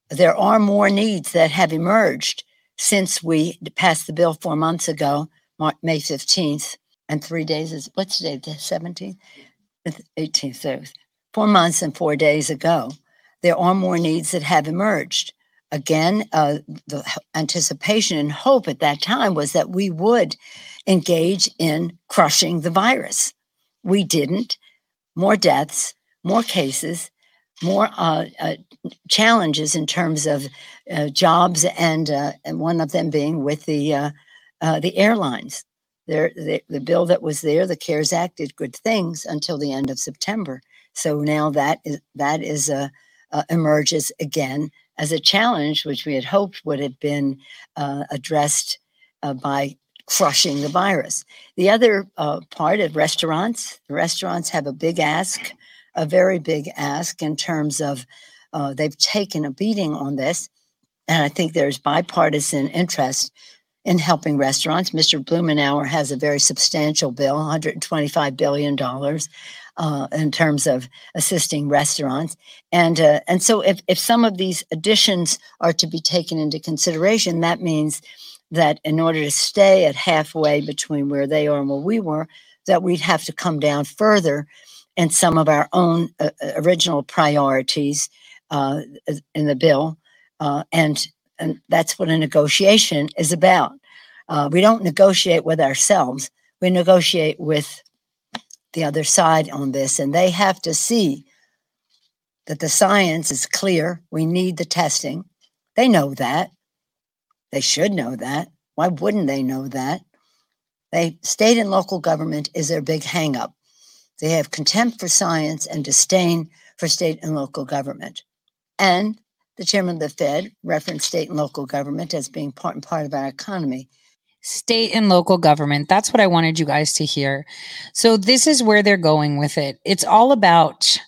Speaker 20: there are more needs that have emerged since we passed the bill four months ago, May 15th, and three days is what's today, the 17th? 18th, so four months and four days ago, there are more needs that have emerged. Again, uh, the anticipation and hope at that time was that we would engage in crushing the virus. We didn't. More deaths, more cases, more uh, uh, challenges in terms of uh, jobs, and uh, and one of them being with the uh, uh, the airlines. There, the, the bill that was there, the CARES Act, did good things until the end of September. So now that is that is a uh, emerges again as a challenge, which we had hoped would have been uh, addressed uh, by crushing the virus. The other uh, part of restaurants, restaurants have a big ask, a very big ask in terms of uh, they've taken a beating on this. And I think there's bipartisan interest in helping restaurants. Mr. Blumenauer has a very substantial bill, $125 billion. Uh, in terms of assisting restaurants, and uh, and so if if some of these additions are to be taken into consideration, that means that in order to stay at halfway between where they are and where we were, that we'd have to come down further in some of our own uh, uh, original priorities uh, in the bill, uh, and and that's what a negotiation is about. Uh, we don't negotiate with ourselves; we negotiate with the other side on this, and they have to see that the science is clear. We need the testing. They know that. They should know that. Why wouldn't they know that? They state and local government is their big hangup. They have contempt for science and disdain for state and local government. And the chairman of the Fed referenced state and local government as being part and part of our economy.
Speaker 2: State and local government. That's what I wanted you guys to hear. So this is where they're going with it. It's all about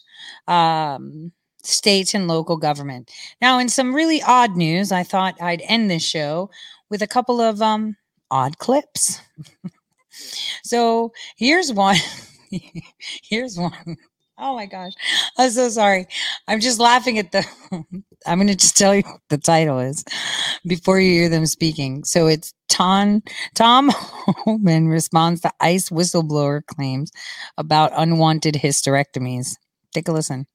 Speaker 2: um, state and local government. Now, in some really odd news, I thought I'd end this show with a couple of um, odd clips. so here's one. here's one. Oh my gosh. I'm so sorry. I'm just laughing at the I'm going to just tell you what the title is before you hear them speaking. So it's Tom Tom Homan responds to ICE whistleblower claims about unwanted hysterectomies. Take a listen.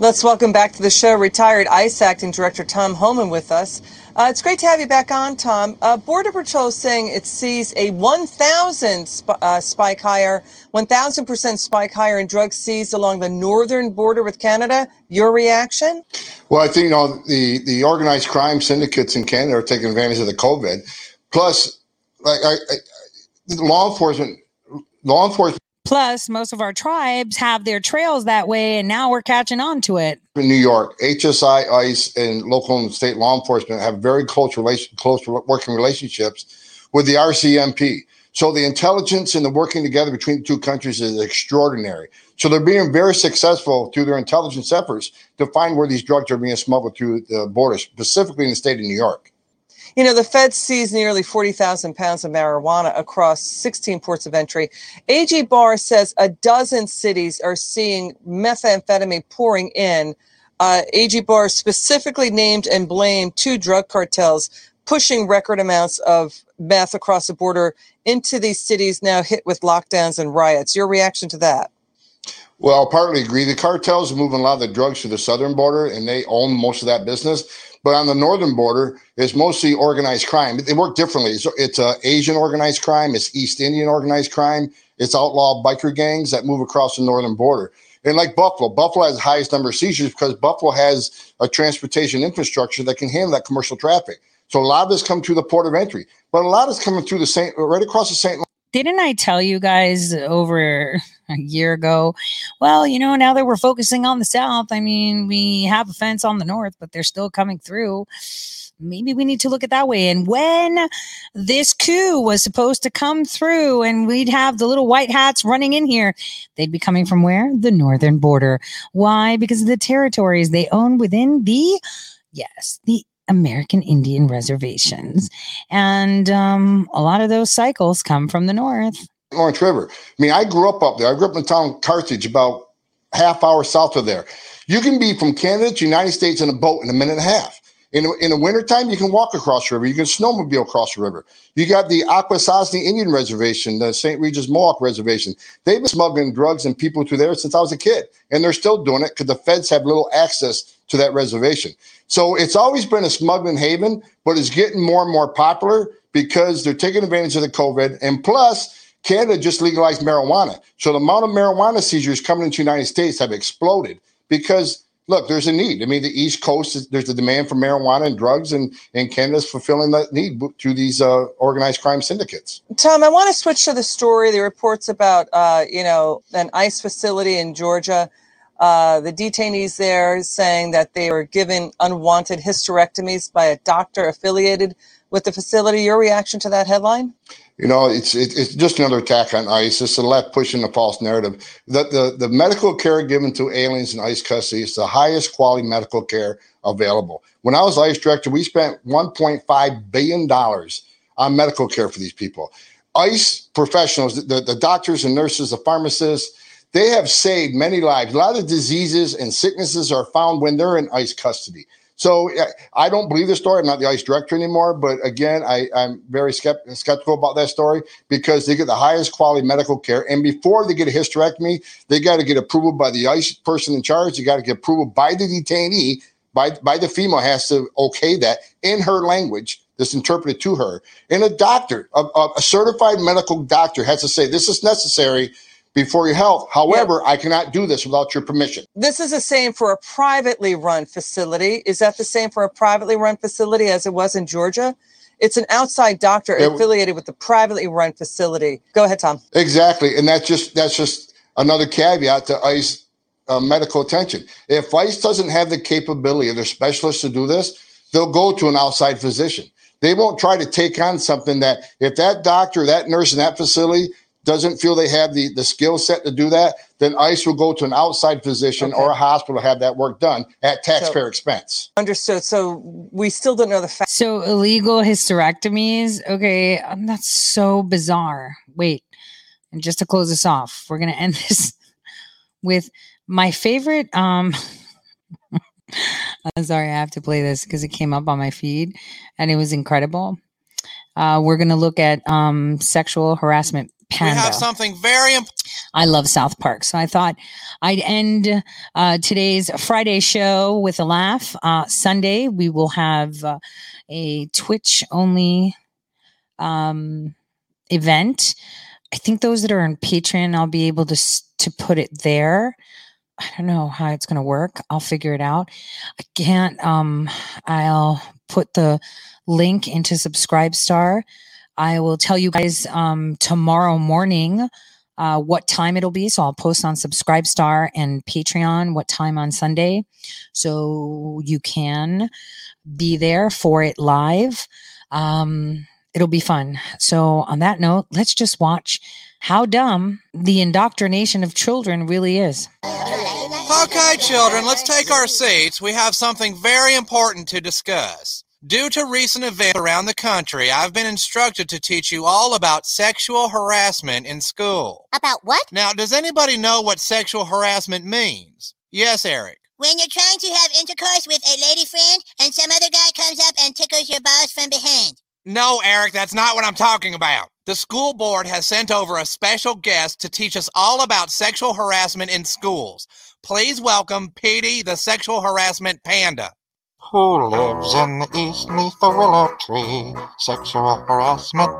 Speaker 22: Let's welcome back to the show retired ICE acting director Tom Homan with us. Uh, it's great to have you back on, Tom. Uh, Border Patrol is saying it sees a 1,000 sp- uh, spike higher, 1,000% spike higher in drugs seized along the northern border with Canada. Your reaction?
Speaker 23: Well, I think you know the the organized crime syndicates in Canada are taking advantage of the COVID. Plus, like I, I, law enforcement, law enforcement
Speaker 2: Plus, most of our tribes have their trails that way, and now we're catching on to it.
Speaker 23: in New York, HSI, ICE, and local and state law enforcement have very close relation, close working relationships with the RCMP. So the intelligence and the working together between the two countries is extraordinary. So they're being very successful through their intelligence efforts to find where these drugs are being smuggled through the border, specifically in the state of New York.
Speaker 22: You know, the Fed seized nearly 40,000 pounds of marijuana across 16 ports of entry. AG Barr says a dozen cities are seeing methamphetamine pouring in. Uh, AG Barr specifically named and blamed two drug cartels pushing record amounts of meth across the border into these cities now hit with lockdowns and riots. Your reaction to that?
Speaker 23: Well, I'll partly agree. The cartels are moving a lot of the drugs to the southern border, and they own most of that business. But on the northern border, it's mostly organized crime. They work differently. It's, it's uh, Asian organized crime. It's East Indian organized crime. It's outlaw biker gangs that move across the northern border. And like Buffalo, Buffalo has the highest number of seizures because Buffalo has a transportation infrastructure that can handle that commercial traffic. So a lot of this come through the port of entry, but a lot is coming through the Saint, right across the St.
Speaker 2: Didn't I tell you guys over a year ago? Well, you know, now that we're focusing on the South, I mean, we have a fence on the North, but they're still coming through. Maybe we need to look at that way. And when this coup was supposed to come through and we'd have the little white hats running in here, they'd be coming from where? The northern border. Why? Because of the territories they own within the, yes, the American Indian reservations. And um, a lot of those cycles come from the north.
Speaker 23: Lawrence River. I mean, I grew up up there. I grew up in the town Carthage, about half hour south of there. You can be from Canada to United States in a boat in a minute and a half. In, in the wintertime, you can walk across the river. You can snowmobile across the river. You got the Akwesasne Indian Reservation, the St. Regis Mohawk Reservation. They've been smuggling drugs and people through there since I was a kid. And they're still doing it because the feds have little access to that reservation. So it's always been a smuggling haven, but it's getting more and more popular because they're taking advantage of the COVID. And plus, Canada just legalized marijuana. So the amount of marijuana seizures coming into the United States have exploded because look, there's a need. I mean, the East Coast, there's a demand for marijuana and drugs, and, and Canada's fulfilling that need through these uh, organized crime syndicates.
Speaker 22: Tom, I want to switch to the story. The reports about, uh, you know, an ICE facility in Georgia. Uh, the detainees there saying that they were given unwanted hysterectomies by a doctor affiliated with the facility. Your reaction to that headline?
Speaker 23: You know, it's it, it's just another attack on ICE. It's the left pushing the false narrative. The, the the medical care given to aliens in ICE custody is the highest quality medical care available. When I was ICE director, we spent 1.5 billion dollars on medical care for these people. ICE professionals, the, the doctors and nurses, the pharmacists, they have saved many lives. A lot of diseases and sicknesses are found when they're in ICE custody. So I don't believe the story. I'm not the ICE director anymore, but again, I, I'm very skept- skeptical about that story because they get the highest quality medical care, and before they get a hysterectomy, they got to get approval by the ICE person in charge. You got to get approval by the detainee. By by the female has to okay that in her language. This interpreted to her, and a doctor, a- a certified medical doctor, has to say this is necessary before your health. However, I cannot do this without your permission.
Speaker 22: This is the same for a privately run facility. Is that the same for a privately run facility as it was in Georgia? It's an outside doctor
Speaker 23: It-
Speaker 22: affiliated with the privately run facility. Go ahead, Tom.
Speaker 23: Exactly, and that's just that's just another caveat to ICE uh, medical attention. If ICE doesn't have the capability of their specialists to do this, they'll go to an outside physician. They won't try to take on something that if that doctor, that nurse in that facility doesn't feel they have the, the skill set to do that, then ICE will go to an outside physician or a hospital to have that work done at taxpayer expense.
Speaker 22: Understood. So we still don't know the fact.
Speaker 2: So illegal hysterectomies. Okay, um, that's so bizarre. Wait, and just to close this off, we're gonna end this with my favorite. Um, I'm sorry, I have to play this because it came up on my feed, and it was incredible. Uh, we're gonna look at um, sexual harassment.
Speaker 24: We have something very important.
Speaker 2: I love South Park. So I thought I'd end uh, today's Friday show with a laugh. Uh, Sunday, we will have uh, a Twitch only um, event. I think those that are on Patreon, I'll be able to to put it there. I don't know how it's going to work. I'll figure it out. I can't. Um, I'll put the link into Subscribestar. I will tell you guys um, tomorrow morning uh, what time it'll be. So I'll post on Subscribestar and Patreon what time on Sunday, so you can be there for it live. Um, it'll be fun. So on that note, let's just watch how dumb the indoctrination of children really is.
Speaker 25: Okay, children, let's take our seats. We have something very important to discuss. Due to recent events around the country, I've been instructed to teach you all about sexual harassment in school.
Speaker 26: About what?
Speaker 25: Now, does anybody know what sexual harassment means? Yes, Eric.
Speaker 26: When you're trying to have intercourse with a lady friend and some other guy comes up and tickles your balls from behind.
Speaker 25: No, Eric, that's not what I'm talking about. The school board has sent over a special guest to teach us all about sexual harassment in schools. Please welcome Petey, the sexual harassment panda.
Speaker 24: Who lives in the east neath the willow tree? Sexual harassment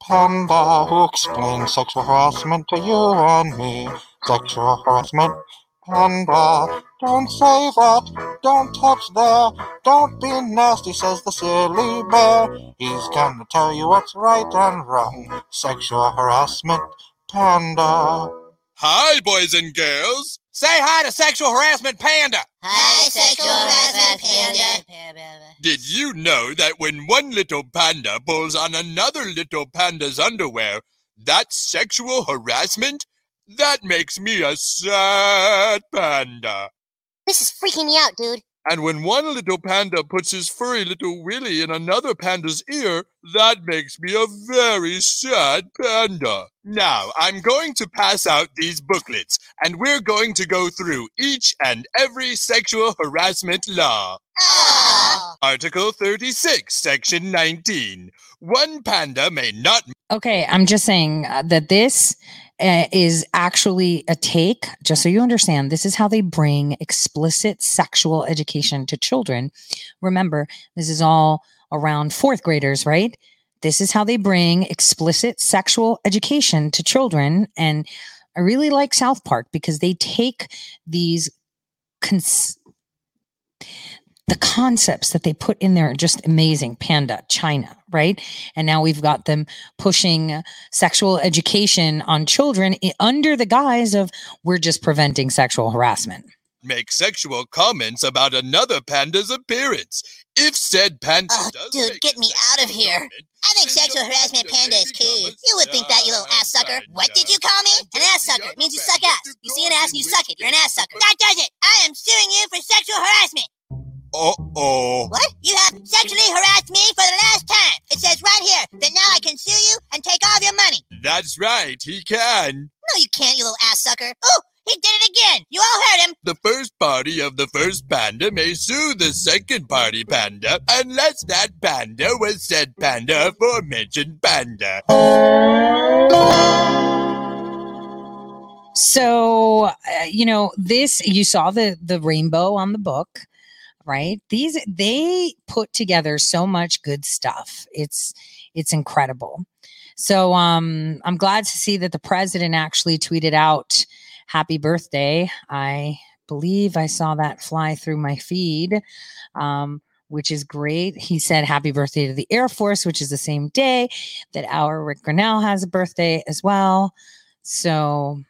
Speaker 24: panda who explains sexual harassment to you and me. Sexual harassment panda. Don't say that, don't touch there, don't be nasty, says the silly bear. He's gonna tell you what's right and wrong. Sexual harassment panda.
Speaker 25: Hi, boys and girls. Say hi to sexual harassment panda.
Speaker 26: Hi, sexual harassment panda.
Speaker 25: Did you know that when one little panda pulls on another little panda's underwear, that's sexual harassment? That makes me a sad panda.
Speaker 26: This is freaking me out, dude.
Speaker 25: And when one little panda puts his furry little willy in another panda's ear, that makes me a very sad panda. Now, I'm going to pass out these booklets, and we're going to go through each and every sexual harassment law. Article 36, Section 19. One panda may not
Speaker 2: Okay, I'm just saying uh, that this uh, is actually a take, just so you understand. This is how they bring explicit sexual education to children. Remember, this is all around fourth graders, right? This is how they bring explicit sexual education to children. And I really like South Park because they take these cons- the concepts that they put in there are just amazing. Panda, China, right? And now we've got them pushing sexual education on children under the guise of we're just preventing sexual harassment.
Speaker 25: make sexual comments about another panda's appearance. If said panda does
Speaker 26: Dude, get me out of here. I think sexual harassment panda is cool. You would think that, you little ass sucker. What did you call me? An ass sucker. It means you suck ass. You see an ass and you suck it. You're an ass sucker. That does it. I am suing you for sexual harassment.
Speaker 25: Uh-oh.
Speaker 26: What? You have sexually harassed me for the last time. It says right here that now I can sue you and take all of your money.
Speaker 25: That's right, he can.
Speaker 26: No, you can't, you little ass sucker. Oh, he did it again. You all heard him.
Speaker 25: The first party of the first panda may sue the second party panda unless that panda was said panda aforementioned panda.
Speaker 2: So, uh, you know, this you saw the the rainbow on the book, right? These they put together so much good stuff. It's it's incredible. So, um I'm glad to see that the president actually tweeted out happy birthday. I believe I saw that fly through my feed. Um which is great. He said happy birthday to the Air Force, which is the same day that our Rick Grinnell has a birthday as well. So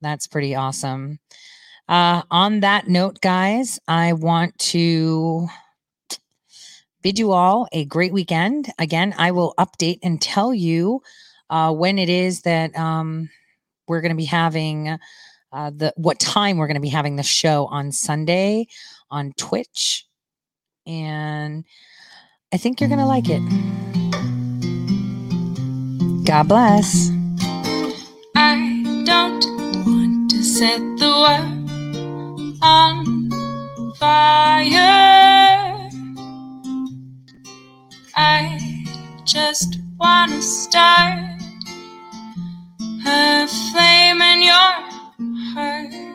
Speaker 2: that's pretty awesome. Uh, on that note, guys, I want to bid you all a great weekend. Again, I will update and tell you uh, when it is that um, we're going to be having uh, the what time we're going to be having the show on Sunday on Twitch, and I think you're going to like it. God bless.
Speaker 27: I don't want to set the world on fire. I just wanna start a flame in your heart.